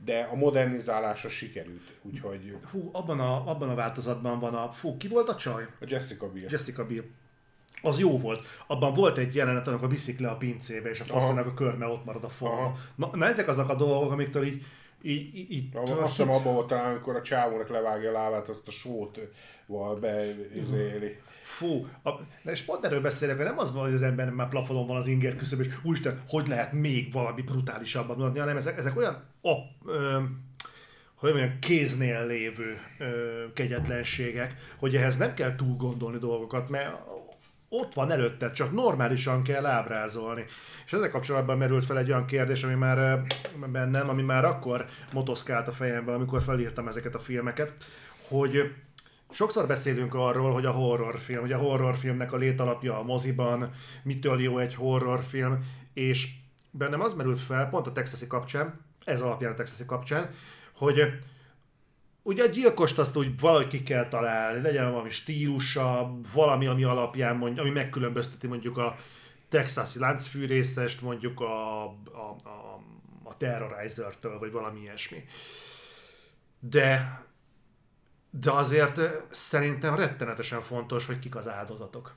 de a modernizálása sikerült, úgyhogy... Hú, abban a, abban a változatban van a... Fú, ki volt a csaj? A Jessica Biel. Jessica Biel. Az jó volt. Abban volt egy jelenet, amikor viszik le a pincébe, és a fasszának a körme ott marad a forma. Na, na, ezek azok a dolgok, amiktől így így, így, így azt hiszem abban volt talán, amikor a csávónak levágja a lábát, azt a sót val beizéli. Fú, a, és pont erről beszélek, hogy nem az van, hogy az ember már plafonon van az inger küszöb, és úristen, hogy lehet még valami brutálisabban adni, hanem ezek, ezek olyan a, ö, hogy mondjam, kéznél lévő ö, kegyetlenségek, hogy ehhez nem kell túl gondolni dolgokat, mert ott van előtte, csak normálisan kell ábrázolni. És ezzel kapcsolatban merült fel egy olyan kérdés, ami már bennem, ami már akkor motoszkált a fejemben, amikor felírtam ezeket a filmeket, hogy sokszor beszélünk arról, hogy a horrorfilm, hogy a horrorfilmnek a létalapja a moziban, mitől jó egy horrorfilm, és bennem az merült fel, pont a texasi kapcsán, ez alapján a texasi kapcsán, hogy ugye a gyilkost azt úgy valahogy ki kell találni, legyen valami stílusa, valami, ami alapján, mondj, ami megkülönbözteti mondjuk a texasi láncfűrészest mondjuk a, a, a, a Terrorizer-től, vagy valami ilyesmi. De, de azért szerintem rettenetesen fontos, hogy kik az áldozatok.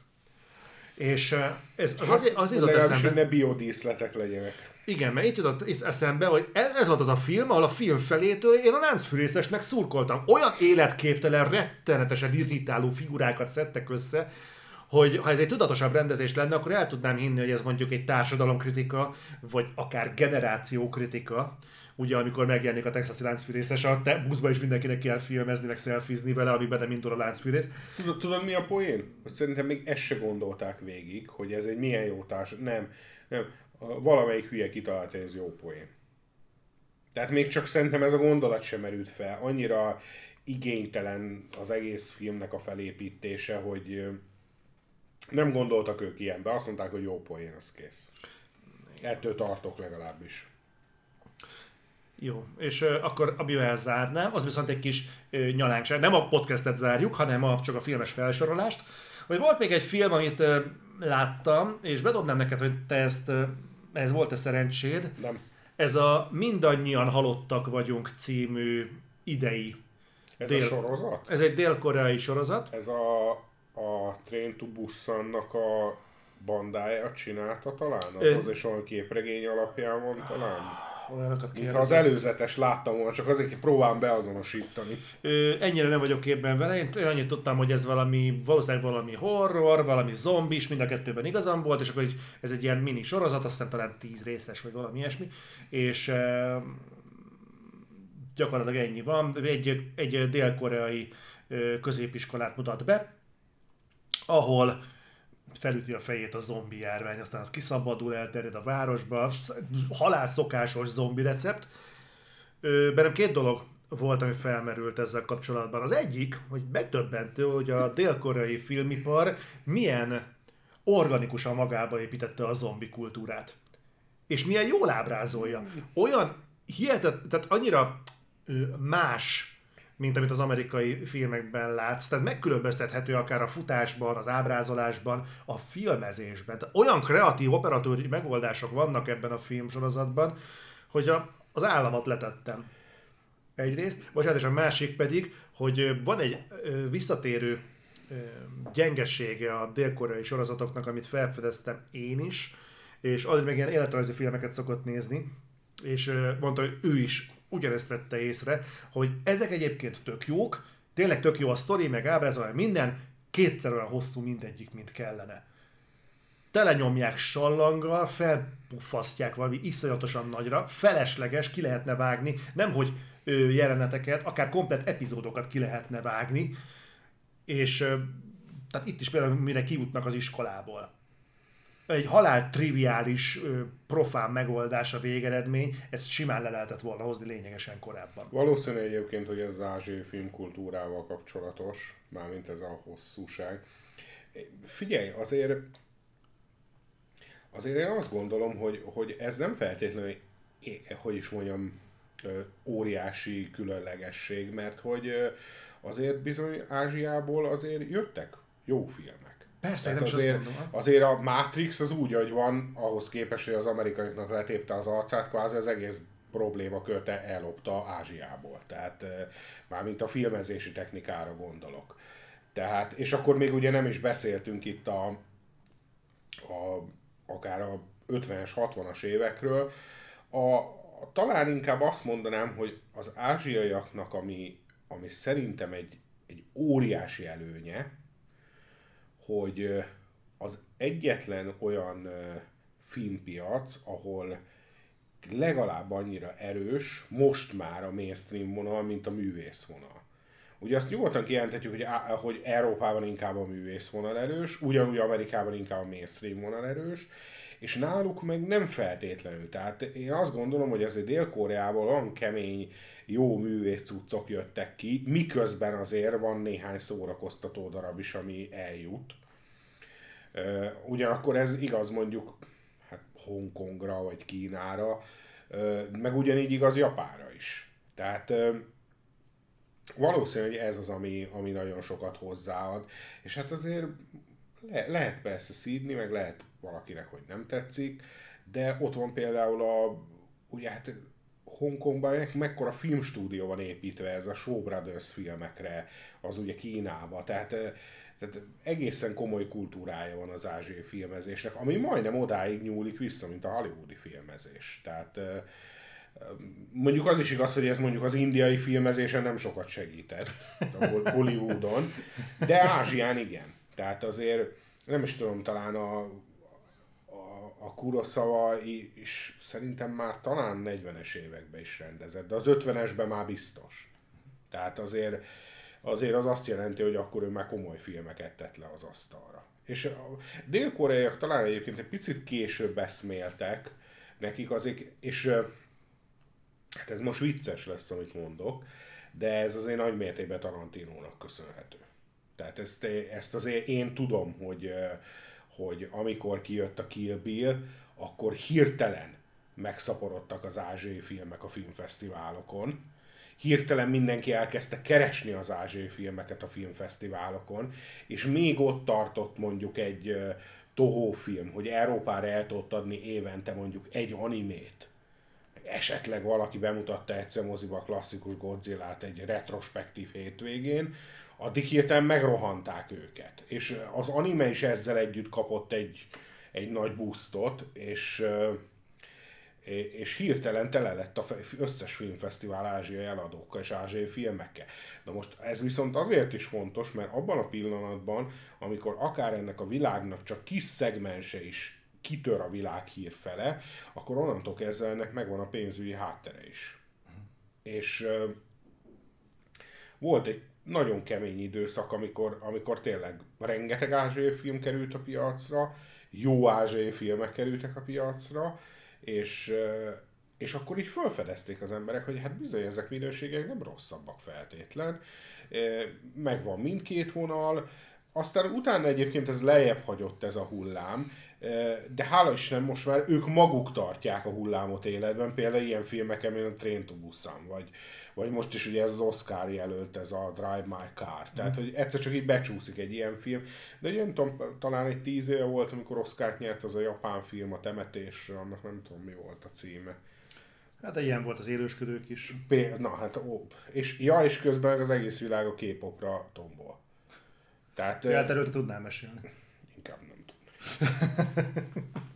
És ez az, az, az jutott eszembe... ne biodíszletek legyenek. Igen, mert itt jutott eszembe, hogy ez volt az a film, ahol a film felétől én a láncfűrészesnek szurkoltam. Olyan életképtelen, rettenetesen irritáló figurákat szedtek össze, hogy ha ez egy tudatosabb rendezés lenne, akkor el tudnám hinni, hogy ez mondjuk egy társadalomkritika, vagy akár generációkritika, ugye amikor megjelenik a texasi láncfűrészes, a te buszba is mindenkinek kell filmezni, meg szelfizni vele, amiben nem indul a láncfűrész. Tudod, tudod mi a poén? Hogy szerintem még ezt se gondolták végig, hogy ez egy milyen jó társ. Nem, nem. Valamelyik hülye kitalálta, hogy ez jó poén. Tehát még csak szerintem ez a gondolat sem merült fel. Annyira igénytelen az egész filmnek a felépítése, hogy nem gondoltak ők ilyenbe. Azt mondták, hogy jó poén, az kész. Ettől tartok legalábbis. Jó, és uh, akkor amivel zárnám, az viszont egy kis uh, nyalánkság. Nem a podcastet zárjuk, hanem a, csak a filmes felsorolást. Hogy volt még egy film, amit uh, láttam, és bedobnám neked, hogy te ezt, ez volt-e szerencséd. Nem. Ez a Mindannyian halottak vagyunk című idei. Ez dél, a sorozat? Ez egy dél-koreai sorozat. Ez a, a Train to Busan-nak a bandája csinálta talán? Az Ö... az is olyan képregény alapján van talán? Olyanokat kérdezem. az előzetes láttam volna, csak azért próbálom beazonosítani. Ö, ennyire nem vagyok képben vele, én annyit tudtam, hogy ez valami, valószínűleg valami horror, valami zombis, mind a kettőben igazam volt, és akkor ez egy ilyen mini sorozat, azt hiszem talán tíz részes, vagy valami ilyesmi, és e, gyakorlatilag ennyi van. Egy, egy dél-koreai középiskolát mutat be, ahol felüti a fejét a zombi járvány, aztán az kiszabadul, elterjed a városba, halászszokásos zombi recept. Bennem két dolog volt, ami felmerült ezzel kapcsolatban. Az egyik, hogy megdöbbentő, hogy a dél-koreai filmipar milyen organikusan magába építette a zombi kultúrát. És milyen jól ábrázolja. Olyan hihetet, tehát annyira más mint amit az amerikai filmekben látsz. Tehát megkülönböztethető akár a futásban, az ábrázolásban, a filmezésben. Tehát olyan kreatív operatőri megoldások vannak ebben a filmsorozatban, hogy a, az államot letettem. Egyrészt, hát és a másik pedig, hogy van egy visszatérő gyengesége a dél-koreai sorozatoknak, amit felfedeztem én is, és addig meg ilyen életrajzi filmeket szokott nézni, és mondta, hogy ő is ugyanezt vette észre, hogy ezek egyébként tök jók, tényleg tök jó a sztori, meg ábrázol, minden, kétszer olyan hosszú mindegyik, mint kellene. Telenyomják sallanggal, felpuffasztják valami iszonyatosan nagyra, felesleges, ki lehetne vágni, nem hogy jeleneteket, akár komplet epizódokat ki lehetne vágni, és tehát itt is például mire kijutnak az iskolából egy halál triviális, profán megoldás a végeredmény, ezt simán le lehetett volna hozni lényegesen korábban. Valószínű egyébként, hogy ez az ázsiai filmkultúrával kapcsolatos, mármint ez a hosszúság. Figyelj, azért azért én azt gondolom, hogy, hogy ez nem feltétlenül, hogy is mondjam, óriási különlegesség, mert hogy azért bizony Ázsiából azért jöttek jó filmek. Persze, nem azért, azért a Matrix az úgy, hogy van, ahhoz képest, hogy az amerikaiaknak letépte az arcát, kvázi az egész probléma köte ellopta Ázsiából. Tehát mármint a filmezési technikára gondolok. Tehát, és akkor még ugye nem is beszéltünk itt a, a akár a 50-es, 60-as évekről. A, a, talán inkább azt mondanám, hogy az ázsiaiaknak, ami, ami szerintem egy, egy óriási előnye, hogy az egyetlen olyan filmpiac, ahol legalább annyira erős most már a mainstream vonal, mint a művész vonal. Ugye azt nyugodtan kijelenthetjük, hogy, hogy Európában inkább a művész vonal erős, ugyanúgy Amerikában inkább a mainstream vonal erős, és náluk meg nem feltétlenül. Tehát én azt gondolom, hogy azért Dél-Koreából olyan kemény, jó művész cuccok jöttek ki, miközben azért van néhány szórakoztató darab is, ami eljut. Ugyanakkor ez igaz mondjuk hát Hongkongra vagy Kínára, meg ugyanígy igaz Japára is. Tehát valószínű, hogy ez az, ami, ami nagyon sokat hozzáad. És hát azért le, lehet persze szídni, meg lehet valakinek, hogy nem tetszik, de ott van például a, ugye hát Hongkongban mekkora filmstúdió van építve ez a Show Brothers filmekre, az ugye Kínába, tehát, tehát egészen komoly kultúrája van az ázsiai filmezésnek, ami majdnem odáig nyúlik vissza, mint a hollywoodi filmezés. Tehát mondjuk az is igaz, hogy ez mondjuk az indiai filmezésen nem sokat segített a Hollywoodon, de Ázsián igen. Tehát azért nem is tudom, talán a, a, a Kurosawa is szerintem már talán 40-es években is rendezett, de az 50-esben már biztos. Tehát azért, azért az azt jelenti, hogy akkor ő már komoly filmeket tett le az asztalra. És a dél-koreaiak talán egyébként egy picit később eszméltek, nekik azért, és hát ez most vicces lesz, amit mondok, de ez azért nagy mértékben Tarantinónak köszönhető. Tehát ezt, ezt azért én tudom, hogy, hogy amikor kijött a Kill Bill, akkor hirtelen megszaporodtak az ázsiai filmek a filmfesztiválokon. Hirtelen mindenki elkezdte keresni az ázsiai filmeket a filmfesztiválokon, és még ott tartott mondjuk egy Toho film, hogy Európára el tudott adni évente mondjuk egy animét. Esetleg valaki bemutatta egyszer moziba a klasszikus Godzilla-t egy retrospektív hétvégén, addig hirtelen megrohanták őket. És az anime is ezzel együtt kapott egy, egy nagy boostot, és, és hirtelen tele lett a összes filmfesztivál ázsiai eladókkal és ázsiai filmekkel. Na most ez viszont azért is fontos, mert abban a pillanatban, amikor akár ennek a világnak csak kis szegmense is kitör a világ hír fele, akkor onnantól kezdve ennek megvan a pénzügyi háttere is. Uh-huh. És volt egy nagyon kemény időszak, amikor, amikor tényleg rengeteg ázsiai film került a piacra, jó ázsiai filmek kerültek a piacra, és, és akkor így felfedezték az emberek, hogy hát bizony ezek minőségek nem rosszabbak feltétlen. Megvan mindkét vonal, aztán utána egyébként ez lejjebb hagyott ez a hullám, de hála Isten most már ők maguk tartják a hullámot életben, például ilyen filmeken, mint a Train to Busan, vagy, vagy most is ugye ez az Oscar jelölt, ez a Drive My Car. Tehát, hogy egyszer csak így becsúszik egy ilyen film. De ugye nem tudom, talán egy tíz éve volt, amikor Oscar nyert az a japán film, a temetés, annak nem tudom mi volt a címe. Hát ilyen volt az élősködők is. P- na hát, ó. És, ja, és közben az egész világ a K-popra tombol. Tehát... Ja, hát erről tudnál mesélni. Inkább nem tudom.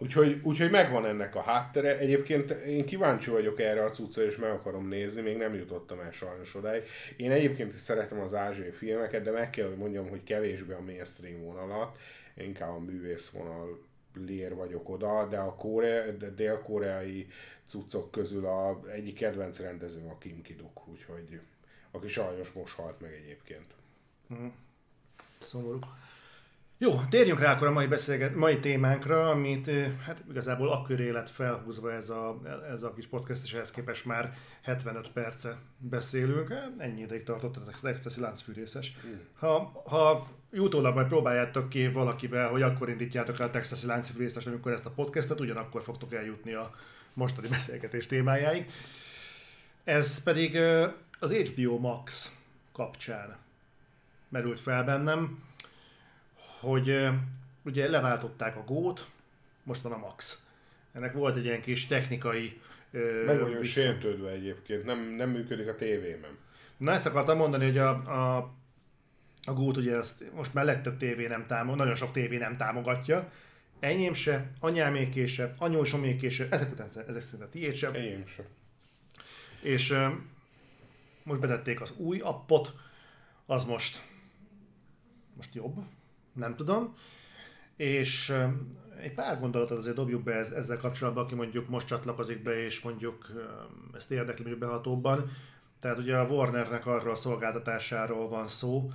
Úgyhogy, úgyhogy megvan ennek a háttere. Egyébként én kíváncsi vagyok erre a cuccra, és meg akarom nézni, még nem jutottam el sajnos odáig. Én egyébként is szeretem az ázsiai filmeket, de meg kell, hogy mondjam, hogy kevésbé a mainstream vonalat, inkább a művész vonal lér vagyok oda, de a kóre, de dél-koreai cuccok közül a egyik kedvenc rendezőm a Kim Kiduk, úgyhogy aki sajnos most halt meg egyébként. Mm. Szomorú. Jó, térjünk rá akkor a mai, beszélget, mai témánkra, amit hát igazából akkor élet felhúzva ez a, ez a kis podcast, és ehhez képest már 75 perce beszélünk. Ennyi ideig tartott az Ecstasy láncfűrészes. Ha, ha utólag majd próbáljátok ki valakivel, hogy akkor indítjátok el a Texasi láncfűrészes, amikor ezt a podcastet, ugyanakkor fogtok eljutni a mostani beszélgetés témájáig. Ez pedig az HBO Max kapcsán merült fel bennem hogy ugye leváltották a gót, most van a Max. Ennek volt egy ilyen kis technikai Meg vagyunk sértődve egyébként, nem, nem működik a tévében. Na ezt akartam mondani, hogy a, a, a gót ugye ezt most már legtöbb tévé nem támogat, nagyon sok tévé nem támogatja. Enyém se, anyáméké se, anyósoméké se, ezek után ezek szerint a tiéd se. Enyém se. És most betették az új appot, az most most jobb, nem tudom. És egy pár gondolatot azért dobjuk be ezzel kapcsolatban, aki mondjuk most csatlakozik be, és mondjuk ezt érdekli mondjuk behatóbban. Tehát ugye a Warnernek arról a szolgáltatásáról van szó,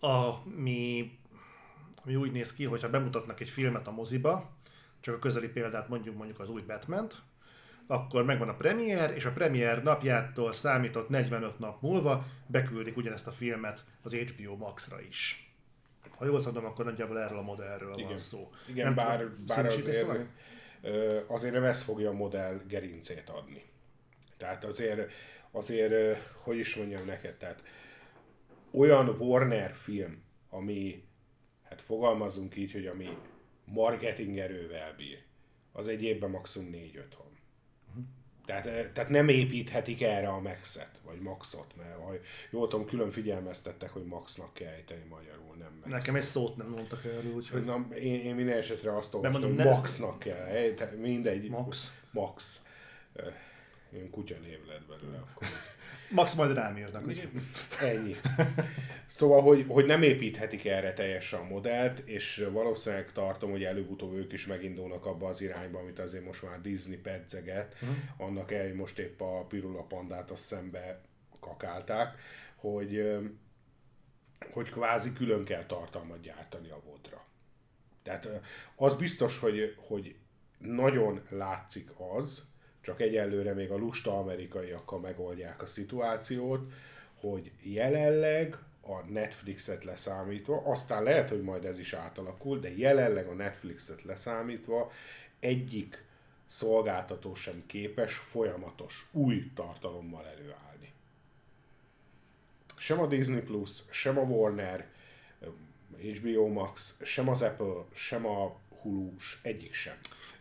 ami, ami úgy néz ki, hogyha bemutatnak egy filmet a moziba, csak a közeli példát mondjuk mondjuk az új batman akkor megvan a premier, és a premier napjától számított 45 nap múlva beküldik ugyanezt a filmet az HBO Max-ra is. Ha jól tudom, akkor nagyjából erről a modellről Igen. van szó. Igen, nem bár, bár azért, azért nem ez fogja a modell gerincét adni. Tehát azért, azért, hogy is mondjam neked, tehát olyan Warner film, ami, hát fogalmazunk így, hogy ami marketing erővel bír, az egy évben maximum 4-5 van. Tehát, eh, tehát nem építhetik erre a Maxet, vagy Maxot, mert ha jól tudom, külön figyelmeztettek, hogy Maxnak kell ejteni magyarul, nem Max. Nekem egy szót nem mondtak erről, úgyhogy... Na, én, én minden esetre azt olvastam, hogy Maxnak kell ejteni, mindegy. Max. Max. Eh, én kutya név lett belőle akkor. Max majd rám írnak. Ennyi. Szóval, hogy, hogy nem építhetik erre teljesen a modellt, és valószínűleg tartom, hogy előbb-utóbb ők is megindulnak abba az irányba, amit azért most már Disney pedzeget, uh-huh. annak el, hogy most épp a Pirula pandát a szembe kakálták, hogy, hogy kvázi külön kell tartalmat gyártani a vodra. Tehát az biztos, hogy, hogy nagyon látszik az, csak egyelőre még a lusta amerikaiakkal megoldják a szituációt, hogy jelenleg a Netflixet leszámítva, aztán lehet, hogy majd ez is átalakul, de jelenleg a Netflixet leszámítva egyik szolgáltató sem képes folyamatos új tartalommal előállni. Sem a Disney Plus, sem a Warner, HBO Max, sem az Apple, sem a Hulu, egyik sem.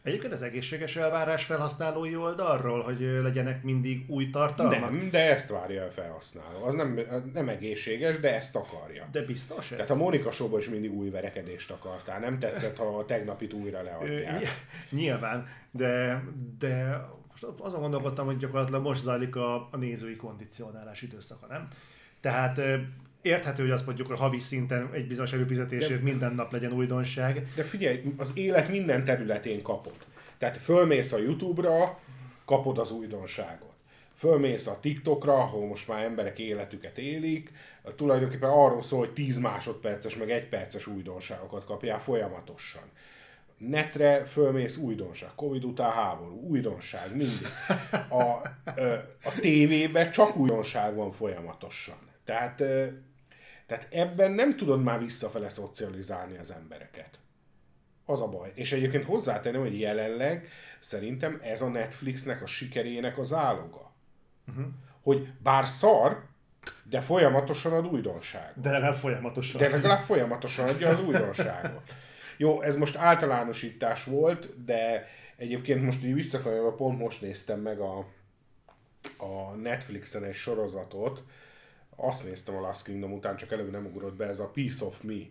Egyébként az egészséges elvárás felhasználói oldalról, hogy legyenek mindig új tartalmak? Nem, de ezt várja a felhasználó. Az nem, nem egészséges, de ezt akarja. De biztos ez? Tehát a Monika show is mindig új verekedést akartál. Nem tetszett, ha a tegnapit újra leadják. Nyilván, de, de azon gondolkodtam, hogy gyakorlatilag most zajlik a, a nézői kondicionálás időszaka, nem? Tehát érthető, hogy azt mondjuk, hogy havi szinten egy bizonyos előfizetésért de, minden nap legyen újdonság. De figyelj, az élet minden területén kapod. Tehát fölmész a YouTube-ra, kapod az újdonságot. Fölmész a TikTokra, ahol most már emberek életüket élik, tulajdonképpen arról szól, hogy 10 másodperces, meg egy perces újdonságokat kapjál folyamatosan. netre fölmész újdonság, Covid után háború, újdonság, mindig. A, a tévébe csak újdonság van folyamatosan. Tehát, tehát ebben nem tudod már visszafele szocializálni az embereket. Az a baj. És egyébként hozzátenném, hogy jelenleg szerintem ez a Netflixnek a sikerének az áloga. Uh-huh. Hogy bár szar, de folyamatosan ad újdonságot. De legalább folyamatosan. De legalább folyamatosan adja az újdonságot. Jó, ez most általánosítás volt, de egyébként most így visszakanyarodva pont most néztem meg a, a Netflixen egy sorozatot, azt néztem a Last Kingdom után, csak előbb nem ugrott be, ez a Piece of Me.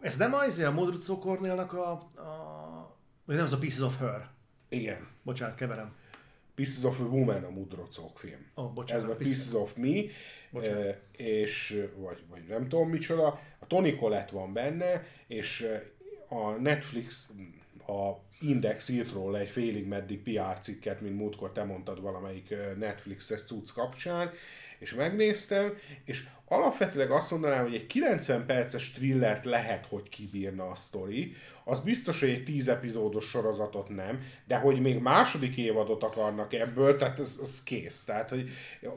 Ez nem az a Modrucó Cornélnak a, a... Vagy nem, az a Pieces of Her. Igen. Bocsánat, keverem. Pieces of a Woman a Mudrocok film. Oh, bocsánat, Ez a Pieces of Me, bocsánat. és vagy, vagy nem tudom micsoda. A Tony Collette van benne, és a Netflix, a Index írt róla egy félig meddig PR cikket, mint múltkor te mondtad valamelyik Netflixes cucc kapcsán, és megnéztem, és alapvetőleg azt mondanám, hogy egy 90 perces thrillert lehet, hogy kibírna a sztori, az biztos, hogy egy 10 epizódos sorozatot nem, de hogy még második évadot akarnak ebből, tehát ez, ez kész. Tehát, hogy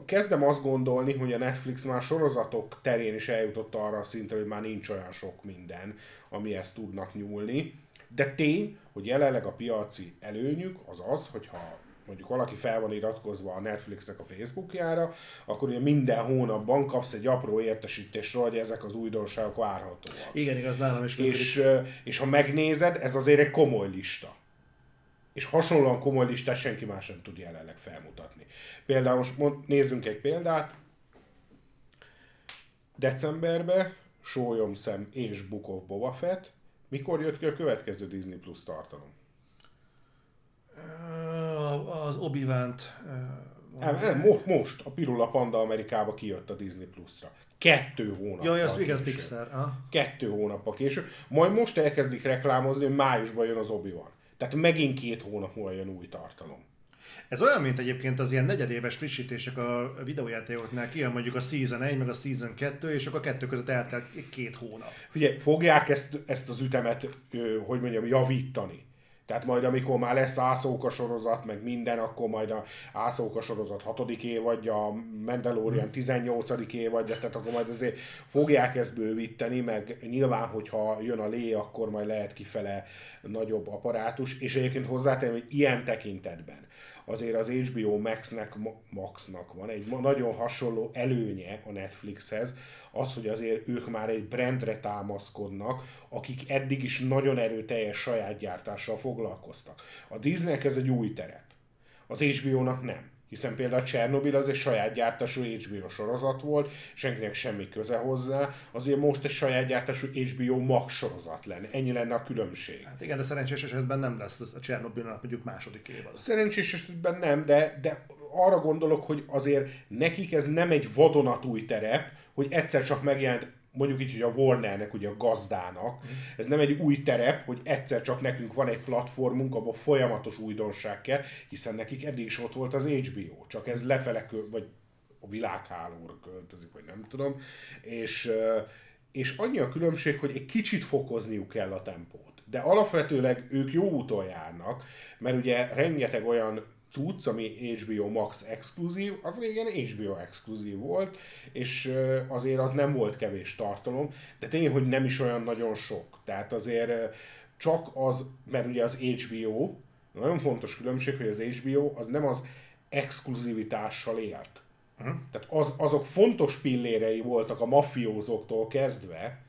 kezdem azt gondolni, hogy a Netflix már sorozatok terén is eljutott arra a szintre, hogy már nincs olyan sok minden, ami ezt tudnak nyúlni. De tény, hogy jelenleg a piaci előnyük az az, hogyha mondjuk valaki fel van iratkozva a Netflixnek a Facebookjára, akkor ugye minden hónapban kapsz egy apró értesítésről, hogy ezek az újdonságok várhatóak. Igen, igaz, nálam is és, és ha megnézed, ez azért egy komoly lista. És hasonlóan komoly listát senki más nem tud jelenleg felmutatni. Például most mond, nézzünk egy példát. Decemberben Sólyomszem és Book of Boba Fett. Mikor jött ki a következő Disney Plus tartalom? Az obi nem, nem, most a Pirula Panda Amerikába kijött a Disney Plus-ra. Kettő hónap. Jaj, az igaz Pixar. Ah. Kettő hónappal később. Majd most elkezdik reklámozni, hogy májusban jön az obi -Wan. Tehát megint két hónap múlva jön új tartalom. Ez olyan, mint egyébként az ilyen negyedéves frissítések a videójátékoknál, kijön mondjuk a Season 1, meg a Season 2, és akkor a kettő között eltelt két hónap. Figyelj, fogják ezt, ezt az ütemet, hogy mondjam, javítani. Tehát majd amikor már lesz Ászóka sorozat, meg minden, akkor majd a Ászóka sorozat 6. évadja, a Mandalorian 18. évadja, tehát akkor majd azért fogják ezt bővíteni, meg nyilván, hogyha jön a lé, akkor majd lehet kifele nagyobb apparátus, és egyébként hozzátenem, hogy ilyen tekintetben azért az HBO Max-nek, Maxnak van egy nagyon hasonló előnye a Netflixhez, az, hogy azért ők már egy brandre támaszkodnak, akik eddig is nagyon erőteljes saját gyártással foglalkoztak. A Disneynek ez egy új terep. Az HBO-nak nem. Hiszen például Csernobil az egy saját gyártású HBO sorozat volt, senkinek semmi köze hozzá, azért most egy saját gyártású HBO Max sorozat lenne. Ennyi lenne a különbség. Hát igen, de szerencsés esetben nem lesz a Csernobilnak mondjuk második évad. Szerencsés esetben nem, de, de arra gondolok, hogy azért nekik ez nem egy vadonatúj terep, hogy egyszer csak megjelent mondjuk így, hogy a Warnernek, ugye a gazdának, mm. ez nem egy új terep, hogy egyszer csak nekünk van egy platformunk, abban folyamatos újdonság kell, hiszen nekik eddig is ott volt az HBO, csak ez lefele, vagy a világhálóra költözik, vagy nem tudom, és, és annyi a különbség, hogy egy kicsit fokozniuk kell a tempót. De alapvetőleg ők jó úton járnak, mert ugye rengeteg olyan cucc, ami HBO Max exkluzív, az régen HBO exkluzív volt, és azért az nem volt kevés tartalom, de tény, hogy nem is olyan nagyon sok. Tehát azért csak az, mert ugye az HBO, nagyon fontos különbség, hogy az HBO az nem az exkluzivitással élt. Uh-huh. Tehát az, azok fontos pillérei voltak a mafiózóktól kezdve,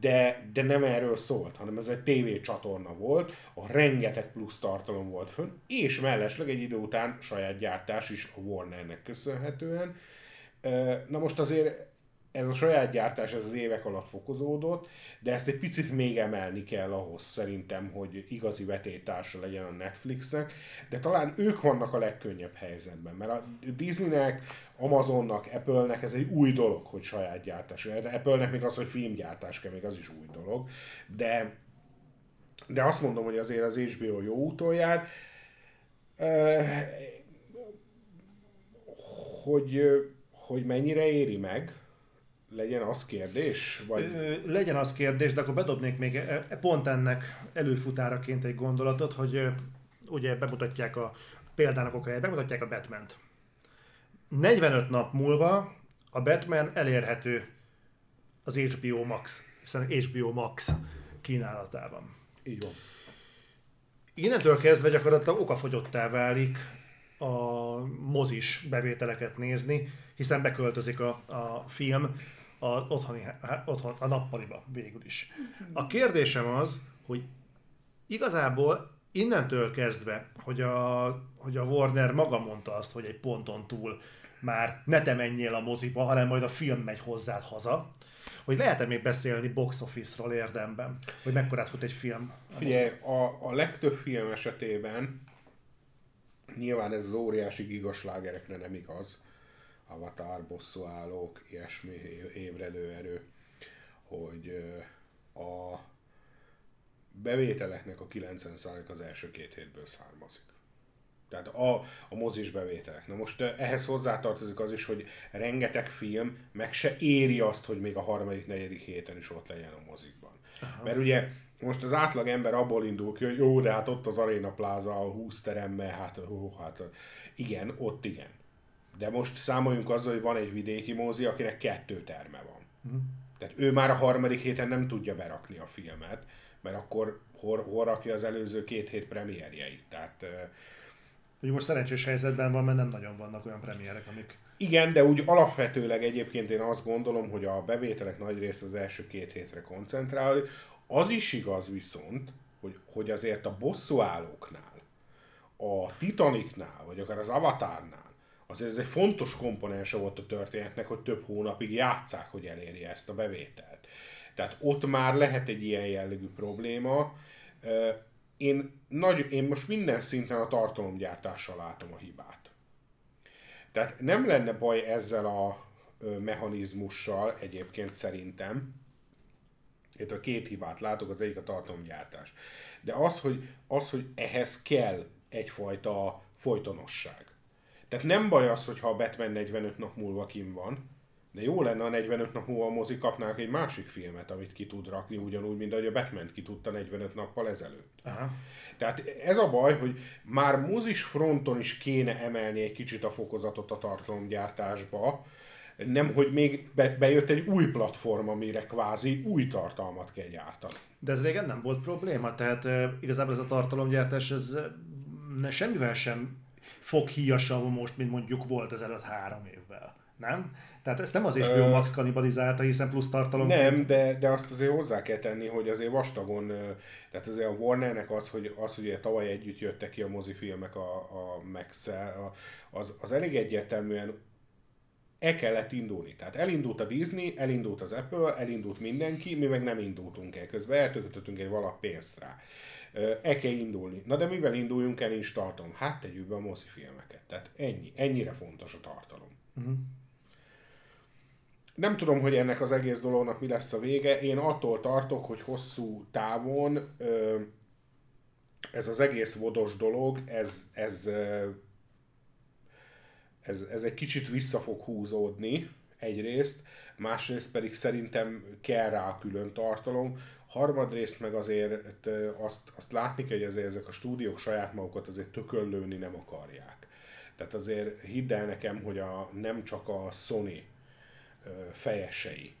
de, de nem erről szólt, hanem ez egy tévécsatorna volt, a rengeteg plusz tartalom volt fönn, és mellesleg egy idő után saját gyártás is a Warnernek köszönhetően. Na most azért ez a saját gyártás ez az évek alatt fokozódott, de ezt egy picit még emelni kell ahhoz szerintem, hogy igazi vetétársa legyen a Netflixnek, de talán ők vannak a legkönnyebb helyzetben, mert a Disneynek, Amazonnak, Apple-nek ez egy új dolog, hogy saját gyártás. Apple-nek még az, hogy filmgyártás kell, még az is új dolog, de, de azt mondom, hogy azért az HBO jó úton jár, hogy, hogy mennyire éri meg, legyen az kérdés? Vagy... Legyen az kérdés, de akkor bedobnék még e, e, pont ennek előfutáraként egy gondolatot, hogy ugye bemutatják a példának okáját, bemutatják a Batman-t. 45 nap múlva a Batman elérhető az HBO Max, hiszen HBO Max kínálatában. Így van. Innentől kezdve gyakorlatilag okafogyottá válik a mozis bevételeket nézni, hiszen beköltözik a, a film a, otthoni, otthon, a nappaliba végül is. A kérdésem az, hogy igazából innentől kezdve, hogy a, hogy a Warner maga mondta azt, hogy egy ponton túl már ne te menjél a moziba, hanem majd a film megy hozzád haza, hogy lehet-e még beszélni box office-ról érdemben, hogy mekkorát fut egy film? Figyelj, a, a legtöbb film esetében nyilván ez az óriási gigaslágerekre nem igaz, Avatar, bosszúállók, ilyesmi ébredő erő, hogy a bevételeknek a 90% az első két hétből származik. Tehát a, a mozis bevételek. Na most ehhez hozzátartozik az is, hogy rengeteg film meg se éri azt, hogy még a harmadik, negyedik héten is ott legyen a mozikban. Aha. Mert ugye most az átlag ember abból indul ki, hogy jó, de hát ott az Arena Plaza, a 20 teremmel, hát, ó, hát igen, ott igen. De most számoljunk azzal, hogy van egy vidéki mozi, akinek kettő terme van. Uh-huh. Tehát ő már a harmadik héten nem tudja berakni a filmet, mert akkor hol, hol rakja az előző két hét premierjeit. Tehát hogy most szerencsés helyzetben van, mert nem nagyon vannak olyan premierek, amik... Igen, de úgy alapvetőleg egyébként én azt gondolom, hogy a bevételek nagy része az első két hétre koncentrál. Az is igaz viszont, hogy, hogy azért a bosszúállóknál, a Titanicnál, vagy akár az Avatarnál, azért ez egy fontos komponense volt a történetnek, hogy több hónapig játszák, hogy elérje ezt a bevételt. Tehát ott már lehet egy ilyen jellegű probléma én, nagy, én most minden szinten a tartalomgyártással látom a hibát. Tehát nem lenne baj ezzel a mechanizmussal egyébként szerintem, itt a két hibát látok, az egyik a tartalomgyártás. De az, hogy, az, hogy ehhez kell egyfajta folytonosság. Tehát nem baj az, hogyha a Batman 45 nap múlva kim van, de jó lenne a 45 nap múlva a mozi kapnák egy másik filmet, amit ki tud rakni, ugyanúgy, mint ahogy a Batman ki tudta 45 nappal ezelőtt. Aha. Tehát ez a baj, hogy már mozis fronton is kéne emelni egy kicsit a fokozatot a tartalomgyártásba, nem, hogy még be, bejött egy új platform, amire kvázi új tartalmat kell gyártani. De ez régen nem volt probléma, tehát e, igazából ez a tartalomgyártás, ez ne, semmivel sem fog híjasabb most, mint mondjuk volt ezelőtt három évvel. Nem? Tehát ezt nem az is Ö... Max kanibalizálta, hiszen plusz tartalom. Nem, de, de azt azért hozzá kell tenni, hogy azért vastagon, tehát azért a Warnernek az, hogy, az, hogy tavaly együtt jöttek ki a mozifilmek a, a max az, az elég egyértelműen e kellett indulni. Tehát elindult a Disney, elindult az Apple, elindult mindenki, mi meg nem indultunk el. Közben eltökötöttünk egy valap pénzt rá. E kell indulni. Na de mivel induljunk el, nincs tartalom? Hát tegyük be a mozifilmeket. Tehát ennyi. Ennyire fontos a tartalom. Uh-huh. Nem tudom, hogy ennek az egész dolognak mi lesz a vége. Én attól tartok, hogy hosszú távon ez az egész vodos dolog, ez, ez, ez, ez egy kicsit vissza fog húzódni egyrészt, másrészt pedig szerintem kell rá külön tartalom, harmadrészt meg azért azt, azt látni kell, hogy azért ezek a stúdiók saját magukat azért tököllőni nem akarják. Tehát azért hidd el nekem, hogy a, nem csak a Sony fejesei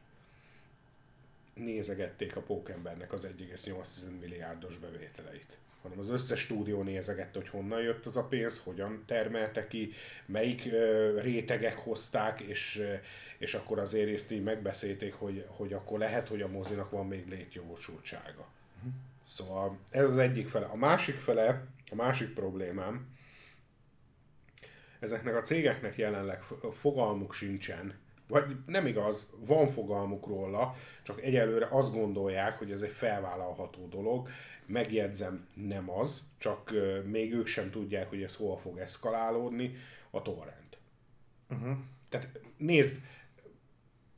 nézegették a Pókembernek az 1,8 milliárdos bevételeit hanem az összes stúdió nézegette, hogy honnan jött az a pénz, hogyan termelte ki, melyik rétegek hozták, és, és akkor azért ezt így megbeszélték, hogy, hogy akkor lehet, hogy a mozinak van még létjogosultsága. Uh-huh. Szóval ez az egyik fele. A másik fele, a másik problémám, ezeknek a cégeknek jelenleg fogalmuk sincsen, vagy nem igaz, van fogalmuk róla, csak egyelőre azt gondolják, hogy ez egy felvállalható dolog. Megjegyzem, nem az, csak még ők sem tudják, hogy ez hol fog eszkalálódni, a torrent. Uh-huh. Tehát nézd,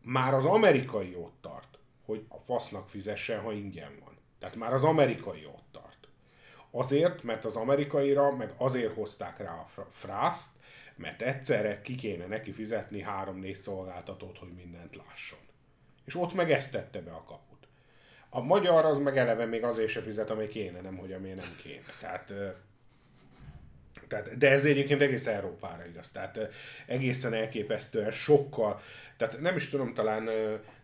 már az amerikai ott tart, hogy a fasznak fizessen, ha ingyen van. Tehát már az amerikai ott tart. Azért, mert az amerikaira, meg azért hozták rá a frászt, mert egyszerre ki kéne neki fizetni három-négy szolgáltatót, hogy mindent lásson. És ott meg ezt tette be a kaput. A magyar az meg eleve még azért se fizet, ami kéne, nem hogy ami nem kéne. Tehát, tehát, de ez egyébként egész Európára igaz. Tehát egészen elképesztően sokkal, tehát nem is tudom, talán,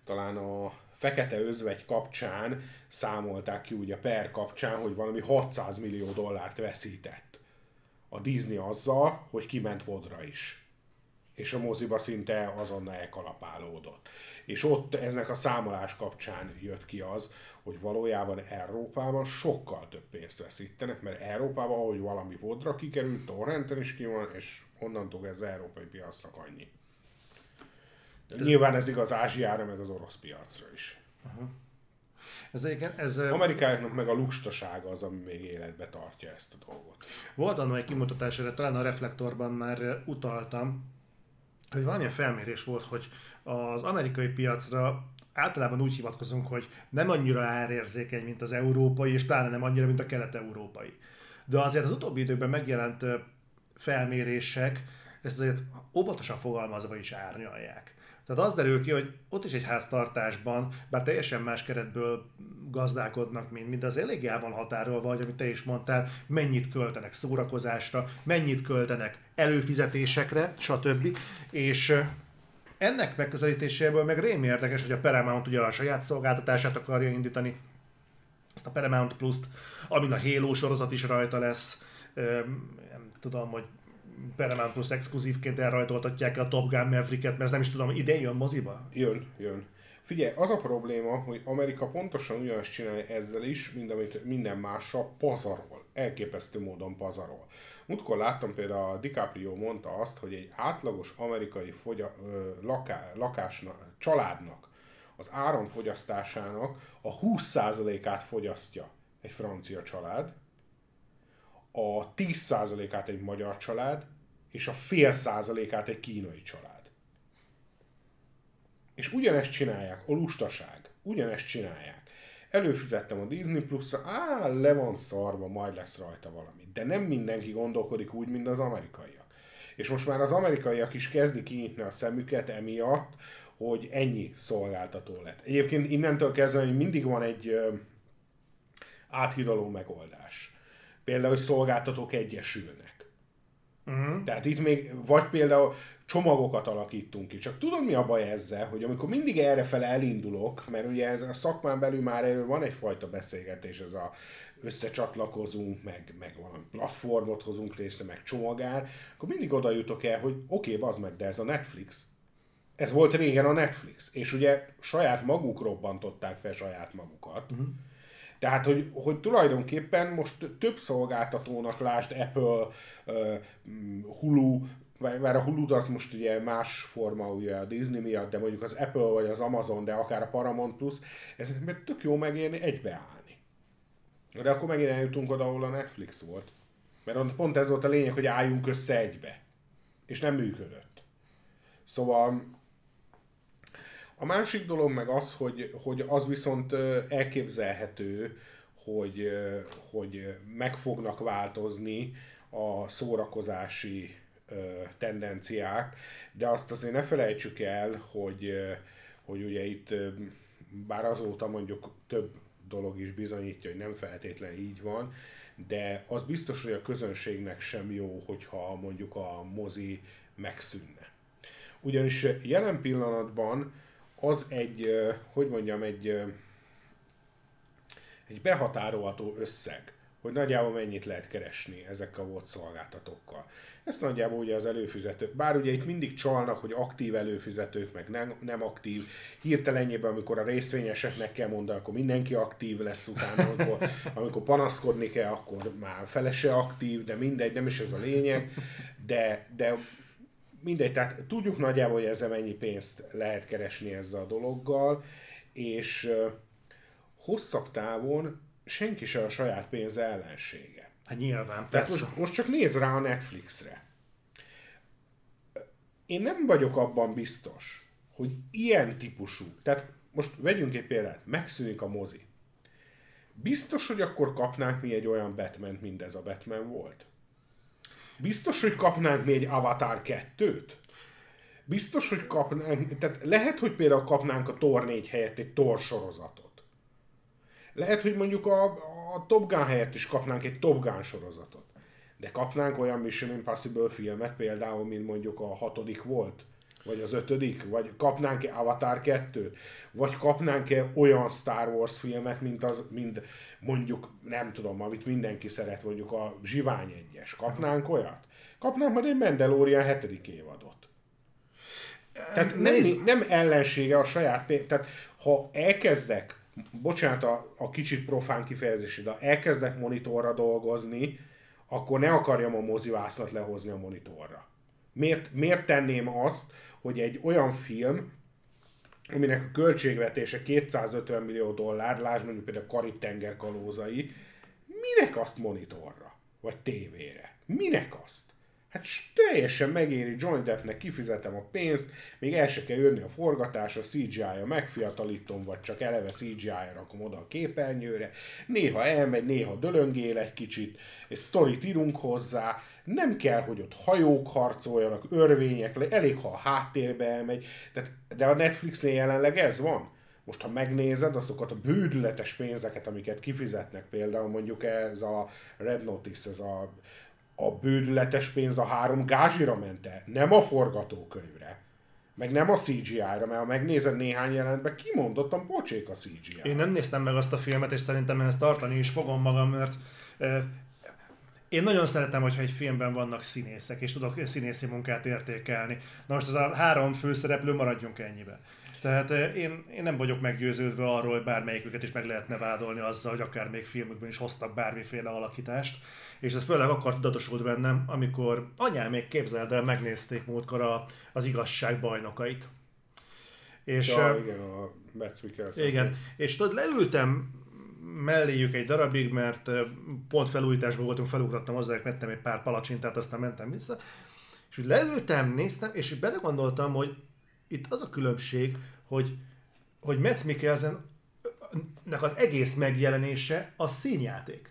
talán a Fekete Özvegy kapcsán számolták ki ugye per kapcsán, hogy valami 600 millió dollárt veszített a Disney azzal, hogy kiment vodra is. És a moziba szinte azonnal elkalapálódott. És ott eznek a számolás kapcsán jött ki az, hogy valójában Európában sokkal több pénzt veszítenek, mert Európában, ahogy valami vodra kikerült, torrenten is ki van, és onnantól ez az európai piacnak annyi. Nyilván ez igaz Ázsiára, meg az orosz piacra is. Uh-huh. Ez, ez, Amerikának meg a lustasága az, ami még életbe tartja ezt a dolgot. Volt annak egy kimutatás, erre talán a reflektorban már utaltam, hogy valamilyen felmérés volt, hogy az amerikai piacra általában úgy hivatkozunk, hogy nem annyira árérzékeny, mint az európai, és pláne nem annyira, mint a kelet-európai. De azért az utóbbi időkben megjelent felmérések ezt azért óvatosan fogalmazva is árnyalják. Tehát az derül ki, hogy ott is egy háztartásban, bár teljesen más keretből gazdálkodnak, mint, mint az eléggé el van határolva, vagy amit te is mondtál, mennyit költenek szórakozásra, mennyit költenek előfizetésekre, stb. És ennek megközelítéséből meg rémi érdekes, hogy a Paramount ugye a saját szolgáltatását akarja indítani, ezt a Paramount Plus-t, amin a Halo sorozat is rajta lesz, nem tudom, hogy Paramount Plus exkluzívként elrajtoltatják a Top Gun Maverick-et, mert ez nem is tudom, idén jön moziba? Jön, jön. Figyelj, az a probléma, hogy Amerika pontosan ugyanazt csinálja ezzel is, mint amit minden mással pazarol. Elképesztő módon pazarol. Múltkor láttam például a DiCaprio mondta azt, hogy egy átlagos amerikai fogya, ö, laká, lakásnak, családnak az áramfogyasztásának a 20%-át fogyasztja egy francia család, a 10%-át egy magyar család, és a fél százalékát egy kínai család. És ugyanezt csinálják, a lustaság, ugyanezt csinálják. Előfizettem a Disney Plus-ra, á, le van szarva, majd lesz rajta valami. De nem mindenki gondolkodik úgy, mint az amerikaiak. És most már az amerikaiak is kezdik kinyitni a szemüket emiatt, hogy ennyi szolgáltató lett. Egyébként innentől kezdve hogy mindig van egy áthidaló megoldás például, hogy szolgáltatók egyesülnek. Uh-huh. Tehát itt még, vagy például csomagokat alakítunk ki. Csak tudod mi a baj ezzel, hogy amikor mindig errefele elindulok, mert ugye a szakmán belül már erről van egyfajta beszélgetés, ez a összecsatlakozunk, meg, meg valami platformot hozunk részre, meg csomagár, akkor mindig oda jutok el, hogy oké, okay, az meg, de ez a Netflix. Ez volt régen a Netflix, és ugye saját maguk robbantották fel saját magukat. Uh-huh tehát, hogy, hogy tulajdonképpen most több szolgáltatónak, lásd Apple, Hulu, mert a Hulu az most ugye más forma ugye a Disney miatt, de mondjuk az Apple vagy az Amazon, de akár a Paramount Plus, ez mert tök jó megérni egybeállni. De akkor megint eljutunk oda, ahol a Netflix volt. Mert pont ez volt a lényeg, hogy álljunk össze egybe. És nem működött. Szóval a másik dolog meg az, hogy, hogy az viszont elképzelhető, hogy, hogy meg fognak változni a szórakozási tendenciák, de azt azért ne felejtsük el, hogy, hogy ugye itt bár azóta mondjuk több dolog is bizonyítja, hogy nem feltétlenül így van, de az biztos, hogy a közönségnek sem jó, hogyha mondjuk a mozi megszűnne. Ugyanis jelen pillanatban az egy, hogy mondjam, egy, egy behatárolható összeg, hogy nagyjából mennyit lehet keresni ezekkel a volt szolgáltatókkal. Ezt nagyjából ugye az előfizetők, bár ugye itt mindig csalnak, hogy aktív előfizetők, meg nem, nem aktív. Hirtelenjében, amikor a részvényeseknek kell mondani, akkor mindenki aktív lesz utána, amikor, amikor panaszkodni kell, akkor már felese aktív, de mindegy, nem is ez a lényeg. De, de mindegy, tehát tudjuk nagyjából, hogy ezzel mennyi pénzt lehet keresni ezzel a dologgal, és hosszabb távon senki se a saját pénz ellensége. Hát nyilván, Tehát most, most csak néz rá a Netflixre. Én nem vagyok abban biztos, hogy ilyen típusú, tehát most vegyünk egy példát, megszűnik a mozi. Biztos, hogy akkor kapnánk mi egy olyan batman mint ez a Batman volt? Biztos, hogy kapnánk még Avatar 2-t? biztos, hogy kapnánk, tehát lehet, hogy például kapnánk a Tor 4 helyett egy Tor sorozatot. Lehet, hogy mondjuk a, a Top Gun helyett is kapnánk egy Top Gun sorozatot. De kapnánk olyan Mission Impossible filmet például, mint mondjuk a hatodik volt, vagy az ötödik, vagy kapnánk-e Avatar 2-t, vagy kapnánk-e olyan Star Wars filmet, mint, az, mint mondjuk, nem tudom, amit mindenki szeret, mondjuk a Zsivány egyes. Kapnánk olyat? Kapnánk majd egy Mandalorian hetedik évadot. Tehát nem, nem ellensége a saját pénz. Tehát ha elkezdek, bocsánat a, a kicsit profán kifejezés, de elkezdek monitorra dolgozni, akkor ne akarjam a mozivászlat lehozni a monitorra. Miért, miért tenném azt, hogy egy olyan film, aminek a költségvetése 250 millió dollár, lásd mondjuk például Karib-tenger kalózai, minek azt monitorra? Vagy tévére? Minek azt? Hát teljesen megéri Johnny Deppnek, kifizetem a pénzt, még el se kell jönni a forgatás, a CGI-ja megfiatalítom, vagy csak eleve CGI-ra rakom oda a képernyőre. Néha elmegy, néha dölöngél egy kicsit, egy sztorit írunk hozzá, nem kell, hogy ott hajók harcoljanak, örvények, elég, ha a háttérbe elmegy. Tehát, de a Netflixnél jelenleg ez van. Most, ha megnézed azokat a bődületes pénzeket, amiket kifizetnek, például mondjuk ez a Red Notice, ez a a bődületes pénz a három gázsira ment el, nem a forgatókönyvre. Meg nem a CGI-ra, mert ha megnézed néhány jelentben, kimondottan pocsék a CGI. Én nem néztem meg azt a filmet, és szerintem ehhez tartani is fogom magam, mert eh, én nagyon szeretem, hogyha egy filmben vannak színészek, és tudok színészi munkát értékelni. Na most az a három főszereplő maradjunk ennyibe. Tehát én, én nem vagyok meggyőződve arról, hogy bármelyiküket is meg lehetne vádolni azzal, hogy akár még filmükben is hoztak bármiféle alakítást. És ez főleg akkor tudatosult bennem, amikor anyám még képzeld el, megnézték múltkor a, az igazság bajnokait. És, ja, igen, a Metz Igen, és tudod, leültem melléjük egy darabig, mert pont felújításban voltunk, felugrattam hozzá, vettem egy pár palacsintát, aztán mentem vissza, és úgy leültem, néztem, és belegondoltam, hogy itt az a különbség, hogy, hogy Metz Mikkelsen az egész megjelenése a színjáték.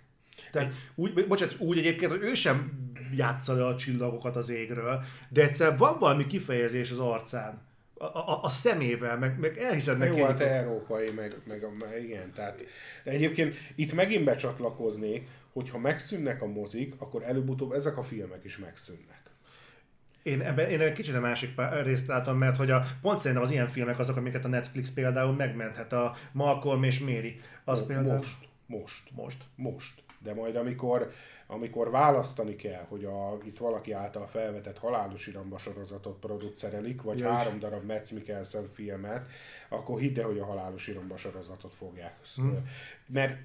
Tehát úgy, bocsánat, úgy egyébként, hogy ő sem játsza le a csillagokat az égről, de egyszer van valami kifejezés az arcán, a, a, a szemével, meg, meg elhiszed neki. Jó, hát európai, meg, meg, meg igen, tehát de egyébként itt megint becsatlakoznék, hogyha megszűnnek a mozik, akkor előbb-utóbb ezek a filmek is megszűnnek. Én, ebben, én egy kicsit a másik részt látom, mert hogy a, pont szerintem az ilyen filmek azok, amiket a Netflix például megmenthet, a Malcolm és Mary. Az Mo- például... Most, most, most, most. De majd amikor, amikor választani kell, hogy a, itt valaki által felvetett halálos iramba sorozatot producerelik, vagy Jaj. három darab Metz Mikkelsen filmet, akkor hidd el, hogy a halálos iramba sorozatot fogják. Hmm. Mert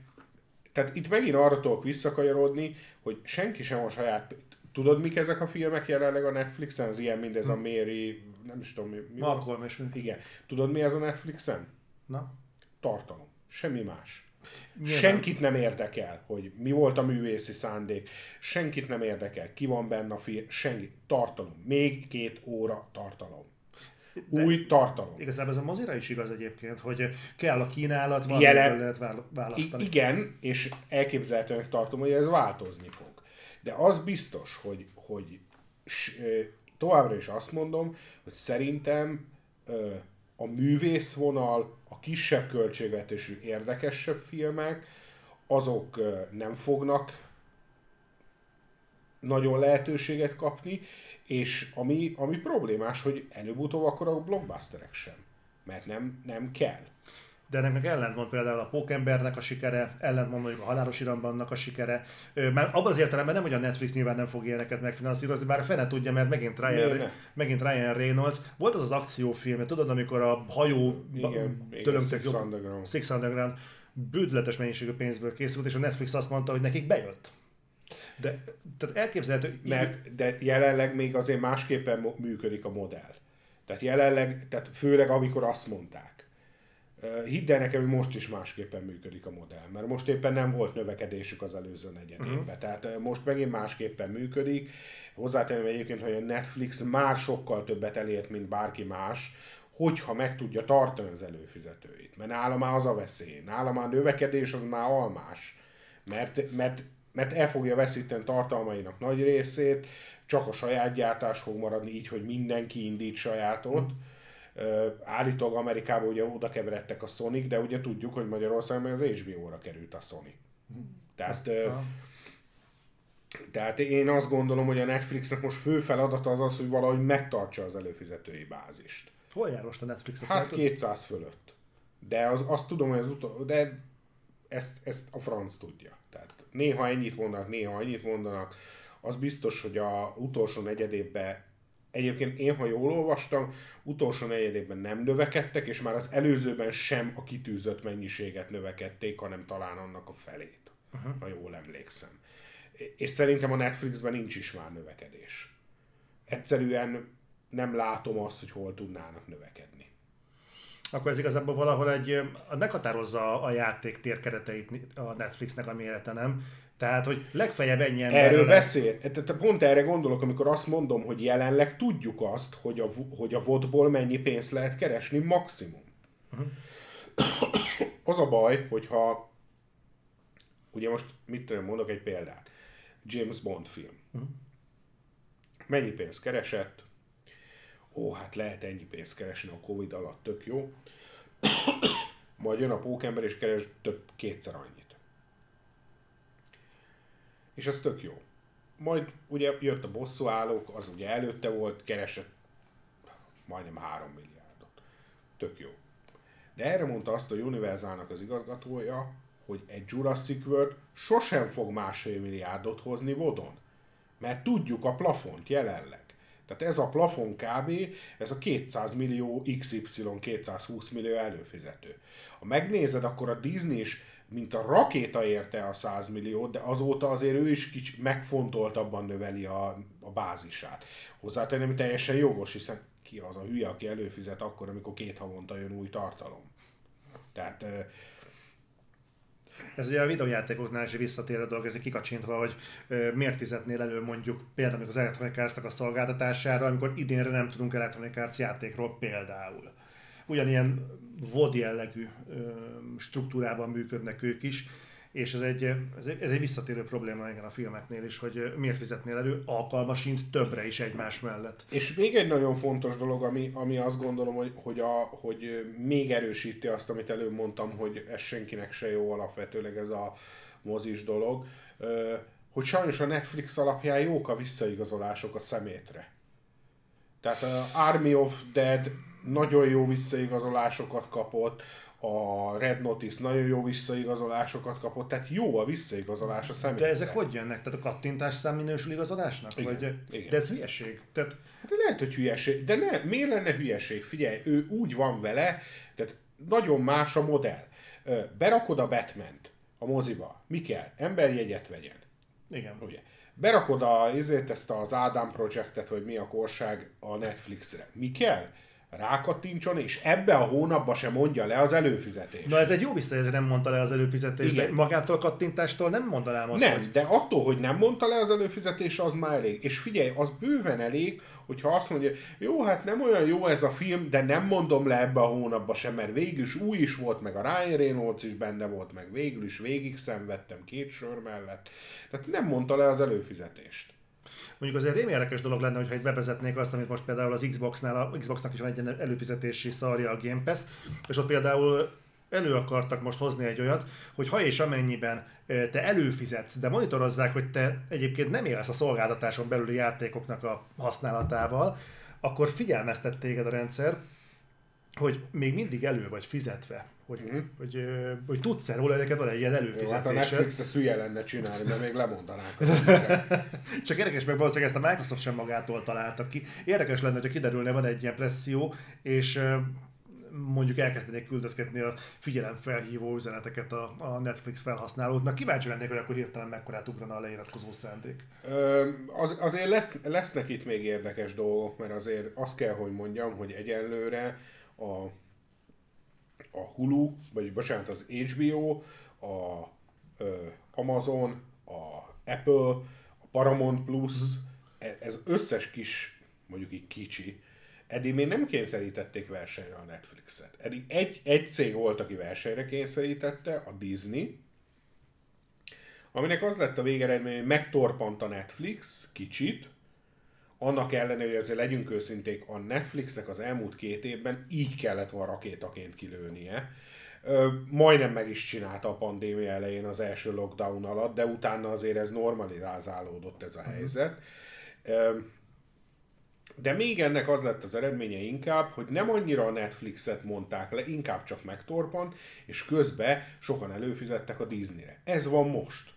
tehát itt megint arra tudok visszakanyarodni, hogy senki sem a saját Tudod, mik ezek a filmek jelenleg a Netflixen? Az ilyen, mint ez a hm. Mary, nem is tudom mi. mi Malcolm és Igen. Tudod, mi ez a Netflixen? Na? Tartalom. Semmi más. Nyilván. Senkit nem érdekel, hogy mi volt a művészi szándék. Senkit nem érdekel, ki van benne a film. Senki. Tartalom. Még két óra tartalom. De Új tartalom. Igazából ez a mozira is igaz egyébként, hogy kell a kínálat, van, Jelen... lehet választani. Igen, és elképzelhetőnek tartom, hogy ez változni fog. De az biztos, hogy, hogy továbbra is azt mondom, hogy szerintem a művészvonal, a kisebb költségvetésű, érdekesebb filmek, azok nem fognak nagyon lehetőséget kapni, és ami, ami problémás, hogy előbb-utóbb akkor a blockbusterek sem, mert nem, nem kell de ennek meg ellentmond például a Pókembernek a sikere, ellentmond mondjuk a Halálos Irambannak a sikere. Mert abban az értelemben nem, hogy a Netflix nyilván nem fog ilyeneket megfinanszírozni, bár fene tudja, mert megint Ryan, megint Ryan Reynolds. Volt az az akciófilm, tudod, amikor a hajó igen, igen, Six jobb, Underground. Six Underground bődületes mennyiségű pénzből készült, és a Netflix azt mondta, hogy nekik bejött. De tehát elképzelhető... Mert de jelenleg még azért másképpen működik a modell. Tehát jelenleg, tehát főleg amikor azt mondták, Hidd el nekem, hogy most is másképpen működik a modell, mert most éppen nem volt növekedésük az előző negyedévben. Uh-huh. Tehát most megint másképpen működik. Hozzátenem egyébként, hogy a Netflix már sokkal többet elért, mint bárki más, hogyha meg tudja tartani az előfizetőit. Mert nála már az a veszély. Nála már a növekedés az már almás. Mert, mert, mert el fogja veszíteni tartalmainak nagy részét, csak a saját gyártás fog maradni, így, hogy mindenki indít sajátot. Uh, állítólag Amerikában ugye oda keveredtek a Sonic, de ugye tudjuk, hogy Magyarországon az HBO-ra került a Sony. Tehát, tehát én azt gondolom, hogy a Netflixnek most fő feladata az az, hogy valahogy megtartsa az előfizetői bázist. Hol jár most a Netflix? Hát látod? 200 fölött. De az, azt tudom, hogy az utol, de ezt, ezt a franc tudja. Tehát néha ennyit mondanak, néha ennyit mondanak. Az biztos, hogy a utolsó negyedében Egyébként én, ha jól olvastam, utolsó negyedében nem növekedtek, és már az előzőben sem a kitűzött mennyiséget növekedték, hanem talán annak a felét, uh-huh. ha jól emlékszem. És szerintem a Netflixben nincs is már növekedés. Egyszerűen nem látom azt, hogy hol tudnának növekedni. Akkor ez igazából valahol egy, meghatározza a játék térkereteit a Netflixnek a mérete, nem? Tehát, hogy legfeljebb ennyi ember... Erről beszél. Tehát pont erre gondolok, amikor azt mondom, hogy jelenleg tudjuk azt, hogy a, hogy a vodból mennyi pénzt lehet keresni maximum. Uh-huh. Az a baj, hogyha ugye most mit tudom, mondok egy példát. James Bond film. Uh-huh. Mennyi pénzt keresett? Ó, hát lehet ennyi pénzt keresni a Covid alatt, tök jó. Majd jön a pókember és keres több kétszer annyit és ez tök jó. Majd ugye jött a bosszúállók, az ugye előtte volt, keresett majdnem 3 milliárdot. Tök jó. De erre mondta azt a Universalnak az igazgatója, hogy egy Jurassic World sosem fog másfél milliárdot hozni vodon. Mert tudjuk a plafont jelenleg. Tehát ez a plafon kb. ez a 200 millió XY 220 millió előfizető. Ha megnézed, akkor a Disney is mint a rakéta érte a 100 milliót, de azóta azért ő is kicsit megfontoltabban növeli a, a bázisát. Hozzátenném, teljesen jogos, hiszen ki az a hülye, aki előfizet akkor, amikor két havonta jön új tartalom. Tehát ez ugye a videójátékoknál is visszatér a dolog, ez kikacsintva, hogy ö, miért fizetnél elő mondjuk például az Electronic Arts-nak a szolgáltatására, amikor idénre nem tudunk Electronic Arts játékról például. Ugyanilyen VOD jellegű struktúrában működnek ők is, és ez egy, ez egy, ez egy visszatérő probléma igen a filmeknél is, hogy miért fizetnél elő alkalmasint többre is egymás mellett. És még egy nagyon fontos dolog, ami, ami azt gondolom, hogy, hogy, a, hogy még erősíti azt, amit előbb mondtam, hogy ez senkinek se jó alapvetőleg ez a mozis dolog, hogy sajnos a Netflix alapján jók a visszaigazolások a szemétre. Tehát a Army of Dead nagyon jó visszaigazolásokat kapott, a Red Notice nagyon jó visszaigazolásokat kapott, tehát jó a visszaigazolás a személyre. De ezek hogy jönnek? Tehát a kattintás szám minősül igazolásnak? Igen, Vagy, igen. De ez hülyeség. Tehát... Hát lehet, hogy hülyeség, de ne, miért lenne hülyeség? Figyelj, ő úgy van vele, tehát nagyon más a modell. Berakod a batman a moziba, mi kell? Emberjegyet vegyen. Igen. Ugye? Berakod a, ezért ezt az Ádám Projectet, vagy mi a korság a Netflixre. Mi kell? Rákattintson, és ebbe a hónapba sem mondja le az előfizetést. Na ez egy jó visszajelzés, nem mondta le az előfizetést, Igen. de magától a kattintástól nem mondanám azt, Nem, hogy... de attól, hogy nem mondta le az előfizetés, az már elég. És figyelj, az bőven elég, hogyha azt mondja, jó, hát nem olyan jó ez a film, de nem mondom le ebbe a hónapba sem, mert végül is új is volt, meg a Ryan Reynolds is benne volt, meg végül is végig szenvedtem két sor mellett. Tehát nem mondta le az előfizetést. Mondjuk azért rémi érdekes dolog lenne, hogyha bevezetnék azt, amit most például az Xbox-nál, a Xboxnak is van egy előfizetési szarja a Game Pass, és ott például elő akartak most hozni egy olyat, hogy ha és amennyiben te előfizetsz, de monitorozzák, hogy te egyébként nem élsz a szolgáltatáson belüli játékoknak a használatával, akkor figyelmeztet téged a rendszer, hogy még mindig elő vagy fizetve hogy, mm-hmm. hogy, hogy, hogy tudsz-e róla, neked van egy ilyen előfizetésed. Hát a Netflix ezt hülye lenne csinálni, mert még lemondanák. Csak érdekes, meg valószínűleg ezt a Microsoft sem magától találtak ki. Érdekes lenne, hogy kiderülne, van egy ilyen presszió, és mondjuk elkezdenék küldözgetni a figyelemfelhívó üzeneteket a, a Netflix felhasználóknak. Kíváncsi lennék, hogy akkor hirtelen mekkorát ugrana a leiratkozó szándék. Ö, az, azért lesz, lesznek itt még érdekes dolgok, mert azért azt kell, hogy mondjam, hogy egyelőre a a Hulu, vagy bocsánat, az HBO, a ö, Amazon, a Apple, a Paramount Plus, mm. ez összes kis, mondjuk így kicsi, eddig még nem kényszerítették versenyre a Netflixet. Eddig egy, egy cég volt, aki versenyre kényszerítette, a Disney, aminek az lett a végeredmény, hogy megtorpant a Netflix kicsit, annak ellenére, hogy ezzel legyünk őszinték, a Netflixnek az elmúlt két évben így kellett volna rakétaként kilőnie. Ö, majdnem meg is csinálta a pandémia elején az első lockdown alatt, de utána azért ez normalizálódott ez a helyzet. Ö, de még ennek az lett az eredménye inkább, hogy nem annyira a Netflixet mondták le, inkább csak megtorpant, és közben sokan előfizettek a Disneyre. Ez van most.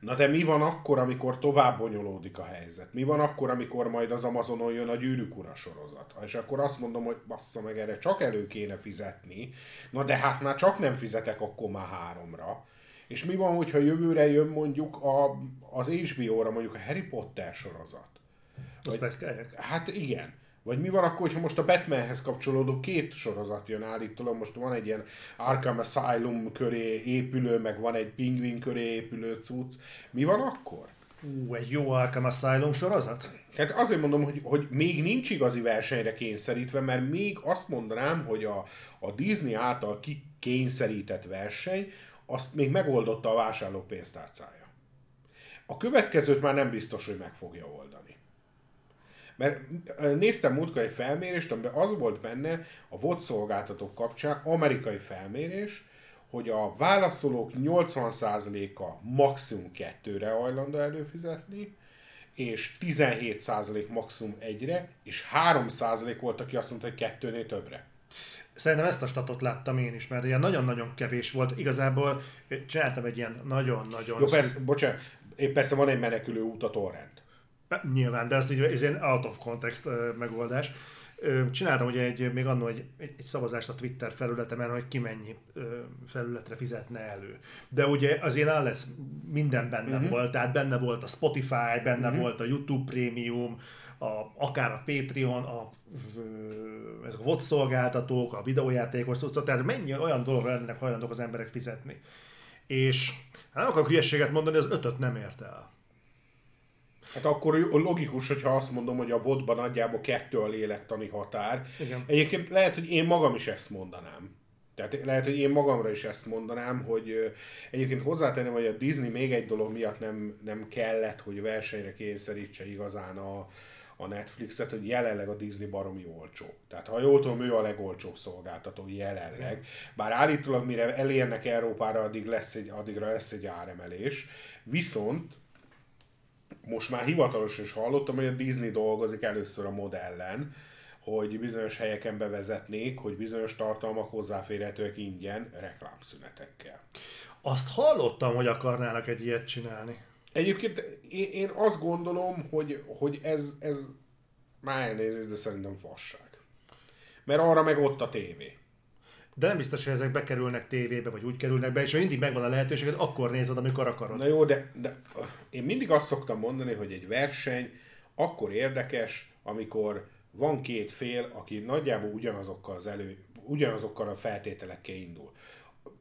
Na de mi van akkor, amikor tovább bonyolódik a helyzet? Mi van akkor, amikor majd az Amazonon jön a gyűrűk ura sorozat? És akkor azt mondom, hogy bassza meg, erre csak elő kéne fizetni. Na de hát már csak nem fizetek akkor már háromra. És mi van, hogyha jövőre jön mondjuk a, az HBO-ra mondjuk a Harry Potter sorozat? Azt Vagy, Hát igen. Vagy mi van akkor, hogyha most a Batmanhez kapcsolódó két sorozat jön állítólag, most van egy ilyen Arkham Asylum köré épülő, meg van egy Penguin köré épülő cucc. Mi van akkor? Ú, egy jó Arkham Asylum sorozat? Hát azért mondom, hogy, hogy még nincs igazi versenyre kényszerítve, mert még azt mondanám, hogy a, a Disney által kikényszerített verseny, azt még megoldotta a vásárló pénztárcája. A következőt már nem biztos, hogy meg fogja oldani. Mert néztem múltkor egy felmérést, amiben az volt benne a VOD szolgáltatók kapcsán, amerikai felmérés, hogy a válaszolók 80%-a maximum kettőre hajlandó előfizetni, és 17% maximum egyre, és 3% volt, aki azt mondta, hogy kettőnél többre. Szerintem ezt a statot láttam én is, mert ilyen nagyon-nagyon kevés volt. Igazából csináltam egy ilyen nagyon-nagyon... Jó, persze, bocsánat, persze van egy menekülő út a torrent. Nyilván, de ez, így, ez egy out of context megoldás. Csináltam ugye egy, még annól egy, egy, egy szavazást a Twitter felületemen, hogy ki mennyi felületre fizetne elő. De ugye az én lesz minden benne uh-huh. volt, tehát benne volt a Spotify, benne uh-huh. volt a YouTube Premium, a, akár a Patreon, a, ezek a VOD szolgáltatók, a videójátékos, tehát mennyi olyan dologra lennének hajlandók az emberek fizetni. És hát nem akarok hülyeséget mondani, az ötöt nem ért el. Hát akkor logikus, hogyha azt mondom, hogy a vodban nagyjából kettő a lélektani határ. Igen. Egyébként lehet, hogy én magam is ezt mondanám. Tehát lehet, hogy én magamra is ezt mondanám, hogy egyébként hozzátenném, hogy a Disney még egy dolog miatt nem, nem kellett, hogy versenyre kényszerítse igazán a, a Netflixet, hogy jelenleg a Disney baromi olcsó. Tehát ha jól tudom, ő a legolcsóbb szolgáltató jelenleg. Bár állítólag mire elérnek Európára, addig lesz egy, addigra lesz egy áremelés. Viszont most már hivatalosan is hallottam, hogy a Disney dolgozik először a modellen, hogy bizonyos helyeken bevezetnék, hogy bizonyos tartalmak hozzáférhetőek ingyen reklámszünetekkel. Azt hallottam, hogy akarnának egy ilyet csinálni. Egyébként én azt gondolom, hogy, hogy ez, ez már elnézést, de szerintem fasság. Mert arra meg ott a tévé de nem biztos, hogy ezek bekerülnek tévébe, vagy úgy kerülnek be, és ha mindig megvan a lehetőséged, akkor nézed, amikor akarod. Na jó, de, de én mindig azt szoktam mondani, hogy egy verseny akkor érdekes, amikor van két fél, aki nagyjából ugyanazokkal, az elő, ugyanazokkal a feltételekkel indul.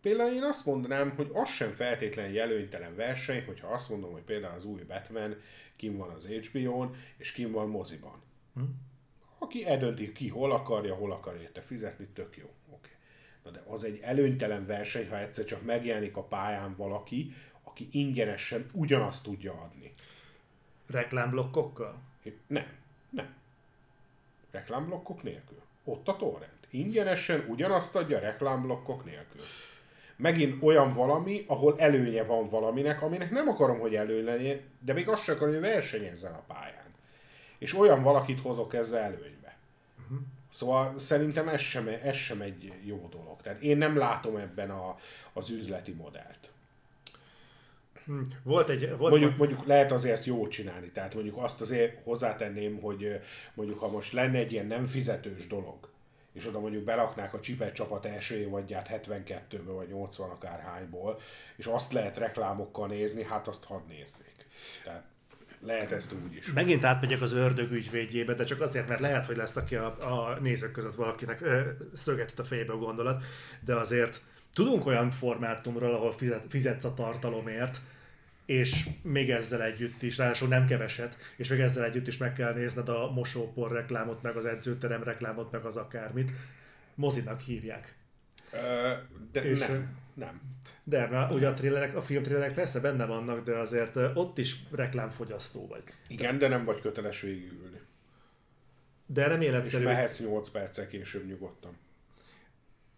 Például én azt mondanám, hogy az sem feltétlenül előnytelen verseny, hogyha azt mondom, hogy például az új Batman kim van az HBO-n, és kim van moziban. Hm? Aki eldönti ki, hol akarja, hol akar érte fizetni, tök jó. Na de az egy előnytelen verseny, ha egyszer csak megjelenik a pályán valaki, aki ingyenesen ugyanazt tudja adni. Reklámblokkokkal? Nem, nem. Reklámblokkok nélkül. Ott a torrent. Ingyenesen ugyanazt adja reklámblokkok nélkül. Megint olyan valami, ahol előnye van valaminek, aminek nem akarom, hogy előny legyen, de még azt sem akarom, hogy versenyezzen a pályán. És olyan valakit hozok ezzel előnybe. Szóval szerintem ez sem, ez sem egy jó dolog. Tehát én nem látom ebben a, az üzleti modellt. Hm. Volt egy... Volt mondjuk, mondjuk lehet azért ezt jól csinálni, tehát mondjuk azt azért hozzátenném, hogy mondjuk ha most lenne egy ilyen nem fizetős dolog, és oda mondjuk beraknák a csipet csapat első évadját 72-ből vagy 80 akárhányból, és azt lehet reklámokkal nézni, hát azt hadd nézzék. Tehát lehet ezt úgy is. Megint átmegyek az ördög ügyvédjébe, de csak azért, mert lehet, hogy lesz, aki a, a nézők között valakinek szögetett a fejébe a gondolat, de azért tudunk olyan formátumról, ahol fizet, fizetsz a tartalomért, és még ezzel együtt is, ráadásul nem keveset, és még ezzel együtt is meg kell nézned a mosópor reklámot, meg az edzőterem reklámot, meg az akármit. Mozinak hívják. Uh, de és, nem. nem. De, mert ugye a, trélerek, a filmtrélerek persze benne vannak, de azért ott is reklámfogyasztó vagy. Igen, de nem vagy köteles végigülni. De nem És életszerű. mehetsz 8 perccel később nyugodtan.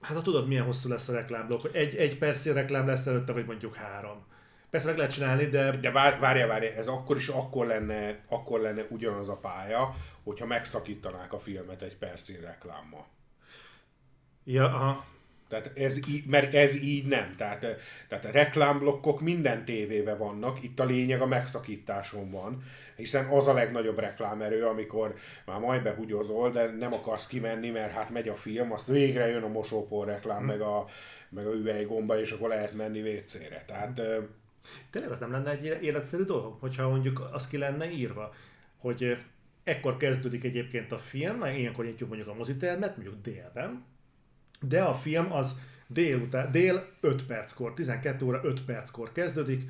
Hát ha tudod, milyen hosszú lesz a reklámblokk, hogy egy, egy percnyi reklám lesz előtte, vagy mondjuk három. Persze meg lehet csinálni, de De vár, várja, várja, ez akkor is akkor lenne, akkor lenne ugyanaz a pálya, hogyha megszakítanák a filmet egy percnyi reklámmal. ja, aha. Tehát ez így, mert ez így nem. Tehát, tehát a reklámblokkok minden tévébe vannak, itt a lényeg a megszakításon van, hiszen az a legnagyobb reklámerő, amikor már majd behugyozol, de nem akarsz kimenni, mert hát megy a film, azt végre jön a mosópor reklám, meg a, meg a üvelygomba, és akkor lehet menni WC-re. Tehát ö, Tényleg az nem lenne egy életszerű dolog, hogyha mondjuk az ki lenne írva, hogy eh, ekkor kezdődik egyébként a film, meg ilyenkor nyitjuk mondjuk a mozitermet, mondjuk délben, de a film az délután, dél 5 perckor, 12 óra 5 perckor kezdődik,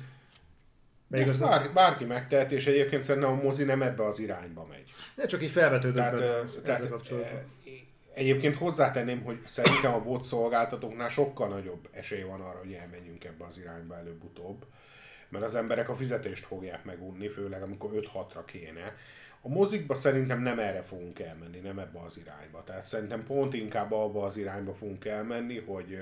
Még ezt az, bár, bárki megteheti, és egyébként szerintem a mozi nem ebbe az irányba megy. de csak így felvetődött Tehát, benne tehát kapcsolatban. egyébként hozzátenném, hogy szerintem a bot szolgáltatóknál sokkal nagyobb esély van arra, hogy elmenjünk ebbe az irányba előbb-utóbb. Mert az emberek a fizetést fogják megunni, főleg amikor 5-6-ra kéne. A mozikba szerintem nem erre fogunk elmenni, nem ebbe az irányba. Tehát szerintem pont inkább abba az irányba fogunk elmenni, hogy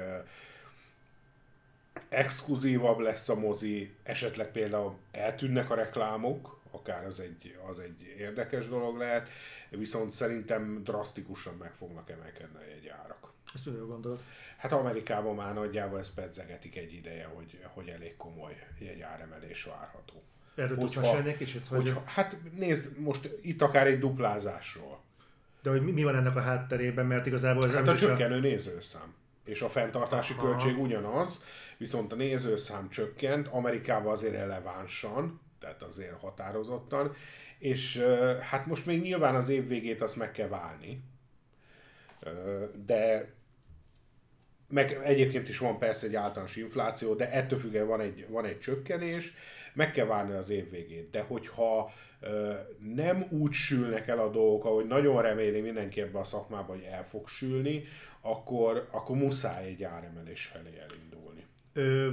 exkluzívabb lesz a mozi, esetleg például eltűnnek a reklámok, akár az egy, az egy érdekes dolog lehet, viszont szerintem drasztikusan meg fognak emelkedni a jegyárak. Ezt jól gondolod. Hát Amerikában már nagyjából ezt pedzegetik egy ideje, hogy, hogy elég komoly jegyáremelés várható. Erről tudsz Hogyha- mesélni egy kicsit, hogy, Hogy, hát nézd, most itt akár egy duplázásról. de hogy mi, mi van ennek a hátterében, mert igazából az Hát a is a- csökkenő nézőszám. És a fenntartási Aha. költség ugyanaz, viszont a nézőszám csökkent, Amerikában azért relevánsan, tehát azért határozottan, és hát most még nyilván az év végét azt meg kell válni, de meg egyébként is van persze egy általános infláció, de ettől függően van egy, van egy csökkenés, meg kell várni az év végét. De hogyha ö, nem úgy sülnek el a dolgok, ahogy nagyon reméli mindenki ebbe a szakmába, hogy el fog sülni, akkor, akkor muszáj egy áremelés felé elindulni. ö,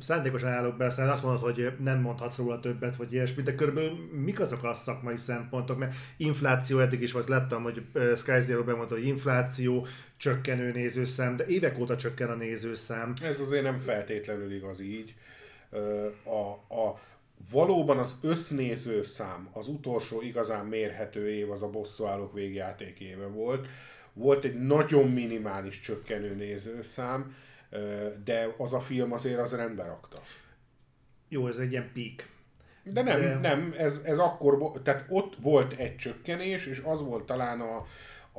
szándékosan állok be, aztán azt mondod, hogy nem mondhatsz róla többet, vagy ilyesmi, de körülbelül mik azok a szakmai szempontok, mert infláció eddig is volt, láttam, hogy Sky Zero bemondta, hogy infláció, csökkenő nézőszám, de évek óta csökken a nézőszám. Ez azért nem feltétlenül igaz így. A, a, valóban az össznéző szám, az utolsó igazán mérhető év az a bosszúállók végjáték éve volt. Volt egy nagyon minimális csökkenő nézőszám, de az a film azért az rendbe rakta. Jó, ez egy ilyen peak. De nem, De- nem, ez, ez akkor, tehát ott volt egy csökkenés, és az volt talán a,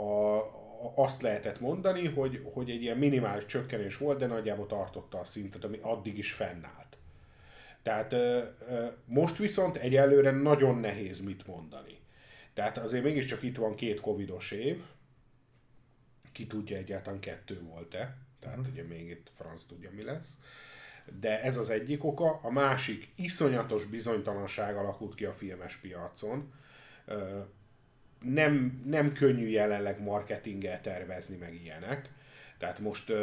a, a azt lehetett mondani, hogy, hogy egy ilyen minimális csökkenés volt, de nagyjából tartotta a szintet, ami addig is fennállt. Tehát most viszont egyelőre nagyon nehéz mit mondani. Tehát azért mégiscsak itt van két covidos év, ki tudja egyáltalán kettő volt-e, tehát ugye még itt franc tudja mi lesz. De ez az egyik oka. A másik iszonyatos bizonytalanság alakult ki a filmes piacon. Nem, nem könnyű jelenleg marketinggel tervezni, meg ilyenek. Tehát most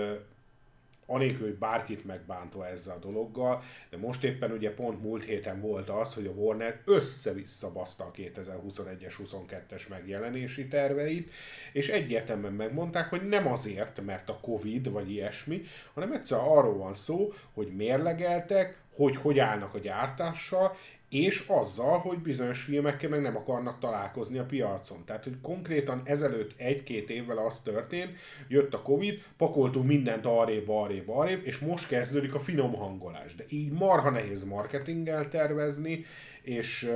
anélkül, hogy bárkit megbántva ezzel a dologgal, de most éppen ugye pont múlt héten volt az, hogy a Warner össze-vissza baszta a 2021-es, 22-es megjelenési terveit, és egyértelműen megmondták, hogy nem azért, mert a Covid vagy ilyesmi, hanem egyszer arról van szó, hogy mérlegeltek, hogy hogy állnak a gyártással, és azzal, hogy bizonyos filmekkel meg nem akarnak találkozni a piacon. Tehát, hogy konkrétan ezelőtt egy-két évvel az történt, jött a Covid, pakoltunk mindent arrébb, arrébb, arrébb, és most kezdődik a finom hangolás. De így marha nehéz marketinggel tervezni, és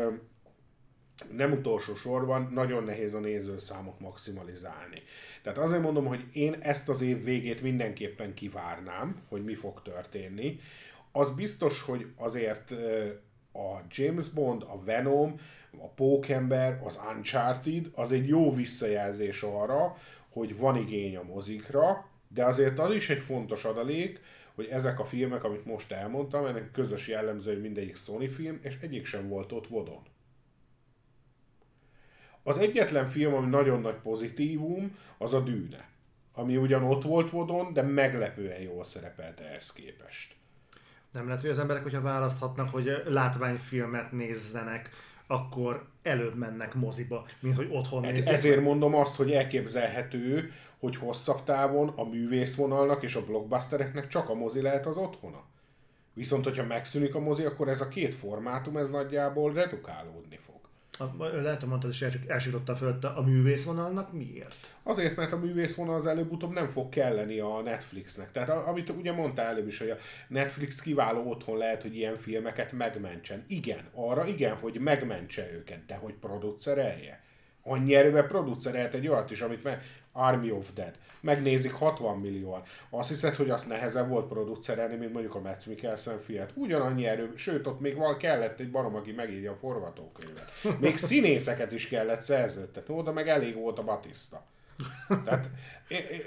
nem utolsó sorban nagyon nehéz a nézőszámot maximalizálni. Tehát azért mondom, hogy én ezt az év végét mindenképpen kivárnám, hogy mi fog történni. Az biztos, hogy azért a James Bond, a Venom, a Pókember, az Uncharted, az egy jó visszajelzés arra, hogy van igény a mozikra, de azért az is egy fontos adalék, hogy ezek a filmek, amit most elmondtam, ennek közös jellemző, hogy mindegyik Sony film, és egyik sem volt ott vodon. Az egyetlen film, ami nagyon nagy pozitívum, az a Dűne. ami ugyan ott volt vodon, de meglepően jól szerepelt ehhez képest. Nem lehet, hogy az emberek, hogyha választhatnak, hogy látványfilmet nézzenek, akkor előbb mennek moziba, mint hogy otthon hát nézzék. Ezért mondom azt, hogy elképzelhető, hogy hosszabb távon a művészvonalnak és a blockbustereknek csak a mozi lehet az otthona. Viszont, hogyha megszűnik a mozi, akkor ez a két formátum, ez nagyjából redukálódni lehet, hogy mondtad, és elsította föl a művészvonalnak. Miért? Azért, mert a művészvonal az előbb-utóbb nem fog kelleni a Netflixnek. Tehát amit ugye mondta előbb is, hogy a Netflix kiváló otthon lehet, hogy ilyen filmeket megmentsen. Igen, arra igen, hogy megmentse őket, de hogy producerelje. Annyi erővel producerelt egy olyat is, amit meg Army of Dead. Megnézik 60 millióan. Azt hiszed, hogy azt nehezebb volt producerelni, mint mondjuk a Metz Mikkelsen fiat. Ugyanannyi erő, sőt, ott még val kellett egy barom, aki megírja a forgatókönyvet. Még színészeket is kellett szerződtetni, oda meg elég volt a Batista. Tehát,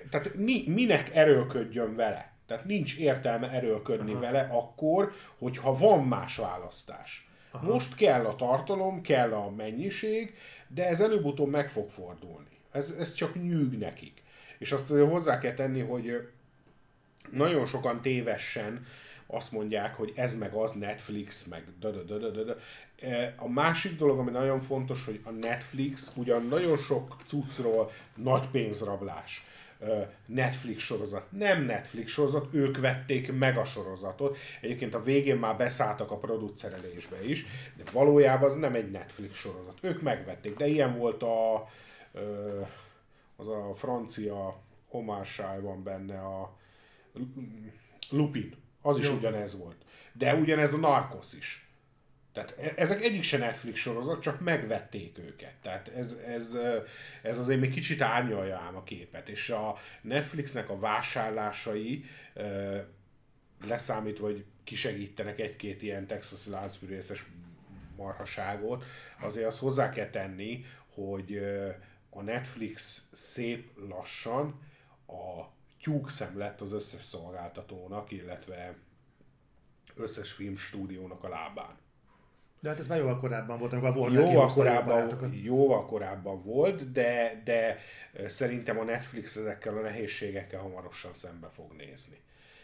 tehát minek erőlködjön vele? Tehát nincs értelme erőlködni Aha. vele akkor, hogyha van más választás. Aha. Most kell a tartalom, kell a mennyiség, de ez előbb-utóbb meg fog fordulni. Ez, ez csak nyűg nekik. És azt hozzá kell tenni, hogy nagyon sokan tévesen azt mondják, hogy ez meg az Netflix, meg da A másik dolog, ami nagyon fontos, hogy a Netflix ugyan nagyon sok cuccról nagy pénzrablás, Netflix sorozat. Nem Netflix sorozat, ők vették meg a sorozatot. Egyébként a végén már beszálltak a producerelésbe is, de valójában az nem egy Netflix sorozat. Ők megvették, de ilyen volt a az a francia Omar van benne, a Lupin, az is Jó. ugyanez volt. De ugyanez a Narcos is. Tehát e- ezek egyik se Netflix sorozat, csak megvették őket. Tehát ez, ez, ez azért még kicsit árnyalja ám a képet. És a Netflixnek a vásárlásai leszámítva, hogy kisegítenek egy-két ilyen Texas lázfűrészes marhaságot, azért azt hozzá kell tenni, hogy a Netflix szép lassan a tyúkszem lett az összes szolgáltatónak, illetve összes filmstúdiónak a lábán. De hát ez már jóval korábban volt, amikor Warner jóval korábban, jóval korábban volt, de, de szerintem a Netflix ezekkel a nehézségekkel hamarosan szembe fog nézni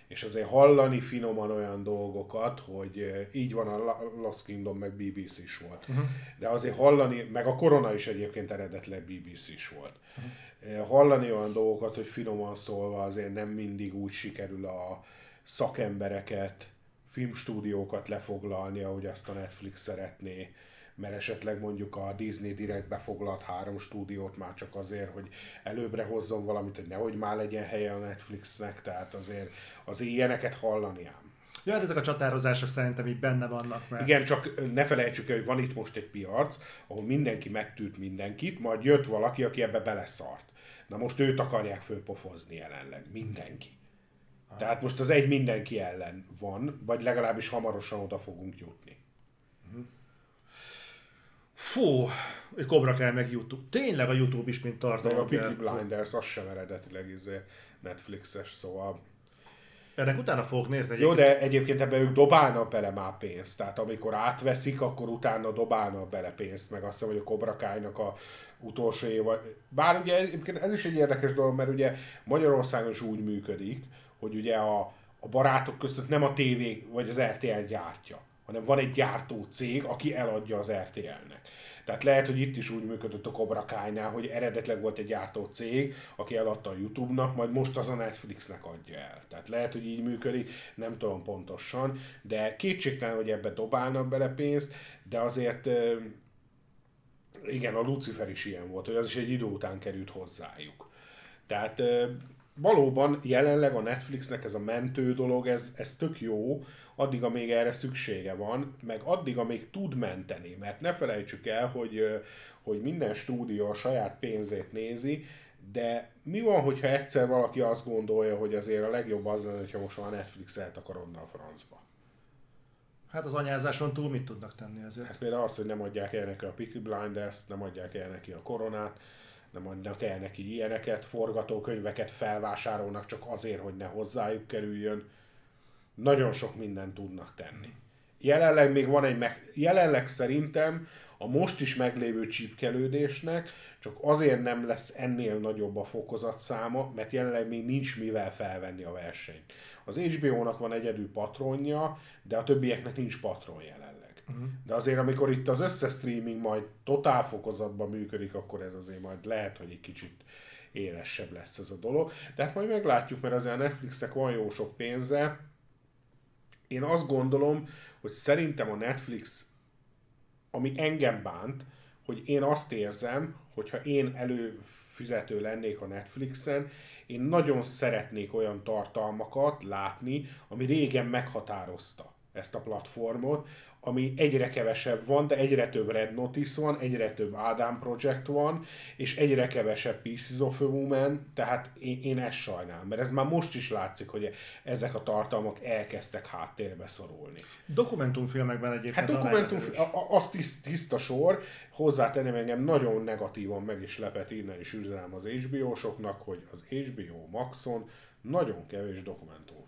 és azért hallani finoman olyan dolgokat, hogy így van a Lost Kingdom, meg BBC is volt. Uh-huh. De azért hallani, meg a Korona is egyébként eredetleg BBC is volt. Uh-huh. Hallani olyan dolgokat, hogy finoman szólva azért nem mindig úgy sikerül a szakembereket, filmstúdiókat lefoglalni, ahogy azt a Netflix szeretné mert esetleg mondjuk a Disney direkt befoglalt három stúdiót már csak azért, hogy előbbre hozzon valamit, hogy nehogy már legyen helye a Netflixnek, tehát azért, az ilyeneket hallani ám. Ja, hát ezek a csatározások szerintem így benne vannak. Mert... Igen, csak ne felejtsük el, hogy van itt most egy piac, ahol mindenki megtűrt mindenkit, majd jött valaki, aki ebbe beleszart. Na most őt akarják fölpofozni jelenleg, mindenki. Tehát most az egy mindenki ellen van, vagy legalábbis hamarosan oda fogunk jutni. Fú, egy Cobra kell meg YouTube. Tényleg a YouTube is, mint tartalom. a Peaky Blinders, az sem eredetileg izé Netflixes, szóval... Ennek utána fogok nézni. Egyébként. Jó, de egyébként ebben ők dobálnak bele már pénzt. Tehát amikor átveszik, akkor utána dobálnak bele pénzt. Meg azt hiszem, hogy a Cobra Kai-nak a utolsó év. Bár ugye egyébként ez is egy érdekes dolog, mert ugye Magyarországon is úgy működik, hogy ugye a, a barátok között nem a tévé vagy az RTL gyártja hanem van egy gyártó cég, aki eladja az RTL-nek. Tehát lehet, hogy itt is úgy működött a Cobra Kai-nál, hogy eredetleg volt egy gyártó cég, aki eladta a YouTube-nak, majd most az a Netflixnek adja el. Tehát lehet, hogy így működik, nem tudom pontosan, de kétségtelen, hogy ebbe dobálnak bele pénzt, de azért igen, a Lucifer is ilyen volt, hogy az is egy idő után került hozzájuk. Tehát valóban jelenleg a Netflixnek ez a mentő dolog, ez, ez tök jó, addig, amíg erre szüksége van, meg addig, amíg tud menteni. Mert ne felejtsük el, hogy, hogy minden stúdió a saját pénzét nézi, de mi van, hogyha egyszer valaki azt gondolja, hogy azért a legjobb az lenne, hogyha most már Netflix eltakarodna a francba? Hát az anyázáson túl mit tudnak tenni ezért? Hát például azt, hogy nem adják el neki a Peaky Blinders, nem adják el neki a koronát, nem adnak el neki ilyeneket, forgatókönyveket felvásárolnak csak azért, hogy ne hozzájuk kerüljön nagyon sok mindent tudnak tenni. Jelenleg még van egy meg... Jelenleg szerintem a most is meglévő csípkelődésnek, csak azért nem lesz ennél nagyobb a fokozatszáma, mert jelenleg még nincs mivel felvenni a versenyt. Az HBO-nak van egyedül patronja, de a többieknek nincs patron jelenleg. Uh-huh. De azért, amikor itt az összes streaming majd totál fokozatban működik, akkor ez azért majd lehet, hogy egy kicsit élesebb lesz ez a dolog. De hát majd meglátjuk, mert azért a Netflixnek van jó sok pénze. Én azt gondolom, hogy szerintem a Netflix, ami engem bánt, hogy én azt érzem, hogyha én előfizető lennék a Netflixen, én nagyon szeretnék olyan tartalmakat látni, ami régen meghatározta ezt a platformot, ami egyre kevesebb van, de egyre több Red Notice van, egyre több Adam Project van, és egyre kevesebb Pieces of a Woman, tehát én, én ezt sajnálom, mert ez már most is látszik, hogy ezek a tartalmak elkezdtek háttérbe szorulni. Dokumentumfilmekben egyébként. Hát dokumentumfilm, az tiszt, tiszta sor, hozzátenném engem nagyon negatívan meg is lepet innen is üzenem az HBO-soknak, hogy az HBO Maxon nagyon kevés dokumentumfilm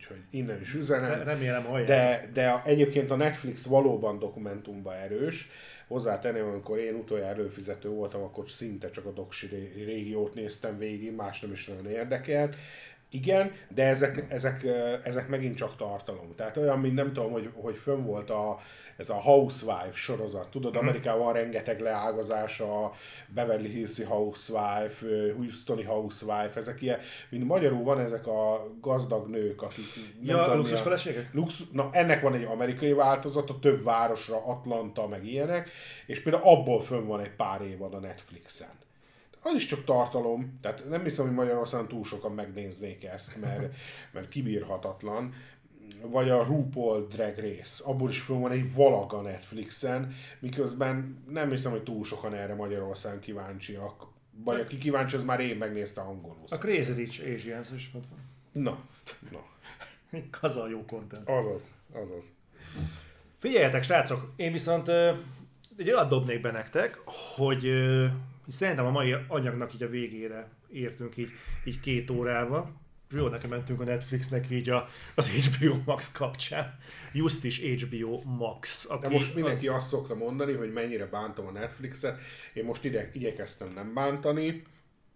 úgyhogy innen is üzenem. Remélem hallják. De, de egyébként a Netflix valóban dokumentumban erős. Hozzátenném, amikor én utoljára előfizető voltam, akkor szinte csak a doksi régiót néztem végig, más nem is nagyon érdekelt. Igen, de ezek, ezek, ezek megint csak tartalom. Tehát olyan, mint nem tudom, hogy, hogy fönn volt a, ez a Housewife sorozat. Tudod, mhm. Amerikában rengeteg leágazás, a Beverly Hills Housewife, Houstoni Housewife, ezek ilyen, mint magyarul van ezek a gazdag nők, akik... Ja, tudom, luxus feleségek? Lux, na, ennek van egy amerikai változata, több városra, Atlanta, meg ilyenek, és például abból fönn van egy pár évad a Netflixen az is csak tartalom, tehát nem hiszem, hogy Magyarországon túl sokan megnéznék ezt, mert, mert kibírhatatlan, vagy a RuPaul Drag Race, abból is föl van egy valag a Netflixen, miközben nem hiszem, hogy túl sokan erre Magyarországon kíváncsiak, vagy aki kíváncsi, az már én megnézte angolul. A Crazy Rich Asians is ott van. Na, na. az a jó content. Azaz, azaz. Figyeljetek, srácok, én viszont egy olyat dobnék be nektek, hogy szerintem a mai anyagnak így a végére értünk így, így két órába. Jó, nekem mentünk a Netflixnek így a, az HBO Max kapcsán. Just is HBO Max. Aki De most mindenki az... azt szokta mondani, hogy mennyire bántam a Netflixet. Én most ide, igyekeztem nem bántani.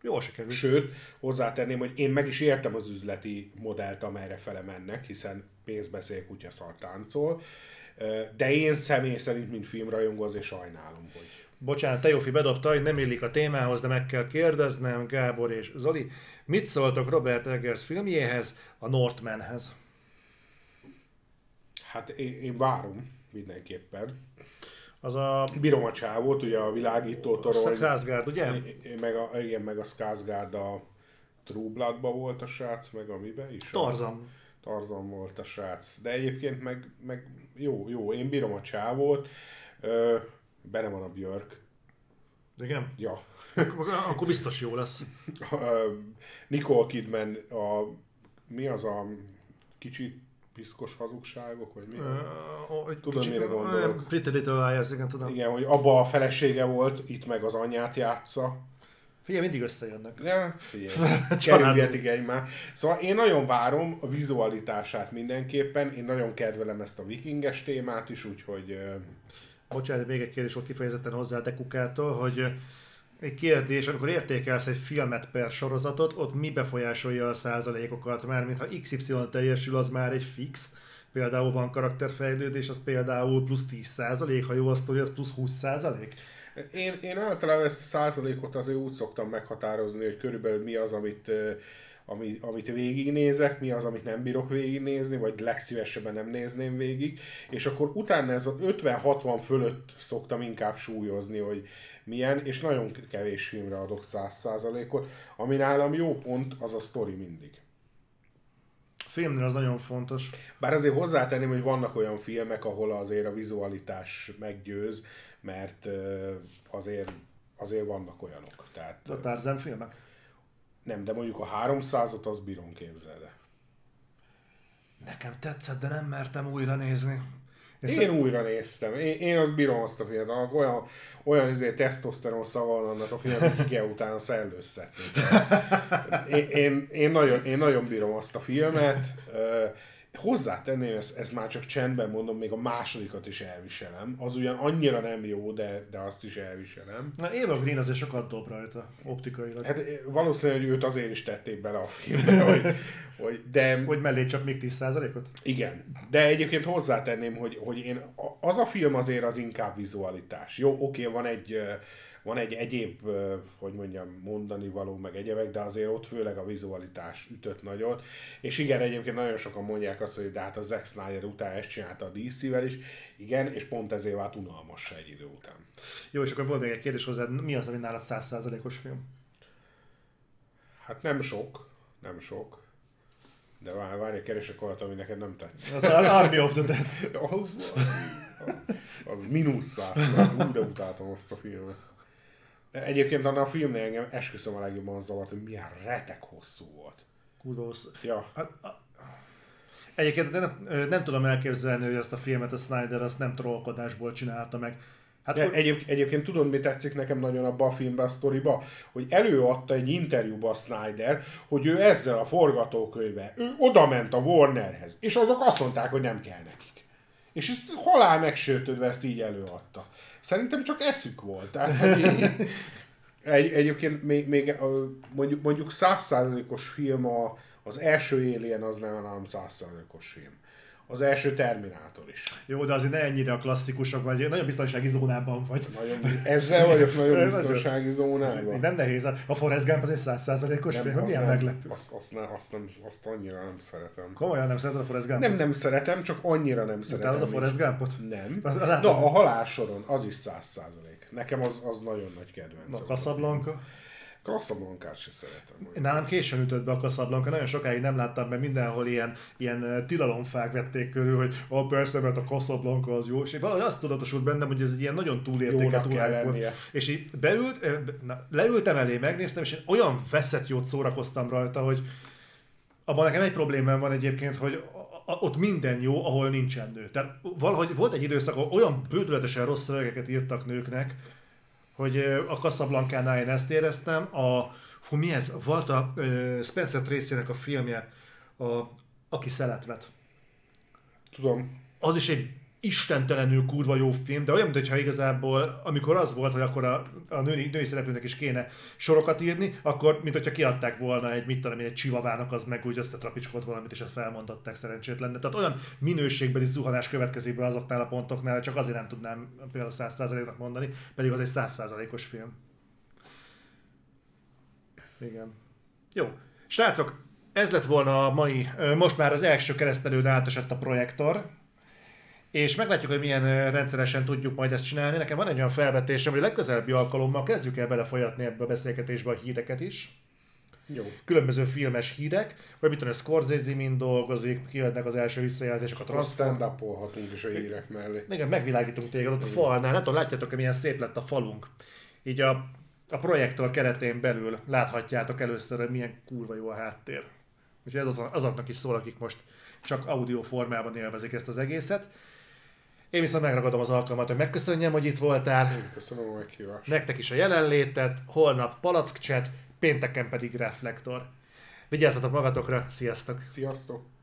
Jó se került. Sőt, hozzátenném, hogy én meg is értem az üzleti modellt, amelyre fele mennek, hiszen pénzbeszél kutya szar táncol. De én személy szerint, mint filmrajongó, azért sajnálom, hogy Bocsánat, Teófi bedobta, hogy nem illik a témához, de meg kell kérdeznem, Gábor és Zoli. Mit szóltok Robert Eggers filmjéhez, a Northmanhez? Hát én, én várom mindenképpen. Az a... Bírom a csávót, ugye a világító torony. A Skarsgård, ugye? Meg a, igen, meg a Skarsgård a True Bloodba volt a srác, meg amiben is. Tarzan. Tarzan volt a srác. De egyébként meg, meg jó, jó, én bírom a csávót benne van a Björk. Igen? Ja. Akkor biztos jó lesz. Nicole Kidman, a, mi az a kicsit piszkos hazugságok, vagy mi? Uh, tudom, kicsi, mire gondolok. Pretty Little Liars, igen, tudom. Igen, hogy abba a felesége volt, itt meg az anyját játsza. Figyelj, mindig összejönnek. Ja, figyelj, kerülgetik egymás. Szóval én nagyon várom a vizualitását mindenképpen, én nagyon kedvelem ezt a vikinges témát is, úgyhogy bocsánat, még egy kérdés volt kifejezetten hozzá Dekukától, hogy egy kérdés, amikor értékelsz egy filmet per sorozatot, ott mi befolyásolja a százalékokat? Már mintha XY teljesül, az már egy fix, például van karakterfejlődés, az például plusz 10 százalék, ha jó a sztori, az plusz 20 százalék? Én, én általában ezt a százalékot azért úgy szoktam meghatározni, hogy körülbelül mi az, amit ami, amit végignézek, mi az, amit nem bírok végignézni, vagy legszívesebben nem nézném végig, és akkor utána ez a 50-60 fölött szoktam inkább súlyozni, hogy milyen, és nagyon kevés filmre adok 100%-ot, ami nálam jó pont, az a sztori mindig. A filmnél az nagyon fontos. Bár azért hozzátenném, hogy vannak olyan filmek, ahol azért a vizualitás meggyőz, mert azért, azért vannak olyanok. Tehát, a Tarzan filmek? Nem, de mondjuk a 300-ot az bírom képzelni. Nekem tetszett, de nem mertem újra nézni. Én, én újra néztem. Én, én azt bírom azt a filmet. Annak olyan, olyan izé, tesztoszteron szava van annak a filmet, hogy ki kell utána szellőztetni. Én, én, én, nagyon, én nagyon bírom azt a filmet. Hozzátenném, ez, ez már csak csendben mondom, még a másodikat is elviselem. Az ugyan annyira nem jó, de, de azt is elviselem. Na Eva Green azért sokat dob rajta, optikailag. Hát valószínűleg, hogy őt azért is tették bele a filmbe, hogy, hogy de... Hogy mellé csak még 10%-ot? Igen, de egyébként hozzátenném, hogy, hogy én, az a film azért az inkább vizualitás. Jó, oké, van egy van egy egyéb, hogy mondjam, mondani való, meg egyebek, de azért ott főleg a vizualitás ütött nagyon. És igen, egyébként nagyon sokan mondják azt, hogy de hát a Zack Snyder után ezt csinálta a DC-vel is. Igen, és pont ezért vált unalmas egy idő után. Jó, és akkor volt még egy kérdés hozzá, mi az, ami nálad 100%-os film? Hát nem sok, nem sok. De várj, várj, keresek olyat, ami neked nem tetszik. Az Army of the Dead. az, az mínusz száz. Úgy de utáltam azt a filmet. Egyébként annál a filmnél engem esküszöm a legjobban az zavart, hogy milyen retek hosszú volt. Kurva hosszú. Ja. Hát, egyébként nem, nem tudom elképzelni, hogy ezt a filmet a Snyder azt nem trollkodásból csinálta meg. Hát De egyéb, egyébként tudod, mi tetszik nekem nagyon abban a filmben, a sztoriba? Hogy előadta egy interjúba a Snyder, hogy ő ezzel a forgatókönyvvel, ő oda ment a Warnerhez, és azok azt mondták, hogy nem kell nekik. És ezt halál megsértődve ezt így előadta. Szerintem csak eszük volt. Tehát, egy, egyébként még, még mondjuk, mondjuk százszázalékos film a, az első Alien az nem, nem százszázalékos film az első Terminátor is. Jó, de azért ne ennyire a klasszikusok, vagy nagyon biztonsági zónában vagy. Nagyon, ezzel vagyok nagyon biztonsági zónában. Nem nehéz. A Forrest Gump az egy százszázalékos film, milyen nem, meglepő. Azt, azt, ne, azt, nem, azt annyira nem szeretem. Komolyan nem szeretem a Forrest Gumpot? Nem, nem szeretem, csak annyira nem szeretem. Utálod a Forrest Gumpot? Nem. Na, a halálsoron az is száz százalék. Nekem az, az nagyon nagy kedvenc. Na, Casablanca? Casablanca-t sem szeretem. Nálam későn ütött be a Casablanca, nagyon sokáig nem láttam, mert mindenhol ilyen, ilyen tilalomfák vették körül, hogy a oh, persze, mert a Casablanca az jó, és valahogy azt tudatosult bennem, hogy ez egy ilyen nagyon túlértékelt volt. És így beült, na, leültem elé, megnéztem, és én olyan veszett jót szórakoztam rajta, hogy abban nekem egy problémám van egyébként, hogy ott minden jó, ahol nincsen nő. Tehát valahogy volt egy időszak, ahol olyan bődületesen rossz szövegeket írtak nőknek, hogy a Casablanca-nál én ezt éreztem. A, fú, mi ez? Volt a Spencer tracy a filmje, a, aki szeletvet. Tudom. Az is egy istentelenül kurva jó film, de olyan, mintha igazából, amikor az volt, hogy akkor a, a női, női szereplőnek is kéne sorokat írni, akkor, mint hogyha kiadták volna egy, mit tudom, egy csivavának, az meg úgy összetrapicskolt valamit, és ezt felmondották szerencsétlen. Tehát olyan minőségbeli zuhanás következik be azoknál a pontoknál, csak azért nem tudnám például 100%-nak mondani, pedig az egy 100%-os film. Igen. Jó. Srácok, ez lett volna a mai, most már az első keresztelőn átesett a projektor, és meglátjuk, hogy milyen rendszeresen tudjuk majd ezt csinálni. Nekem van egy olyan felvetésem, hogy a legközelebbi alkalommal kezdjük el belefolyatni ebbe a beszélgetésbe a híreket is. Jó. Különböző filmes hírek, vagy mit tudom, a Scorsese mind dolgozik, kiadnak az első visszajelzések a transform. stand is a hírek mellé. Igen, megvilágítunk téged ott a falnál. Nem tudom, látjátok, hogy milyen szép lett a falunk. Így a, a projektor keretén belül láthatjátok először, hogy milyen kurva jó a háttér. Úgyhogy ez az, azoknak is szól, akik most csak audio formában élvezik ezt az egészet. Én viszont megragadom az alkalmat, hogy megköszönjem, hogy itt voltál. Én köszönöm a meghívást. Nektek is a jelenlétet, holnap palack chat, pénteken pedig reflektor. Vigyázzatok magatokra, sziasztok! Sziasztok!